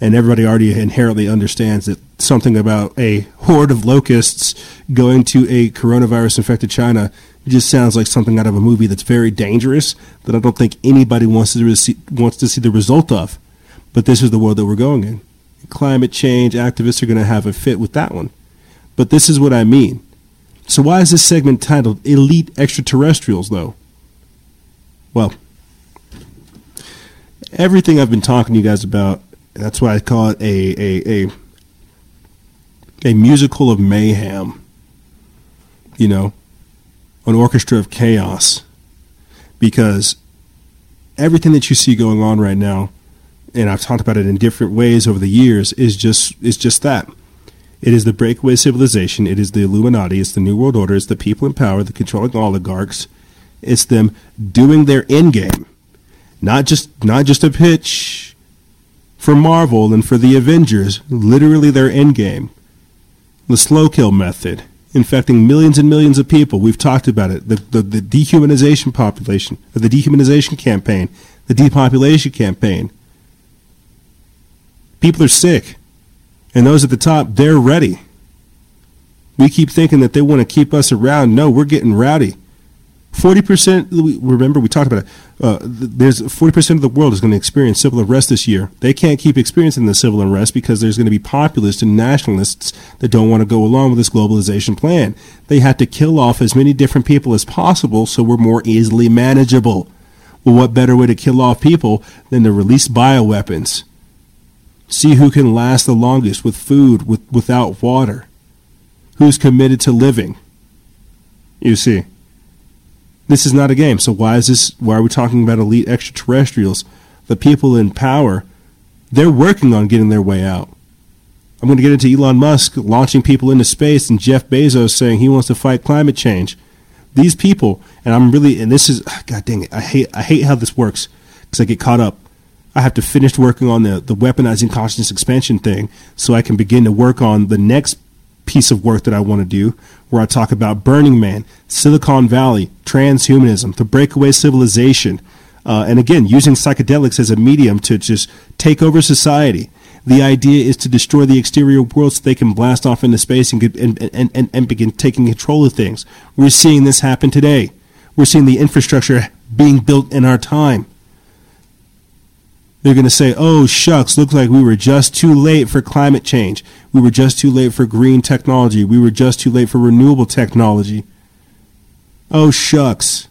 And everybody already inherently understands that something about a horde of locusts going to a coronavirus infected China just sounds like something out of a movie that's very dangerous that I don't think anybody wants to see, wants to see the result of. But this is the world that we're going in. Climate change activists are going to have a fit with that one. But this is what I mean. So why is this segment titled Elite Extraterrestrials, though? Well, everything I've been talking to you guys about, that's why I call it a a a, a musical of mayhem. You know, an orchestra of chaos. Because everything that you see going on right now, and I've talked about it in different ways over the years, is just is just that it is the breakaway civilization. It is the Illuminati. It's the New World Order. It's the people in power, the controlling oligarchs, It's them doing their end game, not just not just a pitch for Marvel and for the Avengers. Literally their end game. The slow kill method, infecting millions and millions of people. We've talked about it. The the, the dehumanization population, the dehumanization campaign, the depopulation campaign. People are sick, and those at the top, they're ready. We keep thinking that they want to keep us around. No, we're getting rowdy. Forty percent. Remember, we talked about it. Uh, there's forty percent of the world is going to experience civil unrest this year. They can't keep experiencing the civil unrest because there's going to be populists and nationalists that don't want to go along with this globalization plan. They have to kill off as many different people as possible so we're more easily manageable. Well, what better way to kill off people than to release bioweapons? See who can last the longest with food, with without water. Who's committed to living? You see. This is not a game. So why is this why are we talking about elite extraterrestrials? The people in power, they're working on getting their way out. I'm going to get into Elon Musk launching people into space and Jeff Bezos saying he wants to fight climate change. These people, and I'm really, and this is, ah, God dang it, I hate, I hate how this works because I get caught up. I have to finish working on the, the weaponizing consciousness expansion thing so I can begin to work on the next piece of work that I want to do, where I talk about Burning Man, Silicon Valley, transhumanism, the breakaway civilization, uh, and again, using psychedelics as a medium to just take over society. The idea is to destroy the exterior world so they can blast off into space and, get, and, and, and, and begin taking control of things. We're seeing this happen today. We're seeing the infrastructure being built in our time they're going to say, oh, shucks, looks like we were just too late for climate change. We were just too late for green technology. We were just too late for renewable technology. Oh, shucks.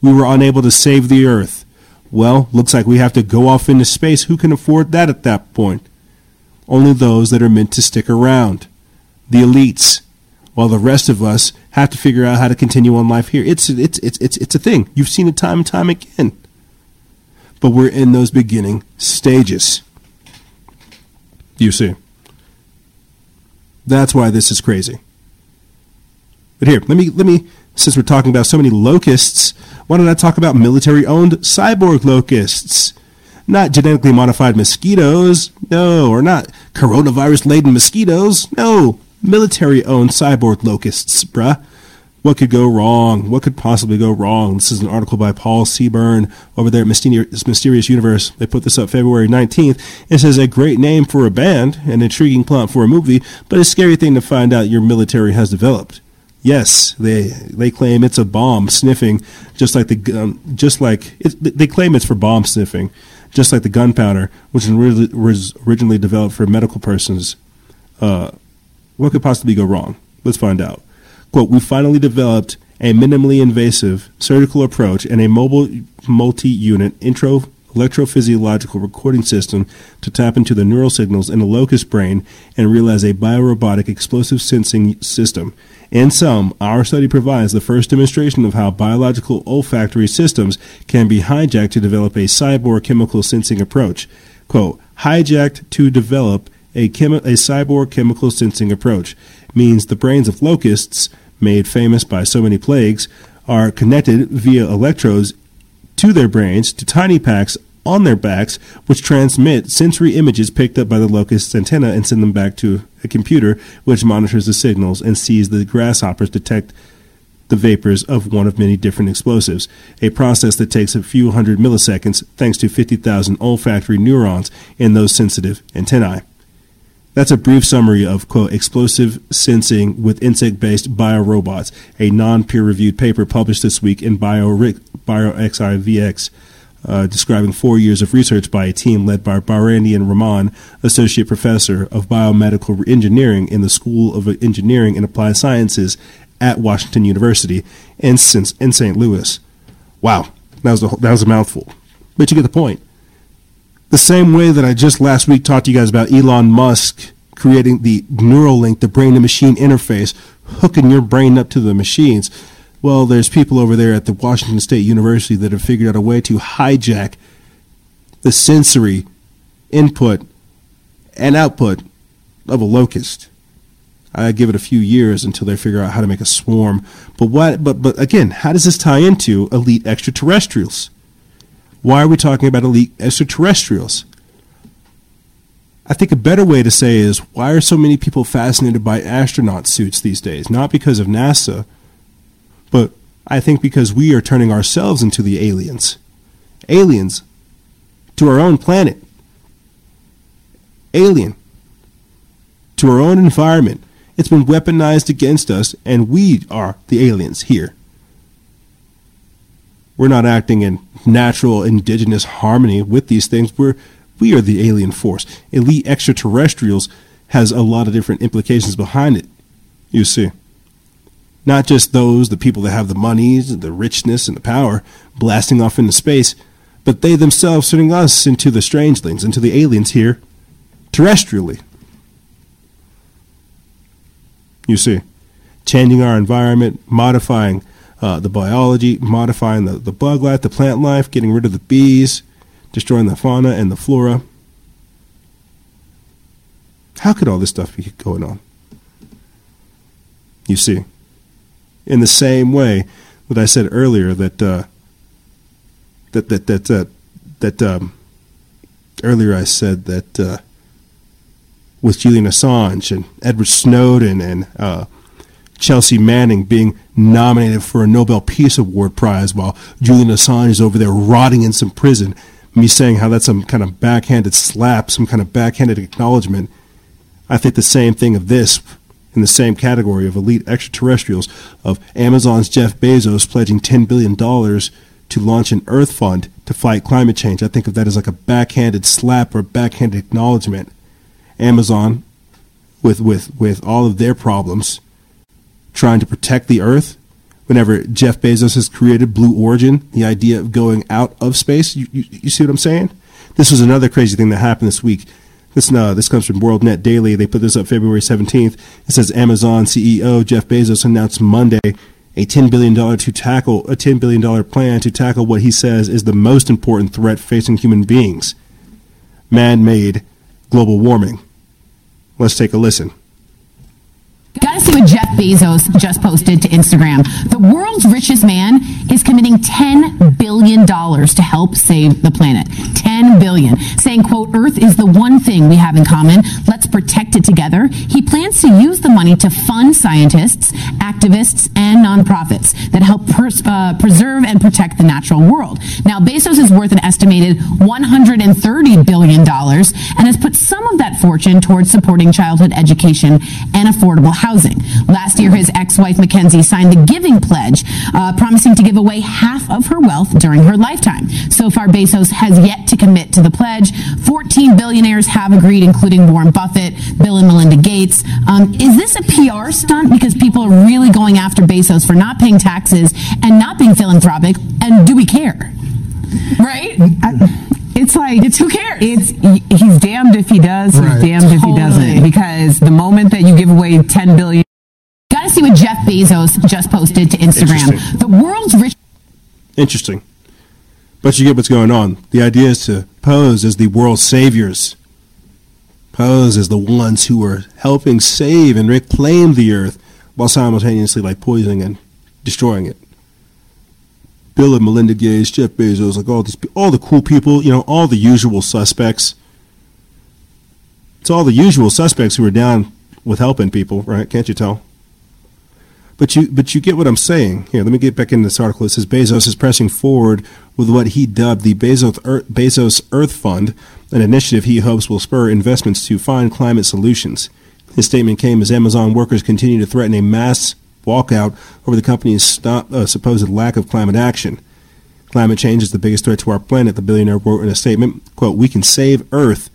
We were unable to save the earth. Well, looks like we have to go off into space. Who can afford that at that point? Only those that are meant to stick around. The elites. While the rest of us have to figure out how to continue on life here. It's, it's, it's, it's, it's a thing. You've seen it time and time again but we're in those beginning stages. You see. That's why this is crazy. But here, let me let me since we're talking about so many locusts, why don't I talk about military owned cyborg locusts? Not genetically modified mosquitoes, no, or not coronavirus laden mosquitoes, no, military owned cyborg locusts, bruh. What could go wrong? What could possibly go wrong? This is an article by Paul Seaburn over there at Mysterious, Universe. They put this up February 19th. It says a great name for a band, an intriguing plot for a movie, but a scary thing to find out your military has developed. Yes, they they claim it's a bomb sniffing, just like the um, just like it, they claim it's for bomb sniffing, just like the gunpowder, which was originally developed for medical persons. Uh, what could possibly go wrong? Let's find out. Quote, we finally developed a minimally invasive surgical approach and a mobile multi-unit intro electrophysiological recording system to tap into the neural signals in the locust brain and realize a biorobotic explosive sensing system. In sum, our study provides the first demonstration of how biological olfactory systems can be hijacked to develop a cyborg chemical sensing approach. Quote, hijacked to develop a, chemi- a cyborg chemical sensing approach means the brains of locusts made famous by so many plagues, are connected via electrodes to their brains to tiny packs on their backs, which transmit sensory images picked up by the locust's antenna and send them back to a computer, which monitors the signals and sees the grasshoppers detect the vapors of one of many different explosives, a process that takes a few hundred milliseconds thanks to 50,000 olfactory neurons in those sensitive antennae. That's a brief summary of, quote, explosive sensing with insect based biorobots, a non peer reviewed paper published this week in bioRxiv, uh, describing four years of research by a team led by Baranidharan Raman, Associate Professor of Biomedical Engineering in the School of Engineering and Applied Sciences at Washington University in, in St. Louis. Wow, that was, a, that was a mouthful. But you get the point. The same way that I just last week talked to you guys about Elon Musk creating the Neuralink, the brain to machine interface, hooking your brain up to the machines. Well, there's people over there at the Washington State University that have figured out a way to hijack the sensory input and output of a locust. I give it a few years until they figure out how to make a swarm. But what? But but again, how does this tie into elite extraterrestrials? Why are we talking about elite extraterrestrials? I think a better way to say is why are so many people fascinated by astronaut suits these days? Not because of NASA, but I think because we are turning ourselves into the aliens. Aliens to our own planet. Alien to our own environment. It's been weaponized against us, and we are the aliens here. We're not acting in natural indigenous harmony with these things. We're we are the alien force. Elite extraterrestrials has a lot of different implications behind it. You see. Not just those, the people that have the monies, the richness, and the power, blasting off into space, but they themselves turning us into the strangelings, into the aliens here, terrestrially. You see, changing our environment, modifying uh, the biology, modifying the, the bug life, the plant life, getting rid of the bees, destroying the fauna and the flora. How could all this stuff be going on? You see, in the same way that I said earlier that uh, that that that uh, that um, earlier I said that uh, with Julian Assange and Edward Snowden and uh, Chelsea Manning being nominated for a Nobel Peace Award prize while Julian Assange is over there rotting in some prison. Me saying how that's some kind of backhanded slap, some kind of backhanded acknowledgement. I think the same thing of this in the same category of elite extraterrestrials of Amazon's Jeff Bezos pledging $10 billion to launch an Earth Fund to fight climate change. I think of that as like a backhanded slap or backhanded acknowledgement. Amazon with with with all of their problems trying to protect the earth whenever Jeff Bezos has created Blue Origin, the idea of going out of space. You, you, you see what I'm saying? This was another crazy thing that happened this week. This uh, this comes from WorldNet Daily. They put this up February 17th. It says Amazon CEO Jeff Bezos announced Monday a $10 billion to tackle a $10 billion plan to tackle what he says is the most important threat facing human beings: man-made global warming. Let's take a listen. Gotta see what Jeff Bezos just posted to Instagram. The world's richest man is committing $10 billion to help save the planet. 10 billion. Saying, quote, Earth is the one thing we have in common. Let's protect it together. He plans to use the money to fund scientists, activists, and nonprofits that help pers- uh, preserve and protect the natural world. Now, Bezos is worth an estimated $130 billion and has put some of that fortune towards supporting childhood education and affordable housing. Last year, his ex-wife Mackenzie signed the Giving Pledge, uh, promising to give away half of her wealth during her lifetime. So far, Bezos has yet to commit to the pledge. 14 billionaires have agreed, including Warren Buffett, Bill and Melinda Gates. Um, is this a PR stunt because people are really going after Bezos for not paying taxes and not being philanthropic? And do we care? Right? I, it's like it's who cares? It's he's damned if he does, Right. he's damned if he doesn't. Because the moment that you give away ten billion Gotta see what Jeff Bezos just posted to Instagram. The world's richest Interesting. But you get what's going on. The idea is to pose as the world's saviors. Pose as the ones who are helping save and reclaim the earth while simultaneously like poisoning and destroying it. Bill and Melinda Gates, Jeff Bezos, like all these, all the cool people, you know, all the usual suspects. It's all the usual suspects who are down with helping people, right? Can't you tell? But you, but you get what I'm saying. Here, let me get back into this article. It says Bezos is pressing forward with what he dubbed the Bezos Earth, Bezos Earth Fund, an initiative he hopes will spur investments to find climate solutions. His statement came as Amazon workers continue to threaten a mass walkout over the company's stop, uh, supposed lack of climate action. Climate change is the biggest threat to our planet, the billionaire wrote in a statement. Quote, we can save Earth.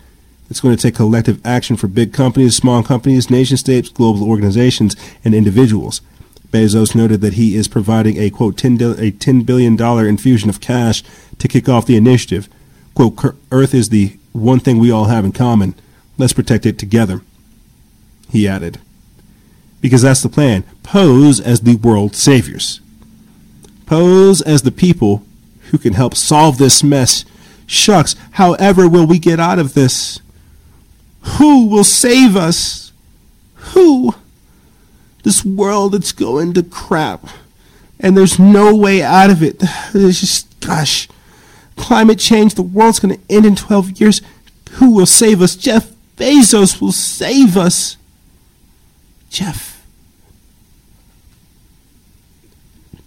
It's going to take collective action for big companies, small companies, nation states, global organizations, and individuals. Bezos noted that he is providing a quote 10 dil- a 10 billion dollar infusion of cash to kick off the initiative. Quote Earth is the one thing we all have in common. Let's protect it together. He added. Because that's the plan. Pose as the world saviors. Pose as the people who can help solve this mess. Shucks, however will we get out of this? Who will save us? Who? This world, it's going to crap. And there's no way out of it. It's just, gosh, climate change, the world's going to end in 12 years. Who will save us? Jeff Bezos will save us. Jeff.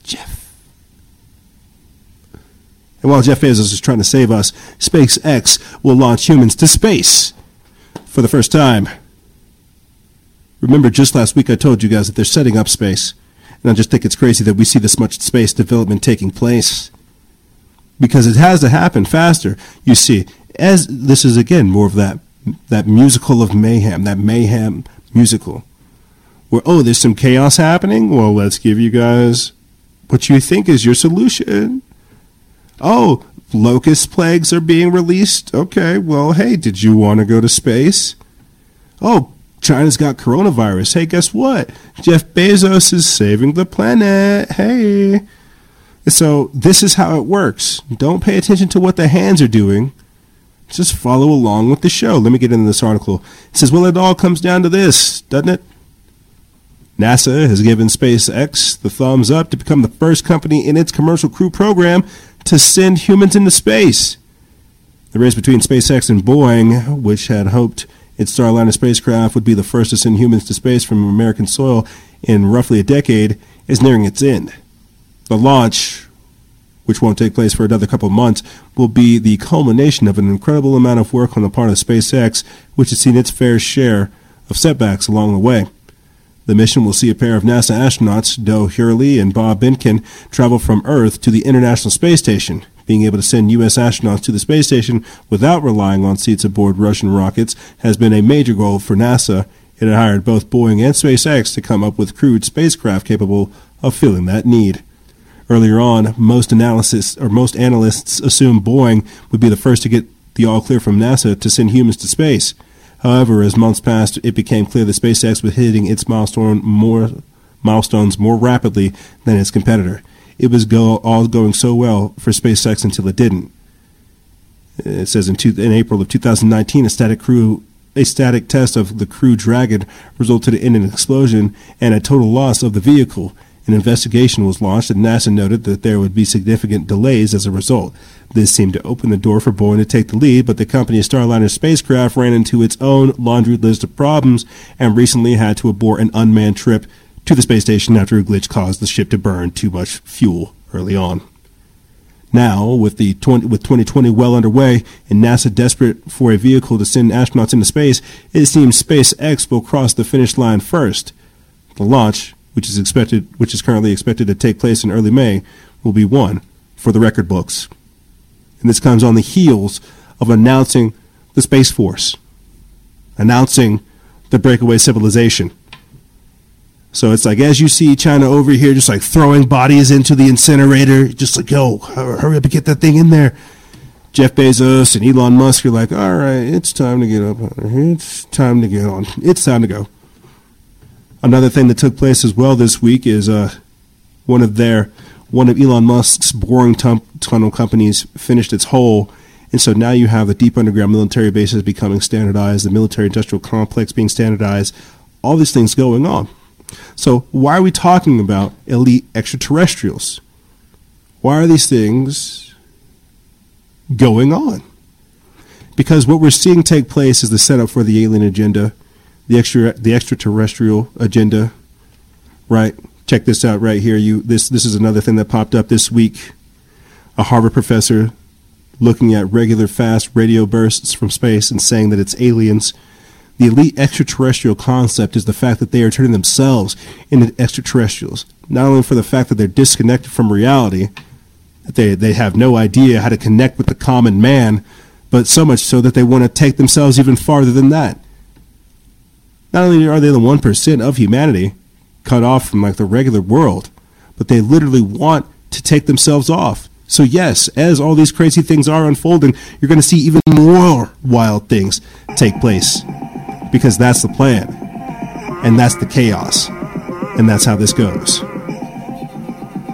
Jeff. And while Jeff Bezos is trying to save us, SpaceX will launch humans to space for the first time. Remember, just last week I told you guys that they're setting up space. And I just think it's crazy that we see this much space development taking place. Because it has to happen faster. You see, as this is again more of that that musical of mayhem, that mayhem musical. Where oh, there's some chaos happening? Well, let's give you guys what you think is your solution. Oh, locust plagues are being released. Okay, well, hey, did you want to go to space? Oh, China's got coronavirus. Hey, guess what? Jeff Bezos is saving the planet. Hey. So, this is how it works. Don't pay attention to what the hands are doing. Just follow along with the show. Let me get into this article. It says, Well, it all comes down to this, doesn't it? NASA has given SpaceX the thumbs up to become the first company in its commercial crew program to send humans into space. The race between SpaceX and Boeing, which had hoped its Starliner spacecraft would be the first to send humans to space from American soil in roughly a decade, is nearing its end. The launch, which won't take place for another couple of months, will be the culmination of an incredible amount of work on the part of SpaceX, which has seen its fair share of setbacks along the way. The mission will see a pair of NASA astronauts, Doug Hurley and Bob Behnken, travel from Earth to the International Space Station. Being able to send U.S. astronauts to the space station without relying on seats aboard Russian rockets has been a major goal for NASA. It had hired both Boeing and SpaceX to come up with crewed spacecraft capable of filling that need. Earlier on, most analysis or most analysts assumed Boeing would be the first to get the all clear from NASA to send humans to space. However, as months passed, it became clear that SpaceX was hitting its milestone more milestones more rapidly than its competitor. It was go, all going so well for SpaceX until it didn't. It says in, two, in April of 2019, a static crew a static test of the Crew Dragon resulted in an explosion and a total loss of the vehicle. An investigation was launched, and NASA noted that there would be significant delays as a result. This seemed to open the door for Boeing to take the lead, but the company's Starliner spacecraft ran into its own laundry list of problems and recently had to abort an unmanned trip to the space station after a glitch caused the ship to burn too much fuel early on. Now, with the 20, with 2020 well underway and NASA desperate for a vehicle to send astronauts into space, it seems SpaceX will cross the finish line first. The launch, which is expected, which is currently expected to take place in early May, will be one for the record books. And this comes on the heels of announcing the Space Force, announcing the breakaway civilization. So it's like as you see China over here, just like throwing bodies into the incinerator, just like yo, hurry up and get that thing in there. Jeff Bezos and Elon Musk are like, all right, it's time to get up. It's time to get on. It's time to go. Another thing that took place as well this week is uh, one of their one of Elon Musk's boring tum- tunnel companies finished its hole. And so now you have the deep underground military bases becoming standardized, the military industrial complex being standardized, all these things going on. So, why are we talking about elite extraterrestrials? Why are these things going on? Because what we're seeing take place is the setup for the alien agenda, the extra the extraterrestrial agenda, right? Check this out right here. You this this is another thing that popped up this week. A Harvard professor looking at regular fast radio bursts from space and saying that it's aliens the elite extraterrestrial concept is the fact that they are turning themselves into extraterrestrials, not only for the fact that they're disconnected from reality, that they, they have no idea how to connect with the common man, but so much so that they want to take themselves even farther than that. Not only are they the 1% of humanity cut off from like the regular world, but they literally want to take themselves off. So, yes, as all these crazy things are unfolding, you're going to see even more wild things take place because that's the plan. And that's the chaos. And that's how this goes.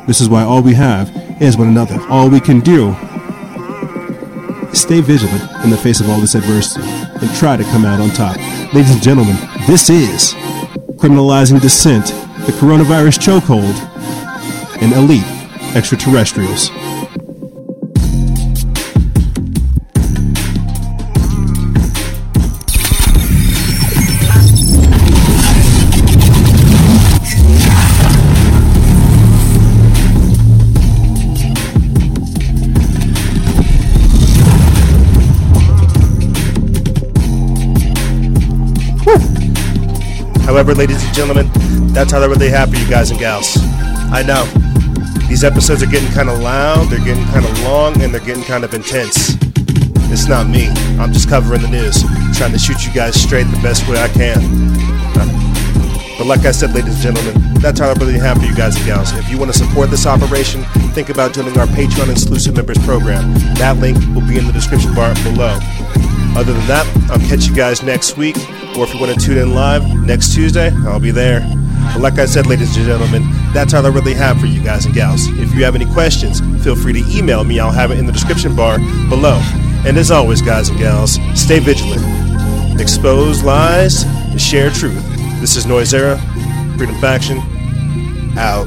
This is why all we have is one another. All we can do stay vigilant in the face of all this adversity and try to come out on top. Ladies and gentlemen, this is Criminalizing Dissent the coronavirus chokehold, and elite extraterrestrials. However, ladies and gentlemen, that's all I really have for you guys and gals. I know. These episodes are getting kind of loud, they're getting kind of long, and they're getting kind of intense. It's not me. I'm just covering the news, trying to shoot you guys straight the best way I can. But like I said, ladies and gentlemen, that's all I really have for you guys and gals. If you want to support this operation, think about joining our Patreon exclusive members program. That link will be in the description bar below. Other than that, I'll catch you guys next week, or if you want to tune in live next Tuesday, I'll be there. But like I said, ladies and gentlemen, that's all I really have for you guys and gals. If you have any questions, feel free to email me. I'll have it in the description bar below. And as always, guys and gals, stay vigilant. Expose lies and share truth. This is Noisera, Freedom Faction, out.